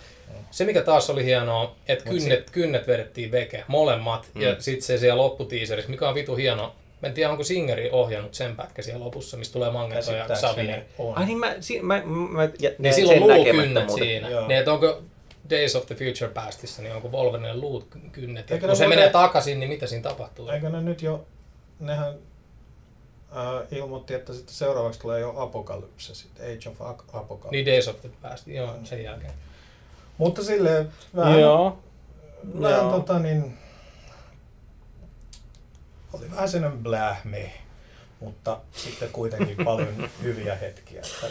Speaker 2: Se mikä taas oli hienoa, että kynnet, kynnet vedettiin veke, molemmat. Mm. Ja sitten se siellä lopputiiserissa, mikä on vitu hieno. Mä en tiedä, onko Singeri ohjannut sen pätkä siellä lopussa, mistä tulee Magneto ja Xavier.
Speaker 3: on.
Speaker 1: Ai niin mä, si, mä, mä jä,
Speaker 2: Niin
Speaker 1: jäin
Speaker 2: silloin
Speaker 1: sen näkemättä
Speaker 2: luukynnet
Speaker 1: muuten.
Speaker 2: siinä.
Speaker 3: Joo.
Speaker 2: Niin, että onko Days of the Future Pastissa, niin onko Wolverine luukynnet? Ja
Speaker 3: Eikö
Speaker 2: kun
Speaker 3: ne
Speaker 2: se
Speaker 3: muuten-
Speaker 2: menee takaisin, niin mitä siinä tapahtuu?
Speaker 3: Eikö ne nyt jo, nehän äh, ilmoitti, että sitten seuraavaksi tulee jo Apokalypse, sitten Age of Apocalypse.
Speaker 2: Niin Days of the Past, joo, sen jälkeen.
Speaker 3: Mutta silleen vähän,
Speaker 1: Joo.
Speaker 3: vähän
Speaker 1: Joo.
Speaker 3: tota niin, oli vähän sellainen blähme, mutta sitten kuitenkin paljon hyviä hetkiä. Että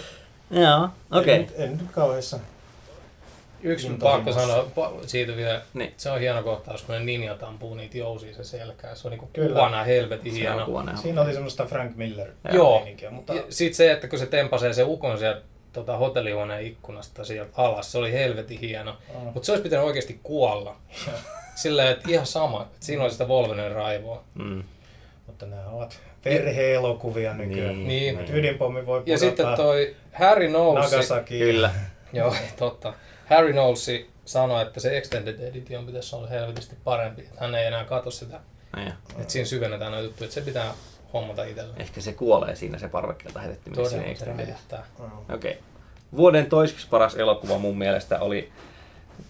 Speaker 1: Joo, okei.
Speaker 3: En, nyt- en nyt kauheessa.
Speaker 2: Yksi
Speaker 3: Niin
Speaker 2: pakko sanoa pa- siitä vielä,
Speaker 1: Niin.
Speaker 2: se on hieno kohtaus, kun ne ninjat ampuu niitä jousia se selkää. Se on niinku
Speaker 3: Kyllä.
Speaker 2: kuvana helvetin
Speaker 1: Se
Speaker 2: hieno.
Speaker 1: kuvana.
Speaker 3: Siinä oli semmoista Frank Miller
Speaker 2: Joo.
Speaker 3: meininkiä, mutta
Speaker 2: Ja sit se, että kun se tempasee se ukon sieltä tota, hotellihuoneen ikkunasta sieltä alas, se oli helvetin hieno.
Speaker 3: Mm.
Speaker 2: Mutta se olisi pitänyt oikeasti kuolla. Silleen, että ihan sama. Että siinä oli sitä Wolveren raivoa.
Speaker 1: Mm.
Speaker 3: Mutta nämä ovat perhe-elokuvia nykyään.
Speaker 2: Niin.
Speaker 3: Et Ydinpommi voi
Speaker 2: Ja
Speaker 3: pudottaa
Speaker 2: sitten toi Harry Knowles.
Speaker 3: Nagasaki.
Speaker 1: Kyllä.
Speaker 2: Joo, totta. Harry Knowles sanoi, että se Extended Edition pitäisi olla helvetisti parempi. Että hän ei enää katso sitä.
Speaker 1: Niin.
Speaker 2: Että siinä syvennetään näitä juttuja, että se pitää hommata itselle.
Speaker 1: Ehkä se kuolee siinä se parvekkeelta
Speaker 2: räjähtää.
Speaker 3: Mm.
Speaker 1: Okei. Okay. Vuoden toiseksi paras elokuva mun mielestä oli,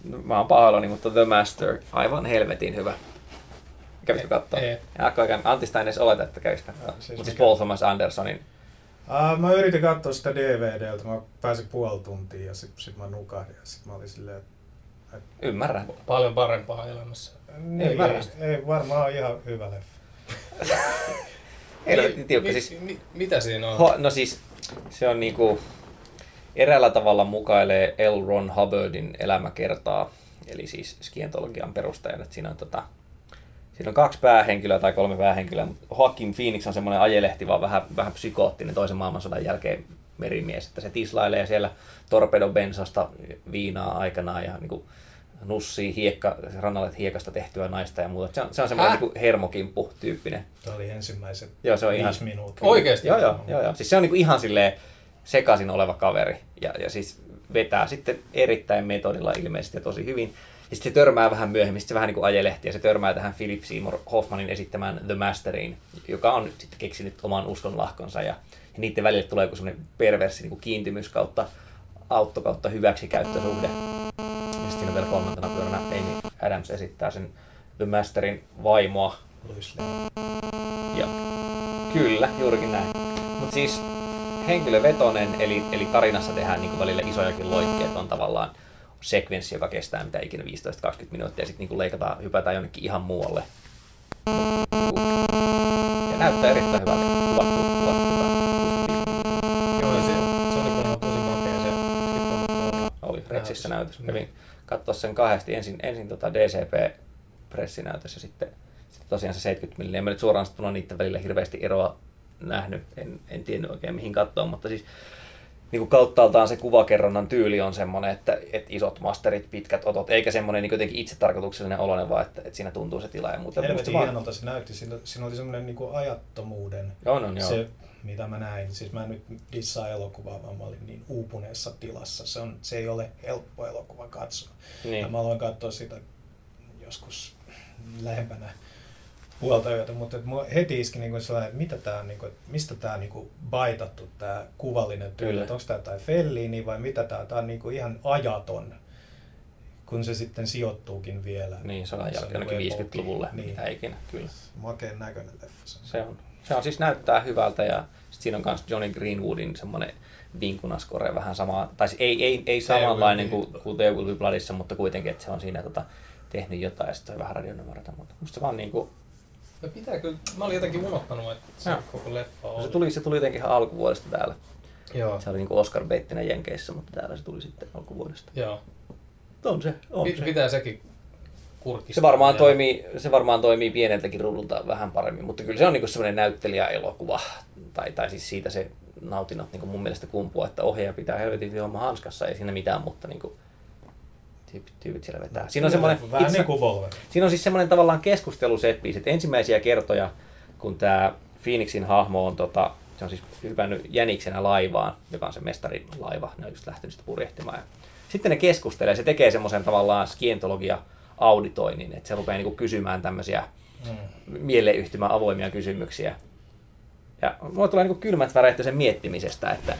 Speaker 1: no, mä oon pahoillani, mutta The Master. Aivan helvetin hyvä. Kävitkö katsoa?
Speaker 2: Ei.
Speaker 1: Antista en edes oleta, että kävisikö katsoa.
Speaker 3: Siis
Speaker 1: Mutta siis Paul Thomas Andersonin.
Speaker 3: Uh, mä yritin katsoa sitä DVDltä, mä pääsin puoli tuntia ja sit, sit mä nukahdin ja sit mä olin silleen, että
Speaker 1: Ymmärrän.
Speaker 2: Paljon parempaa elämässä.
Speaker 3: niin, ei, ei, varmaan ole ihan hyvä leffa.
Speaker 1: Helvetin tiukka.
Speaker 2: Mi-
Speaker 1: Siis,
Speaker 2: mi- mitä siinä on?
Speaker 1: ho, no siis, se on niinku, eräällä tavalla mukailee L. Ron Hubbardin elämäkertaa, eli siis skientologian perustajan, että siinä on tota, Siinä on kaksi päähenkilöä tai kolme päähenkilöä, mutta Joaquin Phoenix on semmoinen ajelehtiva, vähän, vähän psykoottinen toisen maailmansodan jälkeen merimies, että se tislailee siellä torpedobensasta viinaa aikanaan ja niin kuin, nussii hiekka, rannalle hiekasta tehtyä naista ja muuta. Se on, se on semmoinen niin hermokimppu tyyppinen.
Speaker 3: Tämä oli ensimmäiset
Speaker 1: Joo, se on ihan...
Speaker 3: viisi minuuttia.
Speaker 2: Oikeesti?
Speaker 1: Joo, joo, joo, joo. Siis se on niin kuin ihan silleen sekaisin oleva kaveri ja, ja siis vetää sitten erittäin metodilla ilmeisesti ja tosi hyvin. Ja sitten se törmää vähän myöhemmin, sitten se vähän niin kuin ajelehti ja se törmää tähän Philip Seymour Hoffmanin esittämään The Masteriin, joka on sitten keksinyt oman uskonlahkonsa ja, ja niiden välille tulee joku semmoinen perversi niin kuin kiintymys kautta autto kautta hyväksikäyttösuhde. Ja sitten vielä kolmantena pyöränä Amy Adams esittää sen The Masterin vaimoa, ja kyllä, juurikin näin. Mutta siis henkilövetonen, eli, eli tarinassa tehdään niin välillä isojakin loikkeet, on tavallaan sekvenssi, joka kestää mitä ikinä 15-20 minuuttia, ja sitten niin leikataan, hypätään jonnekin ihan muualle. Ja näyttää erittäin hyvältä kuvattu, kuvattu
Speaker 2: Joo, ja se, se oli kyllä tosi makea se. On,
Speaker 1: oli Rexissä näytös.
Speaker 2: Niin.
Speaker 1: Kävin katsoa sen kahdesti. Ensin, ensin tota DCP-pressinäytös ja sitten, sitten tosiaan se 70 milliä. En mä nyt suoraan sanottuna niiden välillä hirveästi eroa nähnyt. En, en tiennyt oikein mihin katsoa, mutta siis niin kuin kauttaaltaan se kuvakerronnan tyyli on semmoinen, että, että isot masterit, pitkät otot, eikä semmoinen niin jotenkin itsetarkoituksellinen oloinen, vaan että, että siinä tuntuu se tila ja muuta.
Speaker 3: Helvetin
Speaker 1: vaan-
Speaker 3: hienolta se näytti. Siinä, siinä oli semmoinen niinku ajattomuuden
Speaker 1: On, on, joo.
Speaker 3: se, mitä mä näin. Siis mä en nyt dissaa elokuvaa, vaan mä olin niin uupuneessa tilassa. Se, on, se ei ole helppo elokuva katsoa.
Speaker 1: Niin.
Speaker 3: Ja mä aloin katsoa sitä joskus lähempänä puolta yötä, mutta et mua heti iski niinku sellainen, että mitä tää on, niinku, että mistä tämä niinku baitattu tämä kuvallinen tyyli, onko tämä jotain Fellini vai mitä tämä Tämä on niinku ihan ajaton, kun se sitten sijoittuukin vielä.
Speaker 1: Niin, sodan
Speaker 3: Se on
Speaker 1: jälkeen jonnekin
Speaker 3: niinku
Speaker 1: 50-luvulle,
Speaker 3: Niin.
Speaker 1: mitä ikinä, kyllä.
Speaker 3: Makeen näköinen leffa. Se on.
Speaker 1: Se on, se on siis näyttää hyvältä ja sit siinä on myös Johnny Greenwoodin semmoinen vinkunaskore vähän sama, tai siis ei, ei, ei samanlainen kuin, kuin There Will Be Bloodissa, mutta kuitenkin, että se on siinä tota, tehnyt jotain ja sitten on vähän radionumeroita, mutta musta se vaan niinku,
Speaker 2: No pitää kyllä, mä olin jotenkin unohtanut, että se
Speaker 1: Joo.
Speaker 2: koko leffa oli.
Speaker 1: se tuli, se tuli jotenkin ihan alkuvuodesta täällä.
Speaker 2: Joo.
Speaker 1: Se oli niinku Oscar Beittinen Jenkeissä, mutta täällä se tuli sitten alkuvuodesta.
Speaker 2: Joo.
Speaker 1: On se, on
Speaker 2: Pit-
Speaker 1: se.
Speaker 2: Pitää sekin kurkistaa.
Speaker 1: Se varmaan,
Speaker 2: vielä.
Speaker 1: toimii, se varmaan toimii pieneltäkin ruudulta vähän paremmin, mutta kyllä se on niinku semmoinen näyttelijäelokuva, tai, tai siis siitä se nautinnot niinku mun mielestä kumpua, että ohjaaja pitää helvetin homma hanskassa, ei siinä mitään, mutta niinku, tyypit, siellä vetää. Siinä on semmoinen,
Speaker 3: Vähän
Speaker 1: itse,
Speaker 3: niin kuin
Speaker 1: siinä on siis semmoinen tavallaan keskustelusetpiis, että ensimmäisiä kertoja, kun tämä Phoenixin hahmo on, tota, se on siis hypännyt jäniksenä laivaan, joka on se mestarin laiva, ne on just lähtenyt sitä purjehtimaan. Ja sitten ne keskustelee, se tekee semmoisen tavallaan skientologia auditoinnin, että se rupeaa niinku kysymään tämmöisiä
Speaker 3: Mm.
Speaker 1: avoimia kysymyksiä. Ja mulla tulee niinku kylmät väreet sen miettimisestä, että.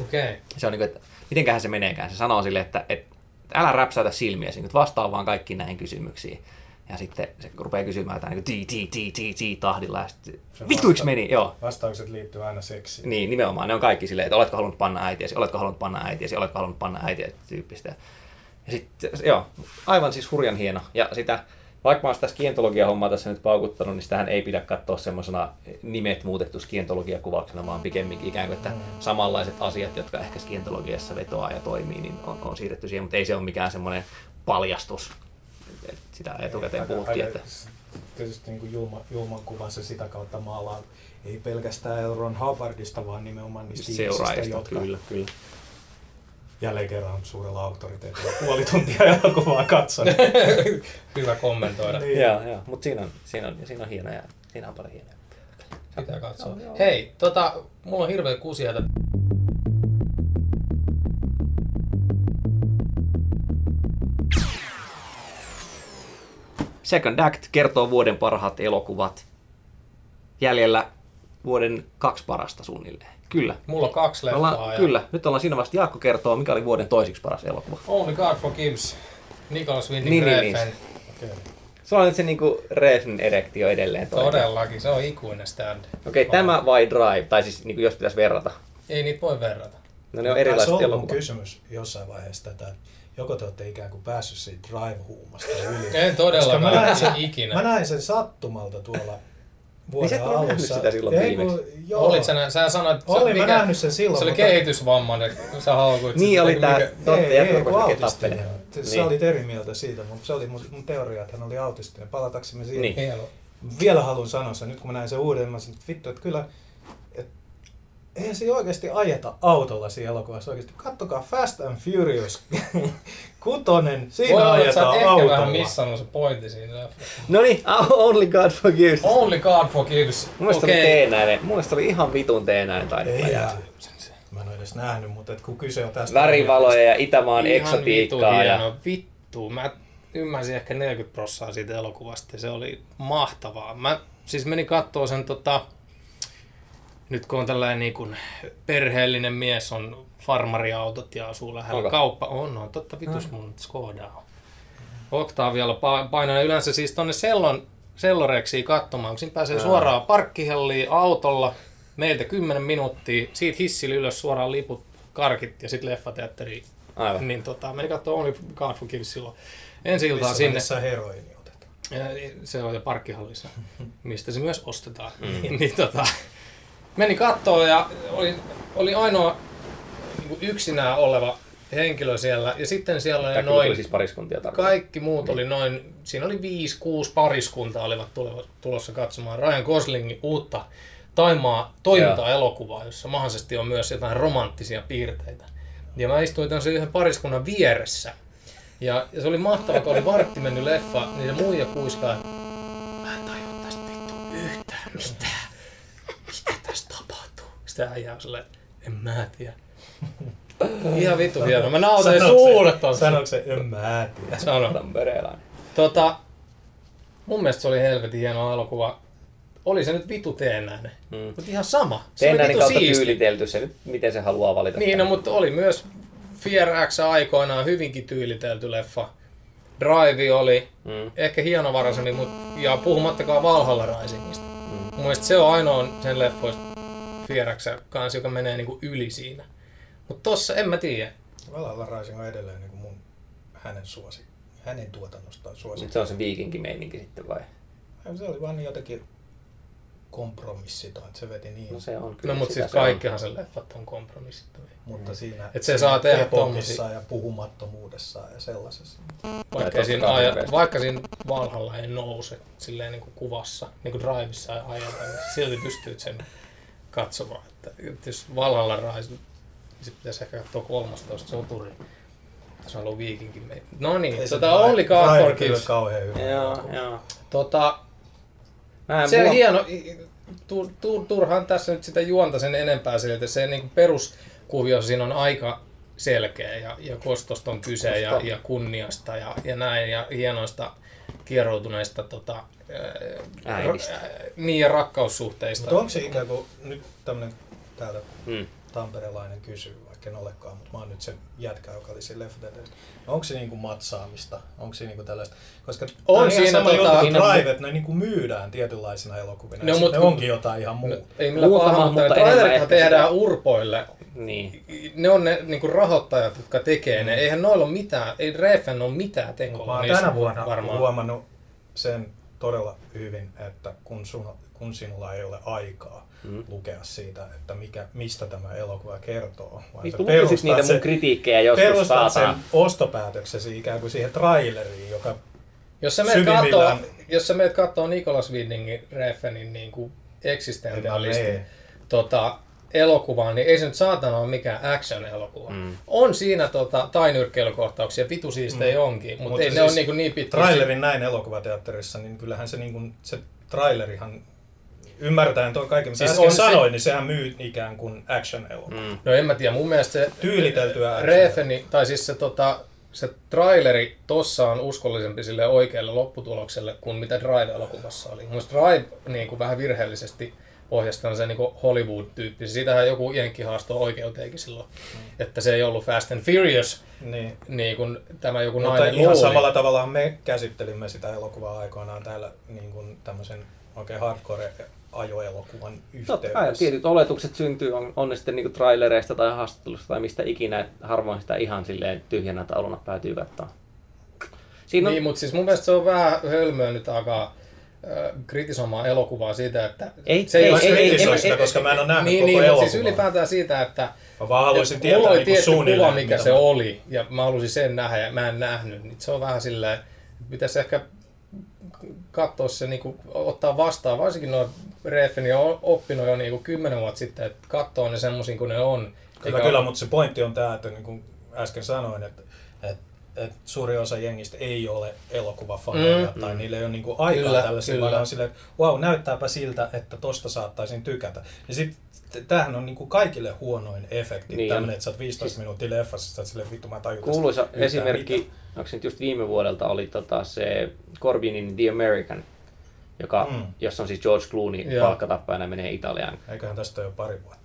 Speaker 2: Okay.
Speaker 1: se on niinku, että mitenköhän se meneekään. Se sanoo sille, että, että älä räpsäytä silmiä, että vastaa vaan kaikki näihin kysymyksiin. Ja sitten se rupeaa kysymään jotain niin ti, ti, ti, ti, ti, tahdilla. Ja sitten, vituiksi meni, joo.
Speaker 3: Vastaukset liittyy aina seksiin.
Speaker 1: Niin, nimenomaan. Ne on kaikki silleen, että oletko halunnut panna äitiäsi, oletko halunnut panna äitiäsi, oletko halunnut panna äitiäsi, tyyppistä. Ja sitten, joo, aivan siis hurjan hieno. Ja sitä, vaikka mä oon sitä skientologia-hommaa tässä nyt paukuttanut, niin sitähän ei pidä katsoa semmoisena nimet muutettu skientologia-kuvauksena, vaan pikemminkin ikään kuin, että samanlaiset asiat, jotka ehkä skientologiassa vetoaa ja toimii, niin on, on siirretty siihen, mutta ei se ole mikään semmoinen paljastus. Sitä etukäteen
Speaker 3: Aika-
Speaker 1: puhuttiin,
Speaker 3: aika-
Speaker 1: että
Speaker 3: Tietysti niin kuin Julma, Julman kuvan se sitä kautta maalaa ei pelkästään Elron Havardista, vaan nimenomaan niistä ihmisistä, jotka
Speaker 1: kyllä, kyllä.
Speaker 3: Jälleen kerran suurella auktoriteetilla puoli tuntia elokuvaa katsonut.
Speaker 2: Hyvä kommentoida.
Speaker 3: Niin.
Speaker 1: Joo, joo. mutta siinä on, siinä, on, siinä on hienoja, siinä on paljon hienoja.
Speaker 2: Pitää katsoa.
Speaker 1: Joo, joo.
Speaker 2: Hei, tota, mulla on hirveä kusia tätä.
Speaker 1: Second Act kertoo vuoden parhaat elokuvat. Jäljellä vuoden kaksi parasta suunnilleen. Kyllä.
Speaker 2: Mulla on kaksi leffaa.
Speaker 1: ollaan,
Speaker 2: ja
Speaker 1: kyllä. Nyt ollaan siinä vasta. Jaakko kertoo, mikä oli vuoden toisiksi paras elokuva.
Speaker 2: Only God Forgives. Nicholas Winding
Speaker 1: Niin, niin,
Speaker 2: Refn.
Speaker 3: Okei.
Speaker 1: Se on nyt se niinku Refn erektio edelleen. toinen.
Speaker 2: Todellakin, se on ikuinen stand.
Speaker 1: Okei, okay, tämä vai Drive? Tai siis niinku, jos pitäisi verrata.
Speaker 2: Ei niitä voi verrata.
Speaker 1: No ne on erilaiset
Speaker 3: olla mun
Speaker 1: elokuvat.
Speaker 3: kysymys jossain vaiheessa tätä, että joko te olette ikään kuin päässyt siitä drive-huumasta yli.
Speaker 2: En todellakaan,
Speaker 3: mä näin, sen,
Speaker 2: ikinä.
Speaker 3: mä näin sen sattumalta tuolla vuoden
Speaker 1: Niin sä et ole nähnyt
Speaker 3: alussa.
Speaker 1: sitä silloin
Speaker 3: Ei,
Speaker 1: viimeksi.
Speaker 3: kun- joo.
Speaker 2: Olit sä, sä sanoit, että
Speaker 3: Olin mä nähnyt sen silloin,
Speaker 2: Se oli
Speaker 3: mutta-
Speaker 2: kehitysvammainen, sä haukuit.
Speaker 1: Niin
Speaker 2: sitä,
Speaker 1: oli
Speaker 2: niin
Speaker 1: tää-
Speaker 2: mikä-
Speaker 1: Totta,
Speaker 3: autistinen.
Speaker 1: tappelemaan.
Speaker 3: Sä
Speaker 1: Niin.
Speaker 3: olit eri mieltä siitä, mutta se oli mun, mun teoria, että hän oli autistinen. Palataksemme siihen.
Speaker 1: Niin.
Speaker 3: Vielä haluan sanoa sen, nyt kun mä näin sen uuden, mä sanoin, että vittu, että kyllä, et, eihän se oikeasti ajeta autolla siinä elokuvassa oikeasti. Kattokaa Fast and Furious kutonen,
Speaker 2: Voi
Speaker 3: siinä
Speaker 2: olla, että sä
Speaker 3: ajetaan
Speaker 2: ehkä
Speaker 3: autolla.
Speaker 2: vähän missannut se pointti siinä.
Speaker 1: No niin, Only God Forgives. Mun
Speaker 2: Only God Forgives.
Speaker 1: mielestä oli
Speaker 2: Okei.
Speaker 1: teenäinen. Mun mielestä oli ihan vitun teenäinen
Speaker 3: Ei,
Speaker 1: taidetta.
Speaker 3: mä en ole edes nähnyt, mutta et kun kyse on tästä...
Speaker 1: Värivaloja ja Itämaan
Speaker 2: Ihan
Speaker 1: eksotiikkaa. Ja...
Speaker 2: hieno. Vittu. Mä ymmärsin ehkä 40 prossaa siitä elokuvasta ja se oli mahtavaa. Mä siis menin kattoo sen tota, nyt kun on tällainen niin kuin perheellinen mies, on farmariautot ja asuu lähellä
Speaker 1: Onko?
Speaker 2: kauppa. On, on, totta vitus mun Skoda on. Octavialla pa- painoin yleensä siis tonne sellon, selloreksiin katsomaan, kun siinä pääsee
Speaker 1: Aa.
Speaker 2: suoraan parkkihelliin autolla, meiltä 10 minuuttia, siitä hissillä ylös suoraan liput, karkit ja sitten leffateatteriin.
Speaker 1: Aivan.
Speaker 2: Niin tota, meni katsoa Only God Forgives silloin. Ensi iltaan
Speaker 3: Missä
Speaker 2: sinne.
Speaker 3: välissä heroini otetaan.
Speaker 2: Se on jo parkkihallissa, mistä se myös ostetaan. Mm. niin, tota, meni kattoo ja oli, oli ainoa yksinään oleva henkilö siellä. Ja sitten siellä oli noin,
Speaker 1: oli siis pariskuntia tarkoittaa.
Speaker 2: kaikki muut oli noin, siinä oli viisi, kuusi pariskuntaa olivat tulossa katsomaan Ryan Goslingin uutta Taimaa toimintaelokuvaa, jossa mahdollisesti on myös jotain romanttisia piirteitä. Ja mä istuin tämmöisen yhden pariskunnan vieressä. Ja, ja se oli mahtavaa, kun oli vartti mennyt leffa, niin se muija kuiskaa, että mä en tajua tästä vittu yhtään mitään. Mitä tässä tapahtuu? Sitten äijä on silleen, en mä tiedä. Ihan vittu hieno. Mä nautin suuret on.
Speaker 3: Sanoiko se, en mä tiedä.
Speaker 2: Sano.
Speaker 1: Tamperelainen.
Speaker 2: Tota, mun mielestä se oli helvetin hieno elokuva. Oli se nyt vitu teennäinen.
Speaker 1: Mm.
Speaker 2: Mutta ihan sama. Se oli
Speaker 1: Teennäinen kautta
Speaker 2: siisti.
Speaker 1: tyylitelty se nyt, miten se haluaa valita.
Speaker 2: Niin, no, mutta oli myös Fear X aikoinaan hyvinkin tyylitelty leffa. Drive oli
Speaker 1: Mm.
Speaker 2: ehkä hienovaraisemmin, mutta, ja puhumattakaan Valhalla Risingista.
Speaker 1: Mm.
Speaker 2: Mun mielestä se on ainoa sen leffoista Fear X kanssa, joka menee niinku yli siinä. Mutta tossa en mä tiedä.
Speaker 3: Valhalla Rising on edelleen niin kuin mun, hänen suosi, hänen tuotannostaan suosi.
Speaker 1: Mutta se on se viikinkimeininki sitten vai?
Speaker 3: Se oli vaan niin jotenkin kompromissiton, että se veti niin.
Speaker 1: No se on kyllä
Speaker 2: No mutta siis kaikkihan sen leffat on kompromissittuja.
Speaker 3: mutta siinä
Speaker 2: Et se saa tehdä tommosia.
Speaker 3: ja puhumattomuudessaan ja sellaisessa.
Speaker 2: Vaikka, siinä, aja, vaikka siinä Valhalla ei nouse silleen niin kuin kuvassa, niin kuin Drivessa ei ajata, niin silti pystyy sen katsomaan. Että, että jos Valhalla Rise, niin sitten pitäisi ehkä katsoa 13 soturi. Se on ollut viikinkin meitä. No niin, tota
Speaker 3: kyllä
Speaker 2: Kills.
Speaker 3: kauhean hyvä.
Speaker 1: Joo, joo.
Speaker 2: Tota,
Speaker 1: Mä en,
Speaker 2: se on
Speaker 1: mulla-
Speaker 2: hieno, tu, tu, turhaan tässä nyt sitä juonta sen enempää sille, että se niin peruskuvio siinä on aika selkeä ja, ja kostosta on kyse ja, ja kunniasta ja, ja näin ja hienoista kieroutuneista tota, ää, ää, niin ja rakkaussuhteista.
Speaker 3: Mutta onko se ikään kuin nyt tämmönen täällä
Speaker 1: Mm.
Speaker 3: Tamperelainen kysyy, vaikka en olekaan, mutta mä oon nyt se jätkä, joka oli siinä leffat edessä. Onko se niinku matsaamista? Onko se niinku tällaista? Koska
Speaker 2: On siinä
Speaker 3: sama
Speaker 2: tota-
Speaker 3: juttu,
Speaker 1: siinä
Speaker 3: Drive, että ne niinku myydään tietynlaisina elokuvina.
Speaker 2: No,
Speaker 3: No,
Speaker 2: mut
Speaker 3: ne onkin jotain ihan
Speaker 2: No,
Speaker 3: muuta.
Speaker 2: ei millään
Speaker 1: Muutama,
Speaker 2: pahaa, mutta
Speaker 1: mutta ehkä
Speaker 2: tehdään
Speaker 1: sitä-
Speaker 2: urpoille.
Speaker 1: Niin.
Speaker 2: Ne on ne niinku rahoittajat, jotka tekee ne. Eihän noilla ole mitään, ei Reffen ole mitään
Speaker 3: Mä
Speaker 2: tenkolla
Speaker 3: oon
Speaker 2: niissä
Speaker 3: tänä vuonna
Speaker 2: varmaan.
Speaker 3: huomannut sen todella hyvin, että kun, sun, kun sinulla ei ole aikaa
Speaker 1: Mm.
Speaker 3: lukea siitä, että mikä, mistä tämä elokuva kertoo, vaan
Speaker 1: Niin
Speaker 3: perustat
Speaker 1: niitä mun
Speaker 3: sen-
Speaker 1: kritiikkejä joskus
Speaker 3: perustat sen ostopäätöksesi ikään kuin siihen traileriin, joka
Speaker 2: Jos sä meet kattoo,
Speaker 3: syvimmillään-
Speaker 2: jos sä meet kattoo Nicolas Windingin Reffenin niin kuin tota, elokuvaa, niin ei se nyt saatana ole mikään action-elokuva.
Speaker 1: Mm.
Speaker 2: On siinä tota, tainyrkkeilykohtauksia, vitu siistejä onkin, mutta
Speaker 3: Mutta
Speaker 2: ei ne
Speaker 3: siis
Speaker 2: ole niin, niin pitkä.
Speaker 3: trailerin näin elokuvateatterissa, niin kyllähän se, niin kuin, se trailerihan, ymmärtäen tuo kaiken, mitä
Speaker 2: Siis
Speaker 3: siis äsken
Speaker 2: on se-
Speaker 3: sanoin, niin sehän myy ikään kuin action-elokuva.
Speaker 1: Mm.
Speaker 2: No en mä tiedä, mun mielestä se
Speaker 3: Tyyliteltyä action.
Speaker 2: Refeni, tai siis se, tota, se traileri tossa on uskollisempi sille oikealle lopputulokselle kuin mitä Drive-elokuvassa oli. Mun mielestä Drive niin kuin vähän virheellisesti ohjastaa se niin Hollywood-tyyppi. Siitähän joku jenkki haastoi oikeuteenkin silloin,
Speaker 3: Mm.
Speaker 2: että se ei ollut Fast and Furious,
Speaker 3: Niin.
Speaker 2: niin kuin tämä joku
Speaker 3: Mutta
Speaker 2: nainen
Speaker 3: ihan
Speaker 2: luuli.
Speaker 3: samalla tavalla me käsittelimme sitä elokuvaa aikoinaan täällä niin kuin tämmöisen oikein hardcore ajoelokuvan
Speaker 1: Totta kai,
Speaker 3: yhteydessä.
Speaker 1: tietyt oletukset syntyy, on, on ne sitten niinku trailereista tai haastattelusta tai mistä ikinä, harvoin sitä ihan silleen tyhjänä tauluna päätyy katsoa. Siinä on,
Speaker 2: Niin, mutta siis mun mielestä se on vähän hölmöä nyt alkaa kritisoimaan elokuvaa siitä, että
Speaker 1: Ei,
Speaker 2: se
Speaker 1: ei, ei, ei, ei,
Speaker 3: sitä,
Speaker 1: ei,
Speaker 3: koska mä en ole nähnyt
Speaker 2: niin,
Speaker 3: koko
Speaker 2: niin,
Speaker 3: elokuvaa.
Speaker 2: siis ylipäätään siitä, että
Speaker 3: Mä vaan haluaisin tietää
Speaker 2: Mulla oli
Speaker 3: niin
Speaker 2: tietty
Speaker 3: suunnilleen,
Speaker 2: kuva, mikä
Speaker 3: mitä
Speaker 2: se
Speaker 3: mä-
Speaker 2: oli, ja mä halusin sen nähdä, ja mä en nähnyt. Niin se on vähän silleen, pitäisi ehkä katsoa se, niin kuin, ottaa vastaan, varsinkin noin Refeni on oppinut jo niin kuin kymmenen vuotta sitten, että katsoo ne semmoisia kuin ne on.
Speaker 3: Kyllä,
Speaker 2: Eikä-
Speaker 3: kyllä, mutta se pointti on tämä, että niin kuin äsken sanoin, että, että, että suuri osa jengistä ei ole elokuvafaneja
Speaker 2: Mm.
Speaker 3: tai niillä ei ole niin kuin aikaa
Speaker 2: Kyllä,
Speaker 3: tällaisia,
Speaker 2: kyllä.
Speaker 3: vaan silleen, että wow, näyttääpä siltä, että tosta saattaisin tykätä. Ja sitten tämähän on niin kuin kaikille huonoin efekti,
Speaker 1: Niin
Speaker 3: tämmöinen, että sä oot 15 siis, minuuttia leffassa, sä oot silleen, vittu mä tajun
Speaker 1: kuuluisa esimerkki,
Speaker 3: mitään."
Speaker 1: onko se nyt just viime vuodelta, oli tota se Corbinin The American, joka,
Speaker 3: Mm.
Speaker 1: jossa on siis George Clooney
Speaker 2: Joo.
Speaker 1: palkkatappajana menee Italiaan.
Speaker 3: Eiköhän tästä ole jo pari vuotta.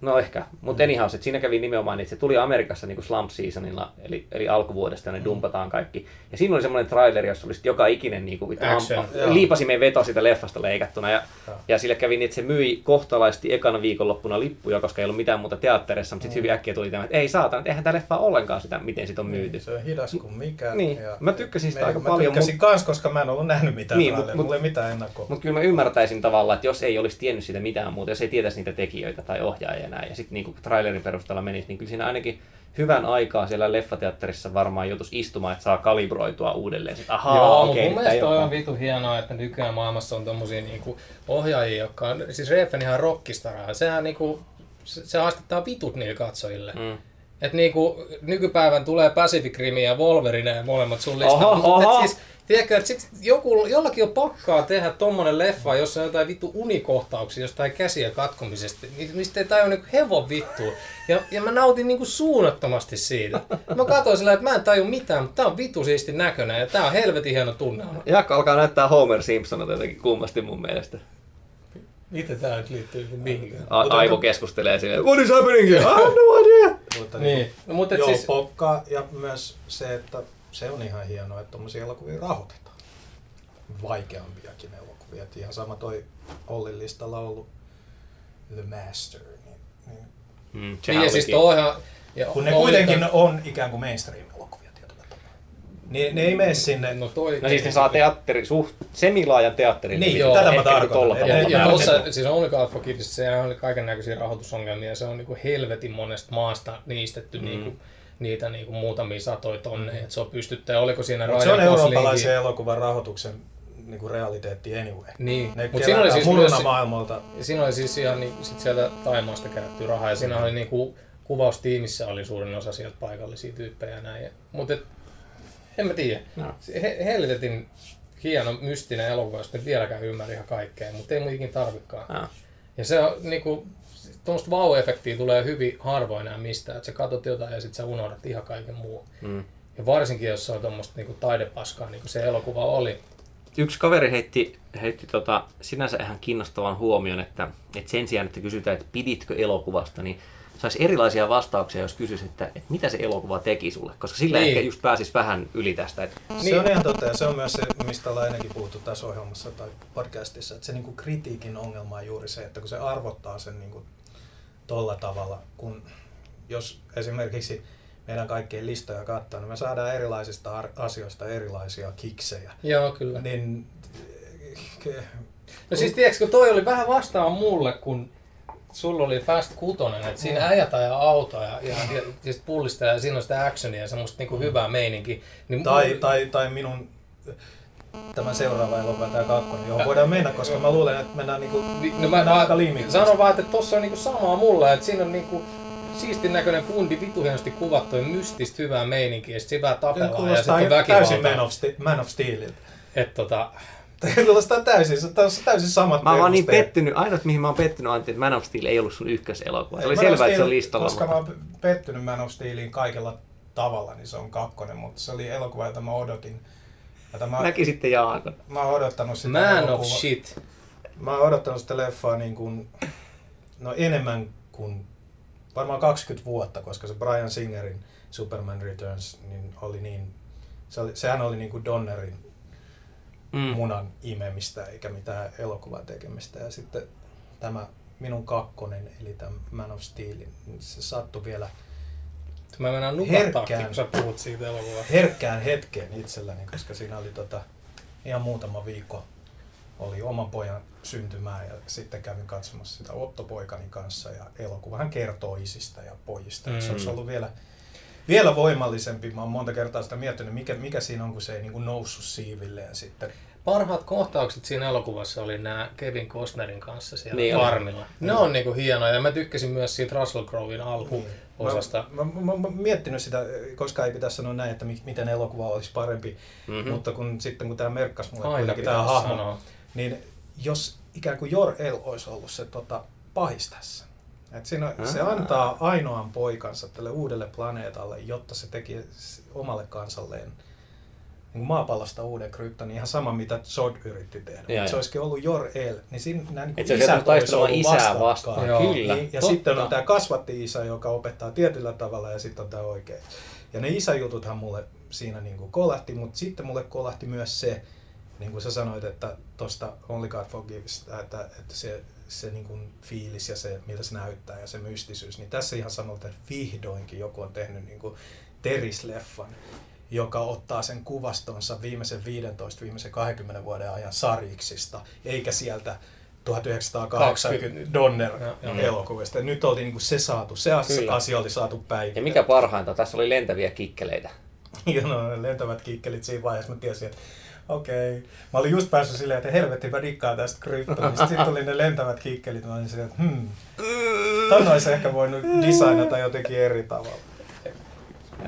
Speaker 1: No ehkä, mutta
Speaker 3: Mm.
Speaker 1: anyhow, että siinä kävi nimenomaan, niin, että se tuli Amerikassa niin kuin slump seasonilla, eli, eli alkuvuodesta, ja ne dumpataan kaikki. Ja siinä oli semmoinen traileri, jossa oli joka ikinen niin kuin,
Speaker 2: Action,
Speaker 3: joo.
Speaker 1: liipasimen veto sitä leffasta leikattuna. Ja,
Speaker 3: Joo.
Speaker 1: ja sille kävi niin, että se myi kohtalaisesti ekana viikonloppuna lippuja, koska ei ollut mitään muuta teatterissa, mutta sitten hyvin äkkiä tuli tämä, että ei saatana, että eihän tämä leffa ollenkaan sitä, miten sit on myyty.
Speaker 3: Se on hidas kuin mikä.
Speaker 1: Niin. Mä tykkäsin sitä
Speaker 3: me-
Speaker 1: aika
Speaker 3: mä
Speaker 1: paljon,
Speaker 3: tykkäsin kans, koska mä en ollut nähnyt mitään
Speaker 1: Niin,
Speaker 3: niin,
Speaker 1: mut-
Speaker 3: mut,
Speaker 1: mut-
Speaker 3: mulla ei mitään ennakkoa.
Speaker 1: Mutta kyllä mä ymmärtäisin tavallaan, että jos ei olisi tiennyt sitä mitään muuta, jos ei tietäisi niitä tekijöitä tai ohjaajia ja näin, ja sitten niinku trailerin perusteella menisi, niin kyllä siinä ainakin hyvän aikaa siellä leffateatterissa varmaan joutuisi istumaan, että saa kalibroitua uudelleen. Sitten, ahaa,
Speaker 2: Joo,
Speaker 1: okei,
Speaker 2: mun mielestä on vitu hienoa, että nykyään maailmassa on tommosia niinku ohjaajia, jotka on, siis Reffen ihan rockistara, sehän niinku, se, se haastettaa vitut niille katsojille.
Speaker 1: Mm.
Speaker 2: Et niinku, nykypäivän tulee Pacific Rim ja Wolverine ja molemmat sun
Speaker 1: Oho.
Speaker 2: Mut
Speaker 1: oho.
Speaker 2: et siis, tiedätkö, että sit joku, jollakin on pakkaa tehdä tommonen leffa, jossa on jotain vittu unikohtauksia jostain käsiä katkomisesta, mistä ei tajua niinku hevon vittua. Ja, ja mä nautin niinku suunnattomasti siitä. Mä katsoin sillä, että mä en taju mitään, mutta tää on vitu siisti näköinen ja tää on helvetin hieno tunnelma.
Speaker 1: Jaakko alkaa näyttää Homer Simpsonilta jotenkin kummasti mun mielestä.
Speaker 2: Miten tää nyt liittyy mihinkään?
Speaker 1: A- Aivo keskustelee silleen, what is happening here? I have no idea!
Speaker 3: Mutta
Speaker 2: Niin, no, mutta et
Speaker 3: Joo,
Speaker 2: siis,
Speaker 3: siis... pokkaa ja myös se, että se on ihan hienoa, että tuommoisia elokuvia rahoitetaan. Vaikeampiakin elokuvia. Et ihan sama toi Ollin listalla ollut The Master. Niin, niin.
Speaker 1: Mm,
Speaker 2: niin,
Speaker 1: sehän
Speaker 2: ja siis
Speaker 1: olikin.
Speaker 2: toi ihan... Ja
Speaker 3: Kun ne kuitenkin
Speaker 2: tää-
Speaker 3: on ikään kuin mainstream-elokuvia tietyllä tapaa. Niin ne ei mene sinne.
Speaker 2: No toi...
Speaker 1: No siis ne saa teatteri, suht, semilaajan teatterin.
Speaker 3: Niin,
Speaker 2: Joo,
Speaker 3: tätä mä tarkoitan. Et-
Speaker 1: tavalla.
Speaker 2: Ja, ja
Speaker 3: mä-
Speaker 2: tuossa, siis Only God for Kids, se oli kaiken näköisiä rahoitusongelmia, se on niinku helvetin monesta maasta niistetty mm. niinku, niitä niinku muutamia satoja tonneja, että se on pystytty, ja oliko siinä
Speaker 3: Mut se on eurooppalaisen elokuvan rahoituksen niin kuin realiteetti anyway.
Speaker 2: Niin,
Speaker 3: Ne
Speaker 2: mutta siinä oli siis myös,
Speaker 3: maailmalta.
Speaker 2: siinä oli siis ihan niin, sit sieltä Taimaasta kerätty rahaa, ja siinä oli niinku kuvaustiimissä oli suurin osa sieltä paikallisia tyyppejä ja näin. Mutta en mä tiedä.
Speaker 1: No.
Speaker 2: He, helvetin hieno, mystinen elokuva, josta nyt vieläkään ymmärrä ihan kaikkea, mutta ei mun ikin tarvikaan.
Speaker 1: Ah.
Speaker 2: Ja se on niinku, tuommoista vau-efektiä tulee hyvin harvoin enää mistään, että sä katsot jotain ja sitten sä unohdat ihan kaiken muu.
Speaker 1: Mm.
Speaker 2: Ja varsinkin, jos se on tuommoista niinku taidepaskaa, niin kuin se elokuva oli.
Speaker 1: Yksi kaveri heitti, heitti tota, sinänsä ihan kiinnostavan huomion, että, että sen sijaan, että kysytään, että piditkö elokuvasta, niin saisi erilaisia vastauksia, jos kysyisi, että, että mitä se elokuva teki sulle. Koska sillä
Speaker 2: Niin.
Speaker 1: ehkä just pääsisi vähän yli tästä. Että,
Speaker 3: Se on ihan totta, ja se on myös se, mistä ollaan ennenkin puhuttu tässä ohjelmassa tai podcastissa, että se niinku kritiikin ongelma on juuri se, että kun se arvottaa sen niinku tolla tavalla, kun jos esimerkiksi meidän kaikkien listoja katsoo, niin me saadaan erilaisista asioista erilaisia kiksejä.
Speaker 2: Joo, kyllä.
Speaker 3: Niin
Speaker 2: No siis tiedätkö, kun toi oli vähän vastaan mulle, kun sulla oli Fast Kutonen, että siinä äijät ajaa autoa ja, ja, ja, ja sit pullistaa ja siinä on sitä actionia ja semmoista niinku hyvää meininkiä. Niin
Speaker 3: tai,
Speaker 2: mulla-
Speaker 3: tai, tai minun tämä seuraava elokuva, tämä kakkonen, johon voidaan mennä, koska mä luulen, että mennään, niinku,
Speaker 2: Vi- No mä,
Speaker 3: mennään
Speaker 2: mä
Speaker 3: aika liimiksi.
Speaker 2: sanon vaan, että tossa on niinku samaa mulle, että siinä on niinku siistin näköinen kundi, vitu hienosti kuvattu ja mystistä hyvää meininkiä ja sit siinä vähän tapellaan ja
Speaker 3: Kuulostaa
Speaker 2: sitten on
Speaker 3: täysin Man
Speaker 2: väkivaltaa.
Speaker 3: of, Ste- Man of Steeliltä.
Speaker 2: Et tota,
Speaker 3: Kuulostaa täysin, se on täysin samat
Speaker 1: mä oon vaan niin pettynyt, ainut mihin mä oon pettynyt Antti, että Man of Steel ei ollut sun ykköselokuva. Se oli selvää, että se on listalla.
Speaker 3: Koska
Speaker 1: mutta-
Speaker 3: mä oon pettynyt Man of Steeliin kaikella tavalla, niin se on kakkonen, mutta se oli elokuva, jota mä odotin. Jota mä,
Speaker 1: Näki sitten Jaakon.
Speaker 3: mä oon odottanut sitä
Speaker 2: man of
Speaker 3: elokuvaa-
Speaker 2: shit.
Speaker 3: Mä oon odottanut sitä leffaa niin kuin, no enemmän kuin varmaan 20 vuotta, koska se Brian Singerin Superman Returns niin oli niin, se oli, sehän oli niin kuin Donnerin
Speaker 1: Mm.
Speaker 3: munan imemistä eikä mitään elokuvan tekemistä. Ja sitten tämä minun kakkonen, eli tämä Man of Steel, niin se sattui vielä
Speaker 2: Mä mennään nukahtaakin,
Speaker 3: Herkkään.
Speaker 2: kun sä puhut siitä elokuvasta.
Speaker 3: herkkään hetkeen itselläni, koska siinä oli tota, ihan muutama viikko oli oman pojan syntymää ja sitten kävin katsomassa sitä Otto poikani kanssa ja elokuvahan kertoo isistä ja pojista. Mm. Se
Speaker 2: Mm.
Speaker 3: olisi ollut vielä, vielä voimallisempi. Mä oon monta kertaa sitä miettinyt, mikä, mikä siinä on, kun se ei niin noussut siivilleen sitten.
Speaker 2: Parhaat kohtaukset siinä elokuvassa oli nämä Kevin Costnerin kanssa siellä
Speaker 1: Niin
Speaker 2: niin
Speaker 1: oli.
Speaker 2: farmilla. Ne on niinku hienoja ja mä tykkäsin myös siitä Russell Crowein alkuosasta.
Speaker 3: Mä, mä, mä, mä, miettinyt sitä, koska ei pitäisi sanoa näin, että mi- miten elokuva olisi parempi,
Speaker 1: Mhm.
Speaker 3: mm-hmm. mutta kun, sitten kun tämä merkkasi mulle
Speaker 2: Aina
Speaker 3: kuitenkin tämä hahmo,
Speaker 2: sanoa.
Speaker 3: niin jos ikään kuin Jor-El olisi ollut se tota, pahis tässä. Et siinä, se
Speaker 1: Ah.
Speaker 3: antaa ainoan poikansa tälle uudelle planeetalle, jotta se teki omalle kansalleen niin kuin maapallosta uuden krypton, ihan sama mitä Zod yritti tehdä.
Speaker 1: Joo,
Speaker 3: Mutta se olisikin ollut Jor-El, niin siinä nämä niin
Speaker 1: se olisi taistelemaan isää vastaan.
Speaker 2: Joo.
Speaker 1: Kyllä.
Speaker 3: Niin, ja
Speaker 2: Totta.
Speaker 3: sitten on tämä kasvatti-isä, joka opettaa tietyllä tavalla, ja sitten on tämä oikein. Ja ne isäjututhan mulle siinä niin kuin kolahti, mutta sitten mulle kolahti myös se, niin kuin sä sanoit, että tuosta Only God Forgives, että, että se, se niin kuin fiilis ja se, miltä se näyttää ja se mystisyys, niin tässä ihan sanotaan, että vihdoinkin joku on tehnyt niin kuin Teris-leffan, joka ottaa sen kuvastonsa viimeisen 15, viimeisen 20 vuoden ajan sarjiksista, eikä sieltä 1980 Donner
Speaker 2: Joo, joo.
Speaker 3: elokuvista. Nyt oltiin niin kuin se saatu, se
Speaker 1: Kyllä.
Speaker 3: asia oli saatu päivitetty.
Speaker 1: Ja mikä parhainta, tässä oli lentäviä kikkeleitä.
Speaker 3: Ja no, ne lentävät kikkelit siinä vaiheessa, mä tiesin, että okei. Mä olin just päässyt silleen, että helvetti mä dikkaan tästä kryptonista. Sitten tuli ne lentävät kikkelit, mä olin silleen, että hmm. Ton olisi ehkä voinut designata jotenkin eri tavalla.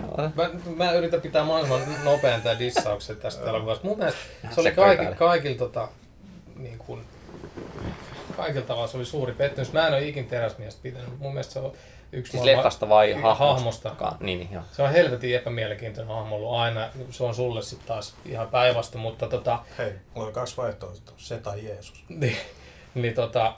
Speaker 1: Joo.
Speaker 2: Mä, mä yritän pitää mahdollisimman nopean tämän dissauksen tästä elokuvasta. Mun mielestä se oli kaikki, kaikilla tota, niin kuin, kaikilla tavalla se oli suuri pettymys. Mä en ole ikin teräsmiestä pitänyt, mutta mun mielestä se on yksi
Speaker 1: Siis
Speaker 2: maailman-
Speaker 1: leffasta vai hahmosta?
Speaker 2: hahmosta.
Speaker 1: Ka- Niin, niin, joo.
Speaker 2: Se on helvetin epämielenkiintoinen hahmo ollut aina. Se on sulle sitten taas ihan päinvastoin, mutta tota,
Speaker 3: Hei, mulla on kaksi vaihtoehtoa, se tai Jeesus.
Speaker 2: niin, niin tota,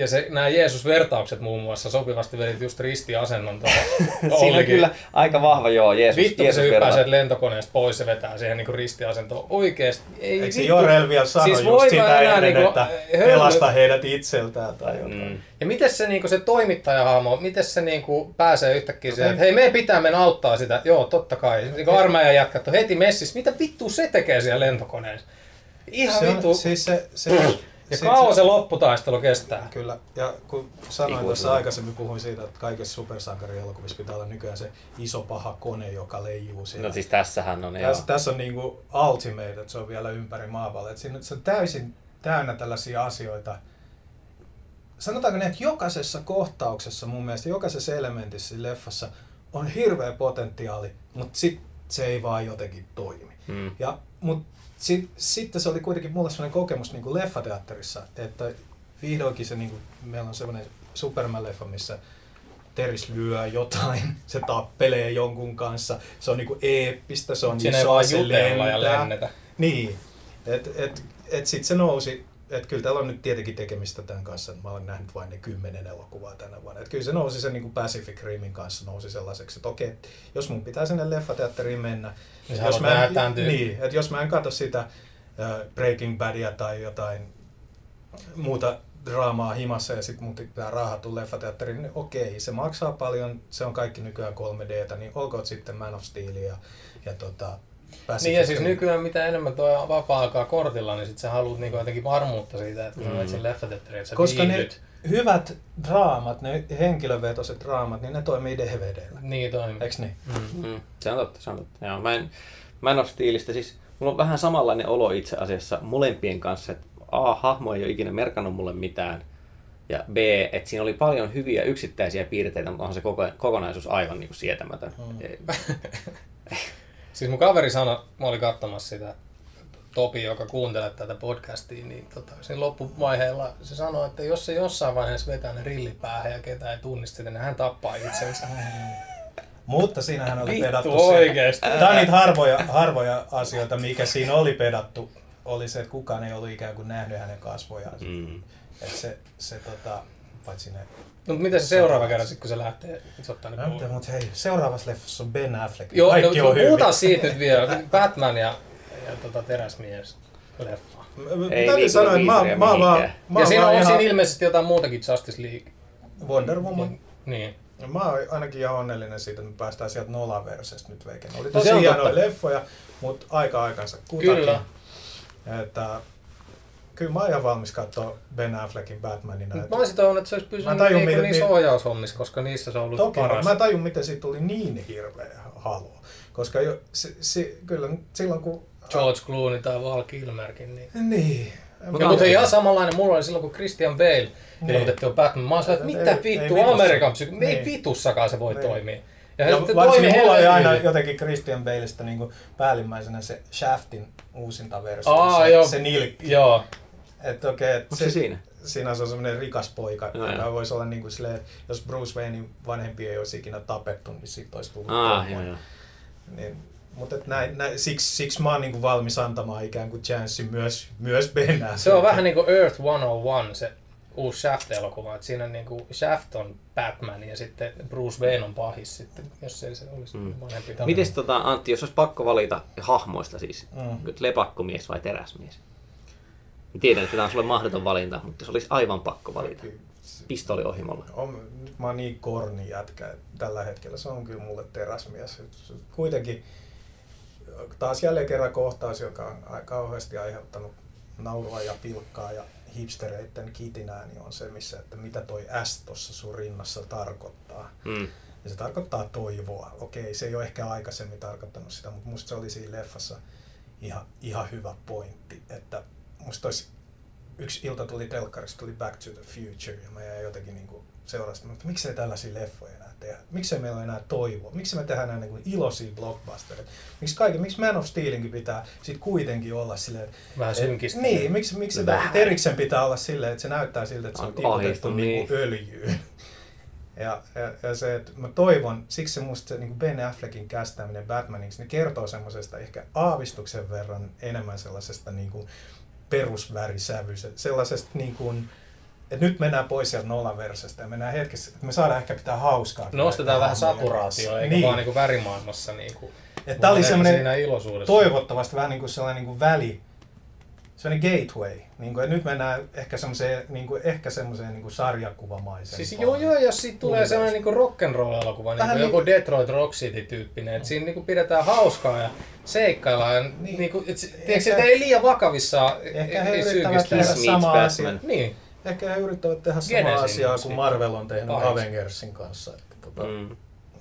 Speaker 2: ja se, nämä Jeesus-vertaukset muun muassa sopivasti vedit just ristiasennon.
Speaker 1: Siinä on kyllä aika vahva, joo, Jeesus.
Speaker 2: Vittu, kun
Speaker 1: Jeesus
Speaker 2: se sieltä lentokoneesta pois ja vetää siihen niin ristiasentoon. Oikeesti. Ei,
Speaker 3: Eikö se
Speaker 2: vittu.
Speaker 3: Jorel vielä sano
Speaker 2: Siis
Speaker 3: just sitä
Speaker 2: enää
Speaker 3: ennen,
Speaker 2: niinku,
Speaker 3: että
Speaker 2: hölmö-
Speaker 3: pelasta heidät itseltään tai jotain?
Speaker 1: Mm.
Speaker 2: Ja miten se, niin se toimittajahahmo, miten se niin pääsee yhtäkkiä siihen, että hei, meidän pitää mennä auttaa sitä. Joo, totta kai. Niin armeijan jätkät on heti messissä. Mitä vittu se tekee siellä lentokoneessa? Ihan
Speaker 3: Se
Speaker 2: vittu.
Speaker 3: on, siis se, se,
Speaker 2: ja
Speaker 3: se-
Speaker 2: kauan se lopputaistelu kestää.
Speaker 3: Kyllä, ja kun sanoin tuossa aikaisemmin, puhuin siitä, että kaikessa supersankarielokuvissa pitää olla nykyään se iso paha kone, joka leijuu siellä.
Speaker 1: No siis tässähän on, joo.
Speaker 3: tässä, tässä on niinku ultimate, että se on vielä ympäri maapalloa. Siinä se on täysin täynnä tällaisia asioita, sanotaanko niin, että jokaisessa kohtauksessa mun mielestä, jokaisessa elementissä leffassa on hirveä potentiaali, mutta sit se ei vaan jotenkin toimi.
Speaker 1: Mm.
Speaker 3: Ja, mut sit, sitten se oli kuitenkin mulle sellainen kokemus niin kuin leffateatterissa, että vihdoinkin se, niin kuin, meillä on sellainen Superman-leffa, missä Teris lyö jotain, se tappelee jonkun kanssa, se on niinku eeppistä, se on
Speaker 2: Siinä ei
Speaker 3: iso, se
Speaker 2: jutella ja
Speaker 3: lentää.
Speaker 2: lennetä.
Speaker 3: Niin, että et, et sitten se nousi, että kyllä täällä on nyt tietenkin tekemistä tämän kanssa, mä olen nähnyt vain ne kymmenen elokuvaa tänä vuonna. Että kyllä se nousi sen niin kuin Pacific Rimin kanssa nousi sellaiseksi, että okei, jos mun pitää sinne leffateatteriin mennä,
Speaker 2: Niin
Speaker 3: jos mä, en, niin, että jos mä en katso sitä Breaking Badia tai jotain muuta draamaa himassa ja sitten mun pitää rahattu leffateatteriin, niin okei, se maksaa paljon, se on kaikki nykyään 3Dtä, niin olkoon sitten Man of Steel ja, ja tota,
Speaker 2: Niin ja siis nykyään mitä enemmän tuo vapaa-aikaa kortilla, niin sit sä haluat niinku jotenkin varmuutta siitä, että kun sä
Speaker 1: Mm.
Speaker 2: menet sen leffateatteriin, että sä
Speaker 3: Koska ne
Speaker 2: viihdyt.
Speaker 3: hyvät draamat, ne henkilövetoiset draamat, niin ne toimii DVDllä.
Speaker 2: Niin toimii.
Speaker 3: Eiks niin?
Speaker 2: Mm.
Speaker 1: Mm, se on totta, se on totta. Joo, mä en, Man of Steelistä siis, mulla on vähän samanlainen olo itse asiassa molempien kanssa, että A, hahmo ei ole ikinä merkannut mulle mitään, ja B, että siinä oli paljon hyviä yksittäisiä piirteitä, mutta onhan se koko, kokonaisuus aivan niin kuin sietämätön.
Speaker 3: Mm.
Speaker 2: Siis mun kaveri sanoi, mä olin katsomassa sitä, Topi, joka kuuntelee tätä podcastia, niin tota, siinä loppuvaiheella se sanoi, että jos se jossain vaiheessa vetää ne rillipäähän ja ketään ei tunnista niin hän tappaa itsensä.
Speaker 3: Mutta siinähän oli
Speaker 2: Vittu
Speaker 3: pedattu
Speaker 2: oikeesti.
Speaker 3: se. Tämä on niitä harvoja, harvoja asioita, mikä siinä oli pedattu, oli se, että kukaan ei ollut ikään kuin nähnyt hänen kasvojaan. Mm.
Speaker 1: Mm.
Speaker 3: Että se, se tota, paitsi ne...
Speaker 2: No, mutta miten se seuraava kerran, sit, kun se lähtee, se ottaa ne
Speaker 3: No, mutta, mutta hei, seuraavassa leffassa on Ben Affleck.
Speaker 2: Joo,
Speaker 3: Kaikki
Speaker 2: no,
Speaker 3: on hyvin.
Speaker 2: puhutaan siitä nyt vielä. Batman ja, ja tota, Teräsmies leffa.
Speaker 3: Mä- mä-
Speaker 1: Ei
Speaker 3: Täytyy sanoa, että mä, mä, oon vaan,
Speaker 1: mihinkään.
Speaker 3: mä
Speaker 2: ja siinä on,
Speaker 3: ihan
Speaker 2: siinä ilmeisesti jotain muutakin Justice League.
Speaker 3: Wonder Woman.
Speaker 2: Niin.
Speaker 3: Mä oon ainakin ihan onnellinen siitä, että me päästään sieltä Nolaversesta nyt veikin. Oli
Speaker 2: No
Speaker 3: tosi
Speaker 2: on
Speaker 3: hienoja leffoja, mutta aika aikansa kutakin.
Speaker 2: Kyllä.
Speaker 3: Että, kyllä mä oon ihan valmis katsoa Ben Affleckin Batmanina.
Speaker 2: Mä olisin toivonut, että se olisi pysynyt
Speaker 3: tajun,
Speaker 2: niinku
Speaker 3: miten-
Speaker 2: niissä
Speaker 3: niin-
Speaker 2: ohjaushommissa, koska niissä se on ollut
Speaker 3: Toki,
Speaker 2: paras.
Speaker 3: mä tajun, miten siitä tuli niin hirveä halu. Koska jo, se, se, kyllä silloin kun...
Speaker 2: George Clooney tai Val Kilmerkin. Niin.
Speaker 3: Niin.
Speaker 2: Mutta ihan samanlainen mulla oli silloin, kun Christian Bale
Speaker 3: Niin.
Speaker 2: ilmoitettiin on Batman. Mä olin että
Speaker 3: Ei-
Speaker 2: mitä
Speaker 3: ei
Speaker 2: vittu. Amerikan psyko... Ei
Speaker 3: Niin.
Speaker 2: vitussakaan se voi
Speaker 3: Niin.
Speaker 2: toimia. Ja,
Speaker 3: Ja
Speaker 2: sitten
Speaker 3: varsinkin
Speaker 2: toimi
Speaker 3: mulla oli aina jotenkin Christian Baleista niin kuin päällimmäisenä se Shaftin uusinta versio,
Speaker 2: Aa,
Speaker 3: se,
Speaker 2: joo.
Speaker 3: se nilkki.
Speaker 2: Joo.
Speaker 3: Että okei, et
Speaker 1: Onko se siinä?
Speaker 3: Siinä se on semmoinen rikas poika,
Speaker 1: Joo,
Speaker 3: joka
Speaker 1: joo.
Speaker 3: voisi olla niin kuin silleen, että jos Bruce Waynein vanhempi ei olisi ikinä tapettu, niin siitä olisi tullut
Speaker 1: Ah, joo, joo.
Speaker 3: Niin, mutta et näin, näin, siksi, siksi mä oon niin kuin valmis antamaan ikään kuin chanssi myös, myös Ben
Speaker 2: Se on vähän niin kuin Earth 101, se uusi Shaft-elokuva. Että siinä niin kuin Shaft on Batman ja sitten Bruce Wayne on pahis sitten, jos ei se olisi
Speaker 1: Mm.
Speaker 2: vanhempi.
Speaker 1: Mites tota, Antti, jos olisi pakko valita hahmoista siis,
Speaker 3: Mm.
Speaker 1: lepakkomies vai teräsmies? Mä tiedän, että tämä on sulle mahdoton valinta, mutta jos olisi aivan pakko valita. Pistoli ohimolla.
Speaker 3: On, nyt mä oon niin korni jätkä, että tällä hetkellä se on kyllä mulle teräsmies. Se- Kuitenkin taas jälleen kerran kohtaus, joka on kauheasti aiheuttanut naurua ja pilkkaa ja hipstereiden kitinää, niin on se, missä, että mitä toi S tuossa sun rinnassa tarkoittaa.
Speaker 1: Mm.
Speaker 3: Ja se tarkoittaa toivoa. Okei, se ei ole ehkä aikaisemmin tarkoittanut sitä, mutta musta se oli siinä leffassa ihan, ihan hyvä pointti, että musta olisi yksi ilta tuli telkkarista, tuli Back to the Future, ja mä jäin jotenkin niin kuin seurasta, että miksei tällaisia leffoja enää tehdä? Miksei meillä ole enää toivoa? Miksi me tehdään enää niin kuin iloisia blockbustereita? Miksi, kaikki, miksi Man of Steelinkin pitää sit kuitenkin olla silleen,
Speaker 2: Vähän
Speaker 3: et-
Speaker 2: synkistä.
Speaker 3: Niin, miksi, miksi. Teriksen pitää olla silleen, että se näyttää siltä, että se on tiputettu niin kuin öljyyn. Ja, ja, ja se, että mä toivon, siksi se musta se niin Ben Affleckin kästäminen Batmaniksi, niin kertoo semmoisesta ehkä aavistuksen verran enemmän sellaisesta niin kuin perusvärisävystä, sellaisesta niin kuin, että nyt mennään pois sieltä Nolan-versiosta ja mennään hetkessä, että me saadaan ehkä pitää hauskaa.
Speaker 2: Nostetaan vähän
Speaker 3: hahmojen
Speaker 2: saturaatio,
Speaker 3: kanssa.
Speaker 2: eikä
Speaker 3: niin.
Speaker 2: vaan niinku värimaailmassa niinku.
Speaker 3: Että tämä oli semmoinen toivottavasti vähän niin kuin sellainen niin kuin väli, sellainen gateway. Niin kuin, että nyt mennään ehkä semmoiseen, niin kuin, ehkä semmoiseen niin kuin sarjakuvamaiseen.
Speaker 2: Siis joo joo, jos siitä tulee sellainen niinku rock'n'roll-elokuva, niinku
Speaker 3: niin-
Speaker 2: joku Detroit Rock City-tyyppinen, että siinä niinku pidetään hauskaa ja seikkaillaan. Ja
Speaker 3: Niin.
Speaker 2: niinku, et, se-
Speaker 3: Ehkä-
Speaker 2: tiedätkö, että ei liian vakavissaan,
Speaker 3: Ehkä
Speaker 2: ei
Speaker 3: he yrittävät tehdä samaa asiaa.
Speaker 2: Niin,
Speaker 3: Ehkä he yrittävät tehdä samaa asiaa kuin
Speaker 2: siinä.
Speaker 3: Marvel on tehnyt. Avengersin kanssa. Että, tota,
Speaker 1: Mm.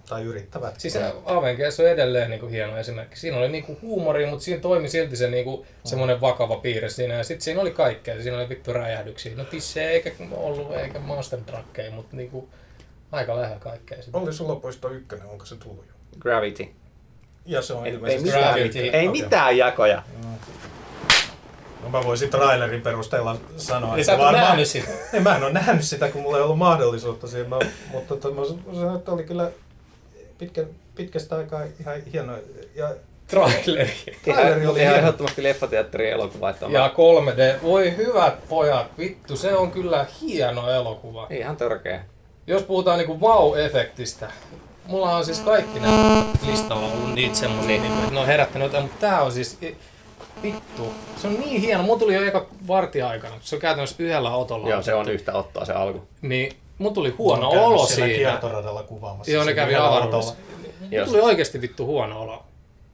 Speaker 3: Tai yrittävät.
Speaker 2: Siis se Avengers on edelleen niin kuin hieno esimerkki. Siinä oli niin kuin huumori, mutta siinä toimi silti se niin kuin, semmoinen vakava piirre siinä. Ja sitten siinä oli kaikkea. Siinä oli vittu räjähdyksiä. No tissejä eikä ollut, eikä Monster Truckeja, mutta niin kuin, aika lähellä kaikkea. Sitä.
Speaker 3: Oli sulla poisto ykkönen, onko se tullut jo?
Speaker 1: Gravity.
Speaker 3: Ja se on
Speaker 1: Ei, ei,
Speaker 3: ilmeisesti
Speaker 1: mitään,
Speaker 2: Gravity.
Speaker 1: ei mitään jakoja.
Speaker 3: No mä voisin trailerin perusteella sanoa,
Speaker 2: Niin sä et ole nähnyt sitä.
Speaker 3: Niin, mä en ole nähnyt sitä, kun mulla ei ollut mahdollisuutta siihen, mä, mutta tota, mä sanoin, että oli kyllä pitkä, pitkästä aikaa ihan hieno. Ja
Speaker 2: Traileri.
Speaker 3: Traileri oli
Speaker 1: ihan ehdottomasti leffateatterin elokuva. Että
Speaker 2: Ja 3D. Voi hyvät pojat, vittu, se on kyllä hieno elokuva.
Speaker 1: Ihan törkeä.
Speaker 2: Jos puhutaan niinku wow-efektistä, mulla on siis kaikki nämä listalla ollut niitä semmosia, niin. että ne on herättänyt jotain, mutta tää on siis, vittu, se on niin hieno. Mulla tuli jo eka vartija-aikana, se on käytännössä yhdellä otolla.
Speaker 1: Joo, se on yhtä ottaa se alku.
Speaker 2: Niin, mulla tuli huono
Speaker 3: Mä käynyt
Speaker 2: olo
Speaker 3: siellä
Speaker 2: siinä.
Speaker 3: kiertoradalla kuvaamassa.
Speaker 2: Joo, ne kävi avaruudessa.
Speaker 1: Jos-
Speaker 2: tuli oikeasti vittu huono olo.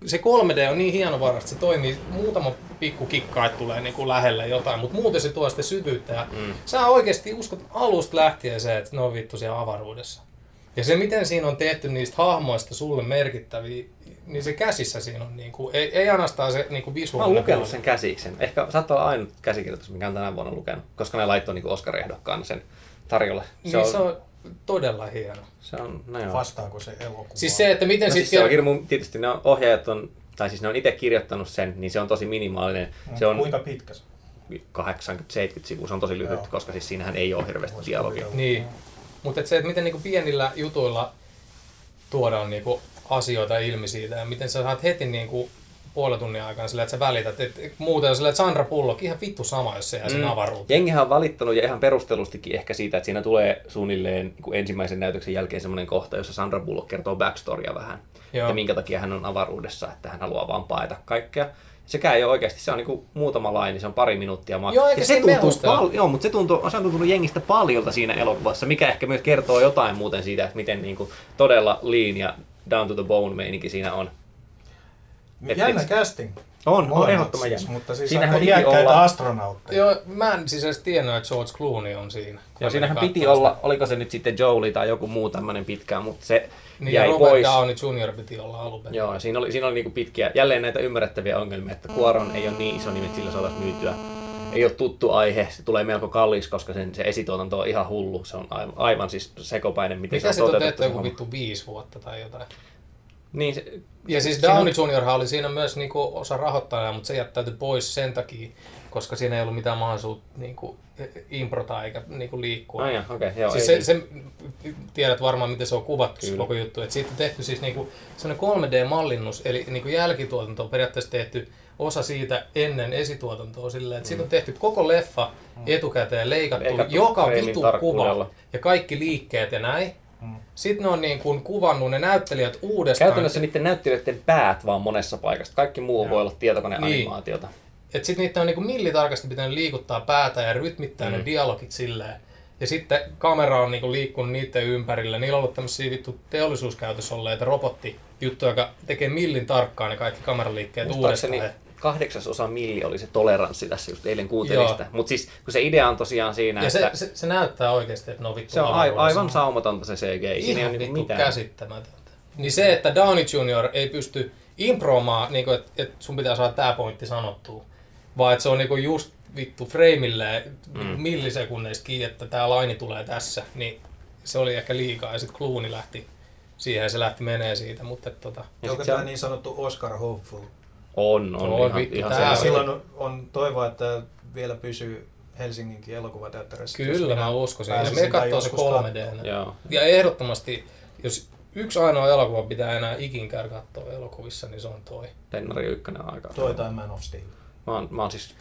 Speaker 2: Se 3D on niin hieno varasta, se toimii, muutama pikku kikkaat tulee niin kuin lähelle jotain, mutta muuten se tuo sitä syvyyttä. Ja
Speaker 1: Mm.
Speaker 2: Sä oikeasti uskot alusta lähtien se, että ne on vittu siellä avaruudessa. Ja se, miten siinä on tehty niistä hahmoista sulle merkittäviä, niin se käsissä siinä on, niin kuin, ei, ei ainoastaan se niin kuin
Speaker 1: Mä
Speaker 2: visuaalinen.
Speaker 1: oon lukenut sen käsiksen. Ehkä saattaa olla ainut käsikirjoitus, mikä on tänä vuonna lukenut, koska ne laittoi niin Oscar-ehdokkaana sen tarjolle.
Speaker 2: Se, niin on, se on todella hieno.
Speaker 1: se on, no joo.
Speaker 3: Vastaako se elokuva?
Speaker 2: Siis se, että miten
Speaker 1: No
Speaker 2: sit
Speaker 1: siis se on tietysti ne on, ohjaajat on, tai siis ne on itse kirjoittanut sen, niin se on tosi minimaalinen. Se on
Speaker 3: Kuinka pitkä se?
Speaker 1: 80-70 sivua, se on tosi lyhyt,
Speaker 3: Joo.
Speaker 1: koska siis siinähän ei ole hirveästi
Speaker 3: Voisi
Speaker 1: dialogia.
Speaker 2: Niin. Mutta se, että miten niinku pienillä jutuilla tuodaan niinku asioita ilmi siitä ja miten sä saat heti niinku puolen tunnin aikana sillä, että sä välität. Et, et muuten on sillä, että Sandra Bullock ihan vittu sama, jos se jää sen
Speaker 1: Mm.
Speaker 2: avaruuteen.
Speaker 1: Jengihän on valittanut ja ihan perustellustikin ehkä siitä, että siinä tulee suunnilleen niin ensimmäisen näytöksen jälkeen semmoinen kohta, jossa Sandra Bullock kertoo backstorya vähän.
Speaker 2: Joo.
Speaker 1: Että minkä takia hän on avaruudessa, että hän haluaa vaan paeta kaikkea. Sekään ei ole oikeasti, se on niin kuin muutama laini, se on pari minuuttia.
Speaker 2: Joo,
Speaker 1: ja se tuntuu pal- joo, mutta se, tuntuu, se on tuntunut jengistä paljolta siinä elokuvassa, mikä ehkä myös kertoo jotain muuten siitä, että miten niin kuin todella lean ja down to the bone meininki siinä on. Et-
Speaker 3: Jännä
Speaker 1: et-
Speaker 3: casting.
Speaker 1: On, on ehdottoman jännä.
Speaker 3: Mutta siis
Speaker 1: Siinähän
Speaker 3: aika
Speaker 1: piti
Speaker 3: iäkkäitä
Speaker 1: olla-
Speaker 3: astronautteja.
Speaker 2: Joo, mä en siis edes tiennyt, että George Clooney on siinä.
Speaker 1: Joo, siinähän piti olla, oliko se nyt sitten Jolie tai joku muu tämmöinen pitkä, mutta se
Speaker 2: Niin,
Speaker 1: jäi
Speaker 2: Robert
Speaker 1: pois.
Speaker 2: Downey Jr. piti olla alun perin.
Speaker 1: Joo, siinä oli, siinä oli niinku pitkiä, jälleen näitä ymmärrettäviä ongelmia, että Kuoron ei ole niin iso nimi, että sillä saataisiin myytyä. Ei ole tuttu aihe, se tulee melko kalliiksi, koska sen, se esituotanto on ihan hullu. Se on aivan, aivan siis sekopäinen, miten
Speaker 2: Mikä
Speaker 1: se on
Speaker 2: sitten on
Speaker 1: toteutettu.
Speaker 2: tehty
Speaker 1: se
Speaker 2: joku
Speaker 1: homma.
Speaker 2: vittu viisi vuotta tai jotain?
Speaker 1: Niin, se,
Speaker 2: Ja siis Downey Jr. oli siinä myös niinku osa rahoittajaa, mutta se jättäytyi pois sen takia, koska siinä ei ollut mitään mahdollisuutta niinku improta eikä niinku liikkua.
Speaker 1: no, okei, okay, joo.
Speaker 2: siis
Speaker 1: ei,
Speaker 2: se, se, tiedät varmaan, miten se on kuvattu se
Speaker 1: Kyllä.
Speaker 2: koko juttu. Et siitä on tehty siis niinku sellainen 3D-mallinnus, eli niinku jälkituotanto on periaatteessa tehty osa siitä ennen esituotantoa silleen, että siitä on tehty koko leffa etukäteen leikattu,
Speaker 1: Mm. Leikattu
Speaker 2: joka vitu kuva ja kaikki liikkeet ja näin.
Speaker 3: Mm.
Speaker 2: Sitten ne on niin kuin kuvannut ne näyttelijät uudestaan.
Speaker 1: Käytännössä niiden näyttelijöiden päät vaan monessa paikassa. Kaikki muu voi olla tietokoneanimaatiota.
Speaker 2: Että sitten niitä on niinku millitarkasti pitänyt liikuttaa päätä ja rytmittää mm. ne dialogit silleen. Ja sitten kamera on niinku liikkunut niiden ympärillä. Niillä on ollut tämmöisiä vittu teollisuuskäytössä olleita robottijuttuja, joka tekee millin tarkkaan ne kaikki kameraliikkeet uudestaan.
Speaker 1: Kahdeksasosa milli oli se toleranssi tässä, just eilen sitä. Mutta siis kun se idea on tosiaan siinä,
Speaker 2: Ja
Speaker 1: että
Speaker 2: se, se, se, näyttää oikeasti, että ne on vittu
Speaker 1: se on ai,
Speaker 2: avaruudessa.
Speaker 1: aivan saumatonta se. Siinä ei
Speaker 2: Ihan
Speaker 1: ole niinku
Speaker 2: vittu
Speaker 1: mitään.
Speaker 2: käsittämätöntä. Niin se, että Downey Jr. ei pysty improomaan, niin että et sun pitää saada tää pointti sanottua, vaan että se on niinku just vittu freimille
Speaker 1: Mm.
Speaker 2: millisekunneista kiinni, että tää laini tulee tässä, niin se oli ehkä liikaa. Ja sitten Clooney lähti siihen se lähti menee siitä, mutta tota...
Speaker 3: Onko
Speaker 1: se
Speaker 3: tämä
Speaker 1: on-
Speaker 3: niin sanottu Oscar hopeful?
Speaker 1: On, on,
Speaker 2: On
Speaker 1: ihan,
Speaker 2: vittu,
Speaker 1: ihan
Speaker 2: on-
Speaker 1: selvästi.
Speaker 3: silloin on toivoa, että vielä pysyy Helsinginkin elokuvateatterissa.
Speaker 2: Kyllä mä uskoisin. Ja
Speaker 3: pääsisin
Speaker 2: me katsoo se
Speaker 3: joskus
Speaker 2: 3D.
Speaker 1: Joo.
Speaker 2: Ja ehdottomasti, jos yksi ainoa elokuva pitää enää ikin käydä katsoa elokuvissa, niin se on toi.
Speaker 1: Tennari ykkönen on aika.
Speaker 3: Toi tai Man of Steel.
Speaker 1: Mä oon, mä oon siis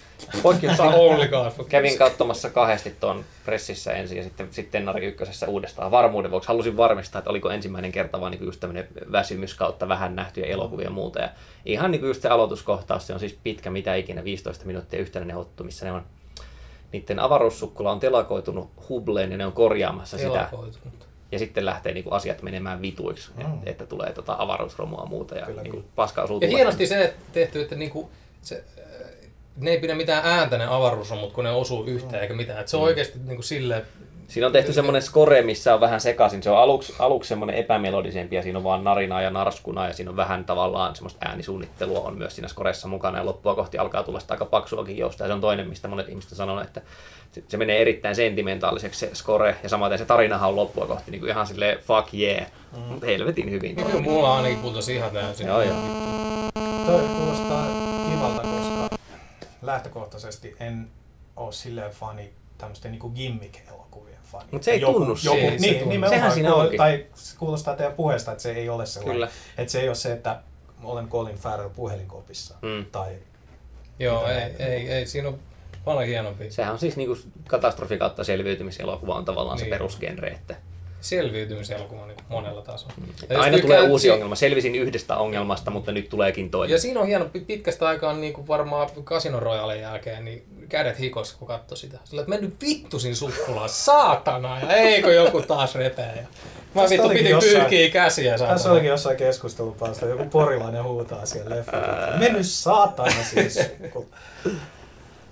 Speaker 1: kävin katsomassa kahdesti tuon pressissä ensin ja sitten, sitten Tennari ykkösessä uudestaan varmuuden vuoksi. Halusin varmistaa, että oliko ensimmäinen kerta vaan niin just tämmöinen väsymys kautta vähän nähtyjä elokuvia ja muuta. Ja ihan niin just se aloituskohtaus, se on siis pitkä mitä ikinä, 15 minuuttia yhtenäinen ottu, missä ne on niiden avaruussukkula on telakoitunut hubleen ja ne on korjaamassa sitä. Ja sitten lähtee niin kuin asiat menemään vituiksi,
Speaker 3: Mm.
Speaker 1: että, että tulee tota avaruusromua ja muuta ja
Speaker 3: Kyllä,
Speaker 1: niin paskaa osuu
Speaker 2: Ja hienosti se tehty, että niinku, se, ne ei pidä mitään ääntä ne avaruusromut, kun ne osuu yhteen eikä mitään. Et se on
Speaker 1: Mm.
Speaker 2: oikeasti niinku silleen,
Speaker 1: Siinä on tehty semmoinen score, missä on vähän sekaisin. Se on aluksi, aluksi semmoinen epämelodisempi ja siinä on vaan narinaa ja narskuna ja siinä on vähän tavallaan semmoista äänisuunnittelua on myös siinä skoressa mukana ja loppua kohti alkaa tulla sitä aika paksuakin jousta ja se on toinen, mistä monet ihmiset on sanonut, että se, menee erittäin sentimentaaliseksi se score ja samaten se tarinahan on loppua kohti niin kuin ihan silleen fuck yeah, mm. mutta helvetin hyvin.
Speaker 2: Kyllä mulla ainakin putosi ihan täysin.
Speaker 1: Joo, joo.
Speaker 3: Toi kuulostaa lähtökohtaisesti en ole silleen fani tämmöisten niinku gimmick-elokuvien fani.
Speaker 1: Mut se ei
Speaker 3: joku,
Speaker 1: tunnu
Speaker 3: joku,
Speaker 1: siltä.
Speaker 3: niin,
Speaker 2: Se tunnu.
Speaker 3: nimenomaan,
Speaker 1: Sehän siinä
Speaker 3: kuul-
Speaker 1: onkin.
Speaker 3: Tai se kuulostaa teidän puheesta, että se ei ole sellainen.
Speaker 1: Kyllä.
Speaker 3: Että se ei ole se, että olen Colin Farrell puhelinkopissa.
Speaker 1: Mm.
Speaker 3: Tai
Speaker 2: Joo, ei,
Speaker 3: näitä?
Speaker 2: ei, ei, siinä on paljon hienompi.
Speaker 1: Sehän on siis niinku katastrofi kautta selviytymiselokuva on tavallaan se
Speaker 2: Niin.
Speaker 1: perusgenre, että
Speaker 2: Selviytymiselokuva niin monella tasolla. Ja jos
Speaker 1: aina
Speaker 2: tykkää-
Speaker 1: tulee uusi
Speaker 2: si-
Speaker 1: ongelma. Selvisin yhdestä ongelmasta, mutta nyt tuleekin toinen.
Speaker 2: Ja siinä on hieno, pit- pitkästä aikaa niin kuin varmaan Casino Royalen jälkeen, niin kädet hikos, kun katsoi sitä. Sillä että mennyt vittusin sukkulaa, saatana, ja eikö joku taas repeä. Ja mä
Speaker 3: Tästä
Speaker 2: vittu piti
Speaker 3: jossain-
Speaker 2: pyyhkiä käsiä,
Speaker 3: Tässä
Speaker 2: saatana.
Speaker 3: olikin jossain keskustelupalsta, joku porilainen huutaa siellä leffalla. Mennyt saatana siis.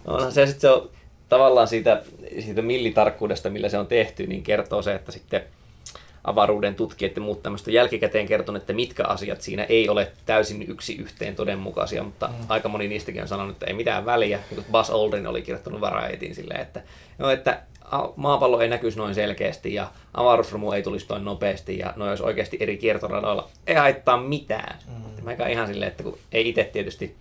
Speaker 1: Onhan se sitten se on tavallaan siitä, siitä millitarkkuudesta, millä se on tehty, niin kertoo se, että sitten avaruuden tutkijat ja muut tämmöistä jälkikäteen kertonut, että mitkä asiat siinä ei ole täysin yksi yhteen todenmukaisia, mutta mm. aika moni niistäkin on sanonut, että ei mitään väliä. Niin Buzz Aldrin oli kirjoittanut varaetiin silleen, että, no, että maapallo ei näkyisi noin selkeästi ja avaruusromu ei tulisi noin nopeasti ja ne olisi oikeasti eri kiertoradoilla. Ei haittaa mitään. Mm. Mä ihan silleen, että kun ei itse tietysti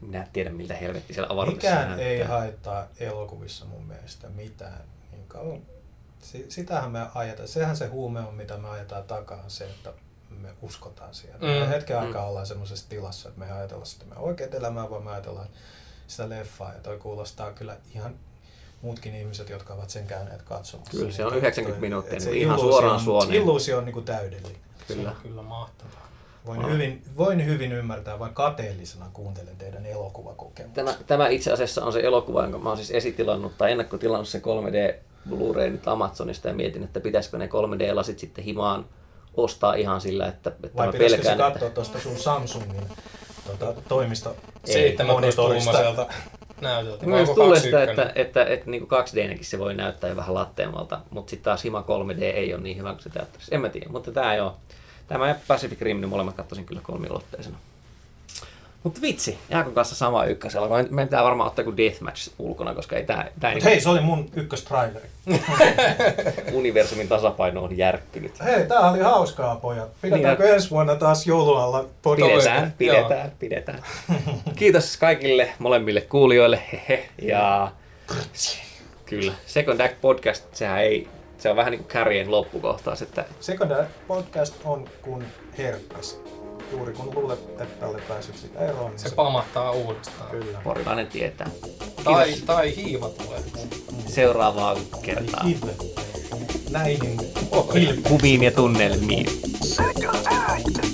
Speaker 1: minä en tiedä miltä helvetti siellä avaruudessa
Speaker 3: Mikään ei haittaa elokuvissa mun mielestä mitään. Niin kauan. Si- Sitähän me ajetaan. Sehän se huume on, mitä me ajetaan takaa, se, että me uskotaan siihen.
Speaker 2: Mm.
Speaker 3: Mm. Hetken aikaa ollaan semmoisessa tilassa, että me ei ajatella sitä meidän oikeat elämää, vaan me ajatellaan sitä leffaa. Ja toi kuulostaa kyllä ihan muutkin ihmiset, jotka ovat sen käyneet katsomassa.
Speaker 1: Kyllä, se on
Speaker 3: Niin
Speaker 1: 90
Speaker 3: toi-
Speaker 1: minuuttia, niin
Speaker 3: se
Speaker 1: ihan
Speaker 3: illuusio
Speaker 1: suoraan
Speaker 3: on-
Speaker 1: suoneen.
Speaker 3: Illuusio on niin kuin täydellinen.
Speaker 2: Se
Speaker 1: Kyllä.
Speaker 2: on kyllä mahtavaa.
Speaker 3: Voin, hyvin, voin hyvin ymmärtää, vain kateellisena kuuntelen teidän elokuvakokemuksia.
Speaker 1: Tämä, tämä itse asiassa on se elokuva, jonka mä oon siis esitilannut tai ennakkotilannut se 3D Blu-ray nyt Amazonista ja mietin, että pitäisikö ne 3D-lasit sitten himaan ostaa ihan sillä, että, että
Speaker 3: Vai
Speaker 1: mä
Speaker 3: pitäisikö se
Speaker 1: pelkään,
Speaker 3: katsoa
Speaker 1: että
Speaker 3: tuosta sun Samsungin tota, toimisto
Speaker 1: Ei,
Speaker 2: 17
Speaker 3: monitorista?
Speaker 2: tuumaiselta näytöltä.
Speaker 1: Myös tulee sitä,
Speaker 2: 21?
Speaker 1: että, että, että, että niin 2D-näkin se voi näyttää jo vähän latteamalta, mutta sitten taas hima 3D ei ole niin hyvä kuin se teatterissa. En mä tiedä, mutta tämä joo. Tämä ja Pacific Rim, niin molemmat katsoisin kyllä kolmiulotteisena. Mutta vitsi, Jaakon kanssa sama ykkösellä. Meidän pitää varmaan ottaa kuin Deathmatch ulkona, koska ei tämä, tämä
Speaker 3: Mut hei, se oli mun ykköstraileri.
Speaker 1: universumin tasapaino on järkkynyt.
Speaker 3: Hei, tää oli hauskaa, pojat. Pidetäänkö ensi vuonna taas joulualla podcast?
Speaker 1: Pidetään, pidetään, pidetään. Kiitos kaikille molemmille kuulijoille. Hehe. Ja kyllä, Second Act Podcast, sehän ei, se on vähän niin kuin Carrien loppukohtaus, että
Speaker 3: Secondary podcast on kuin herpes. Juuri kun luulet, että olet päässyt siitä eroon, niin
Speaker 2: Se pamahtaa uudestaan.
Speaker 3: Kyllä.
Speaker 1: porilainen tietää.
Speaker 2: Tai,
Speaker 1: Kiitos
Speaker 2: tai hiiva tulee.
Speaker 1: seuraavaa kertaa.
Speaker 3: Hive. Näihin ilmi.
Speaker 1: Kuviin ja tunnelmiin.
Speaker 4: Second act.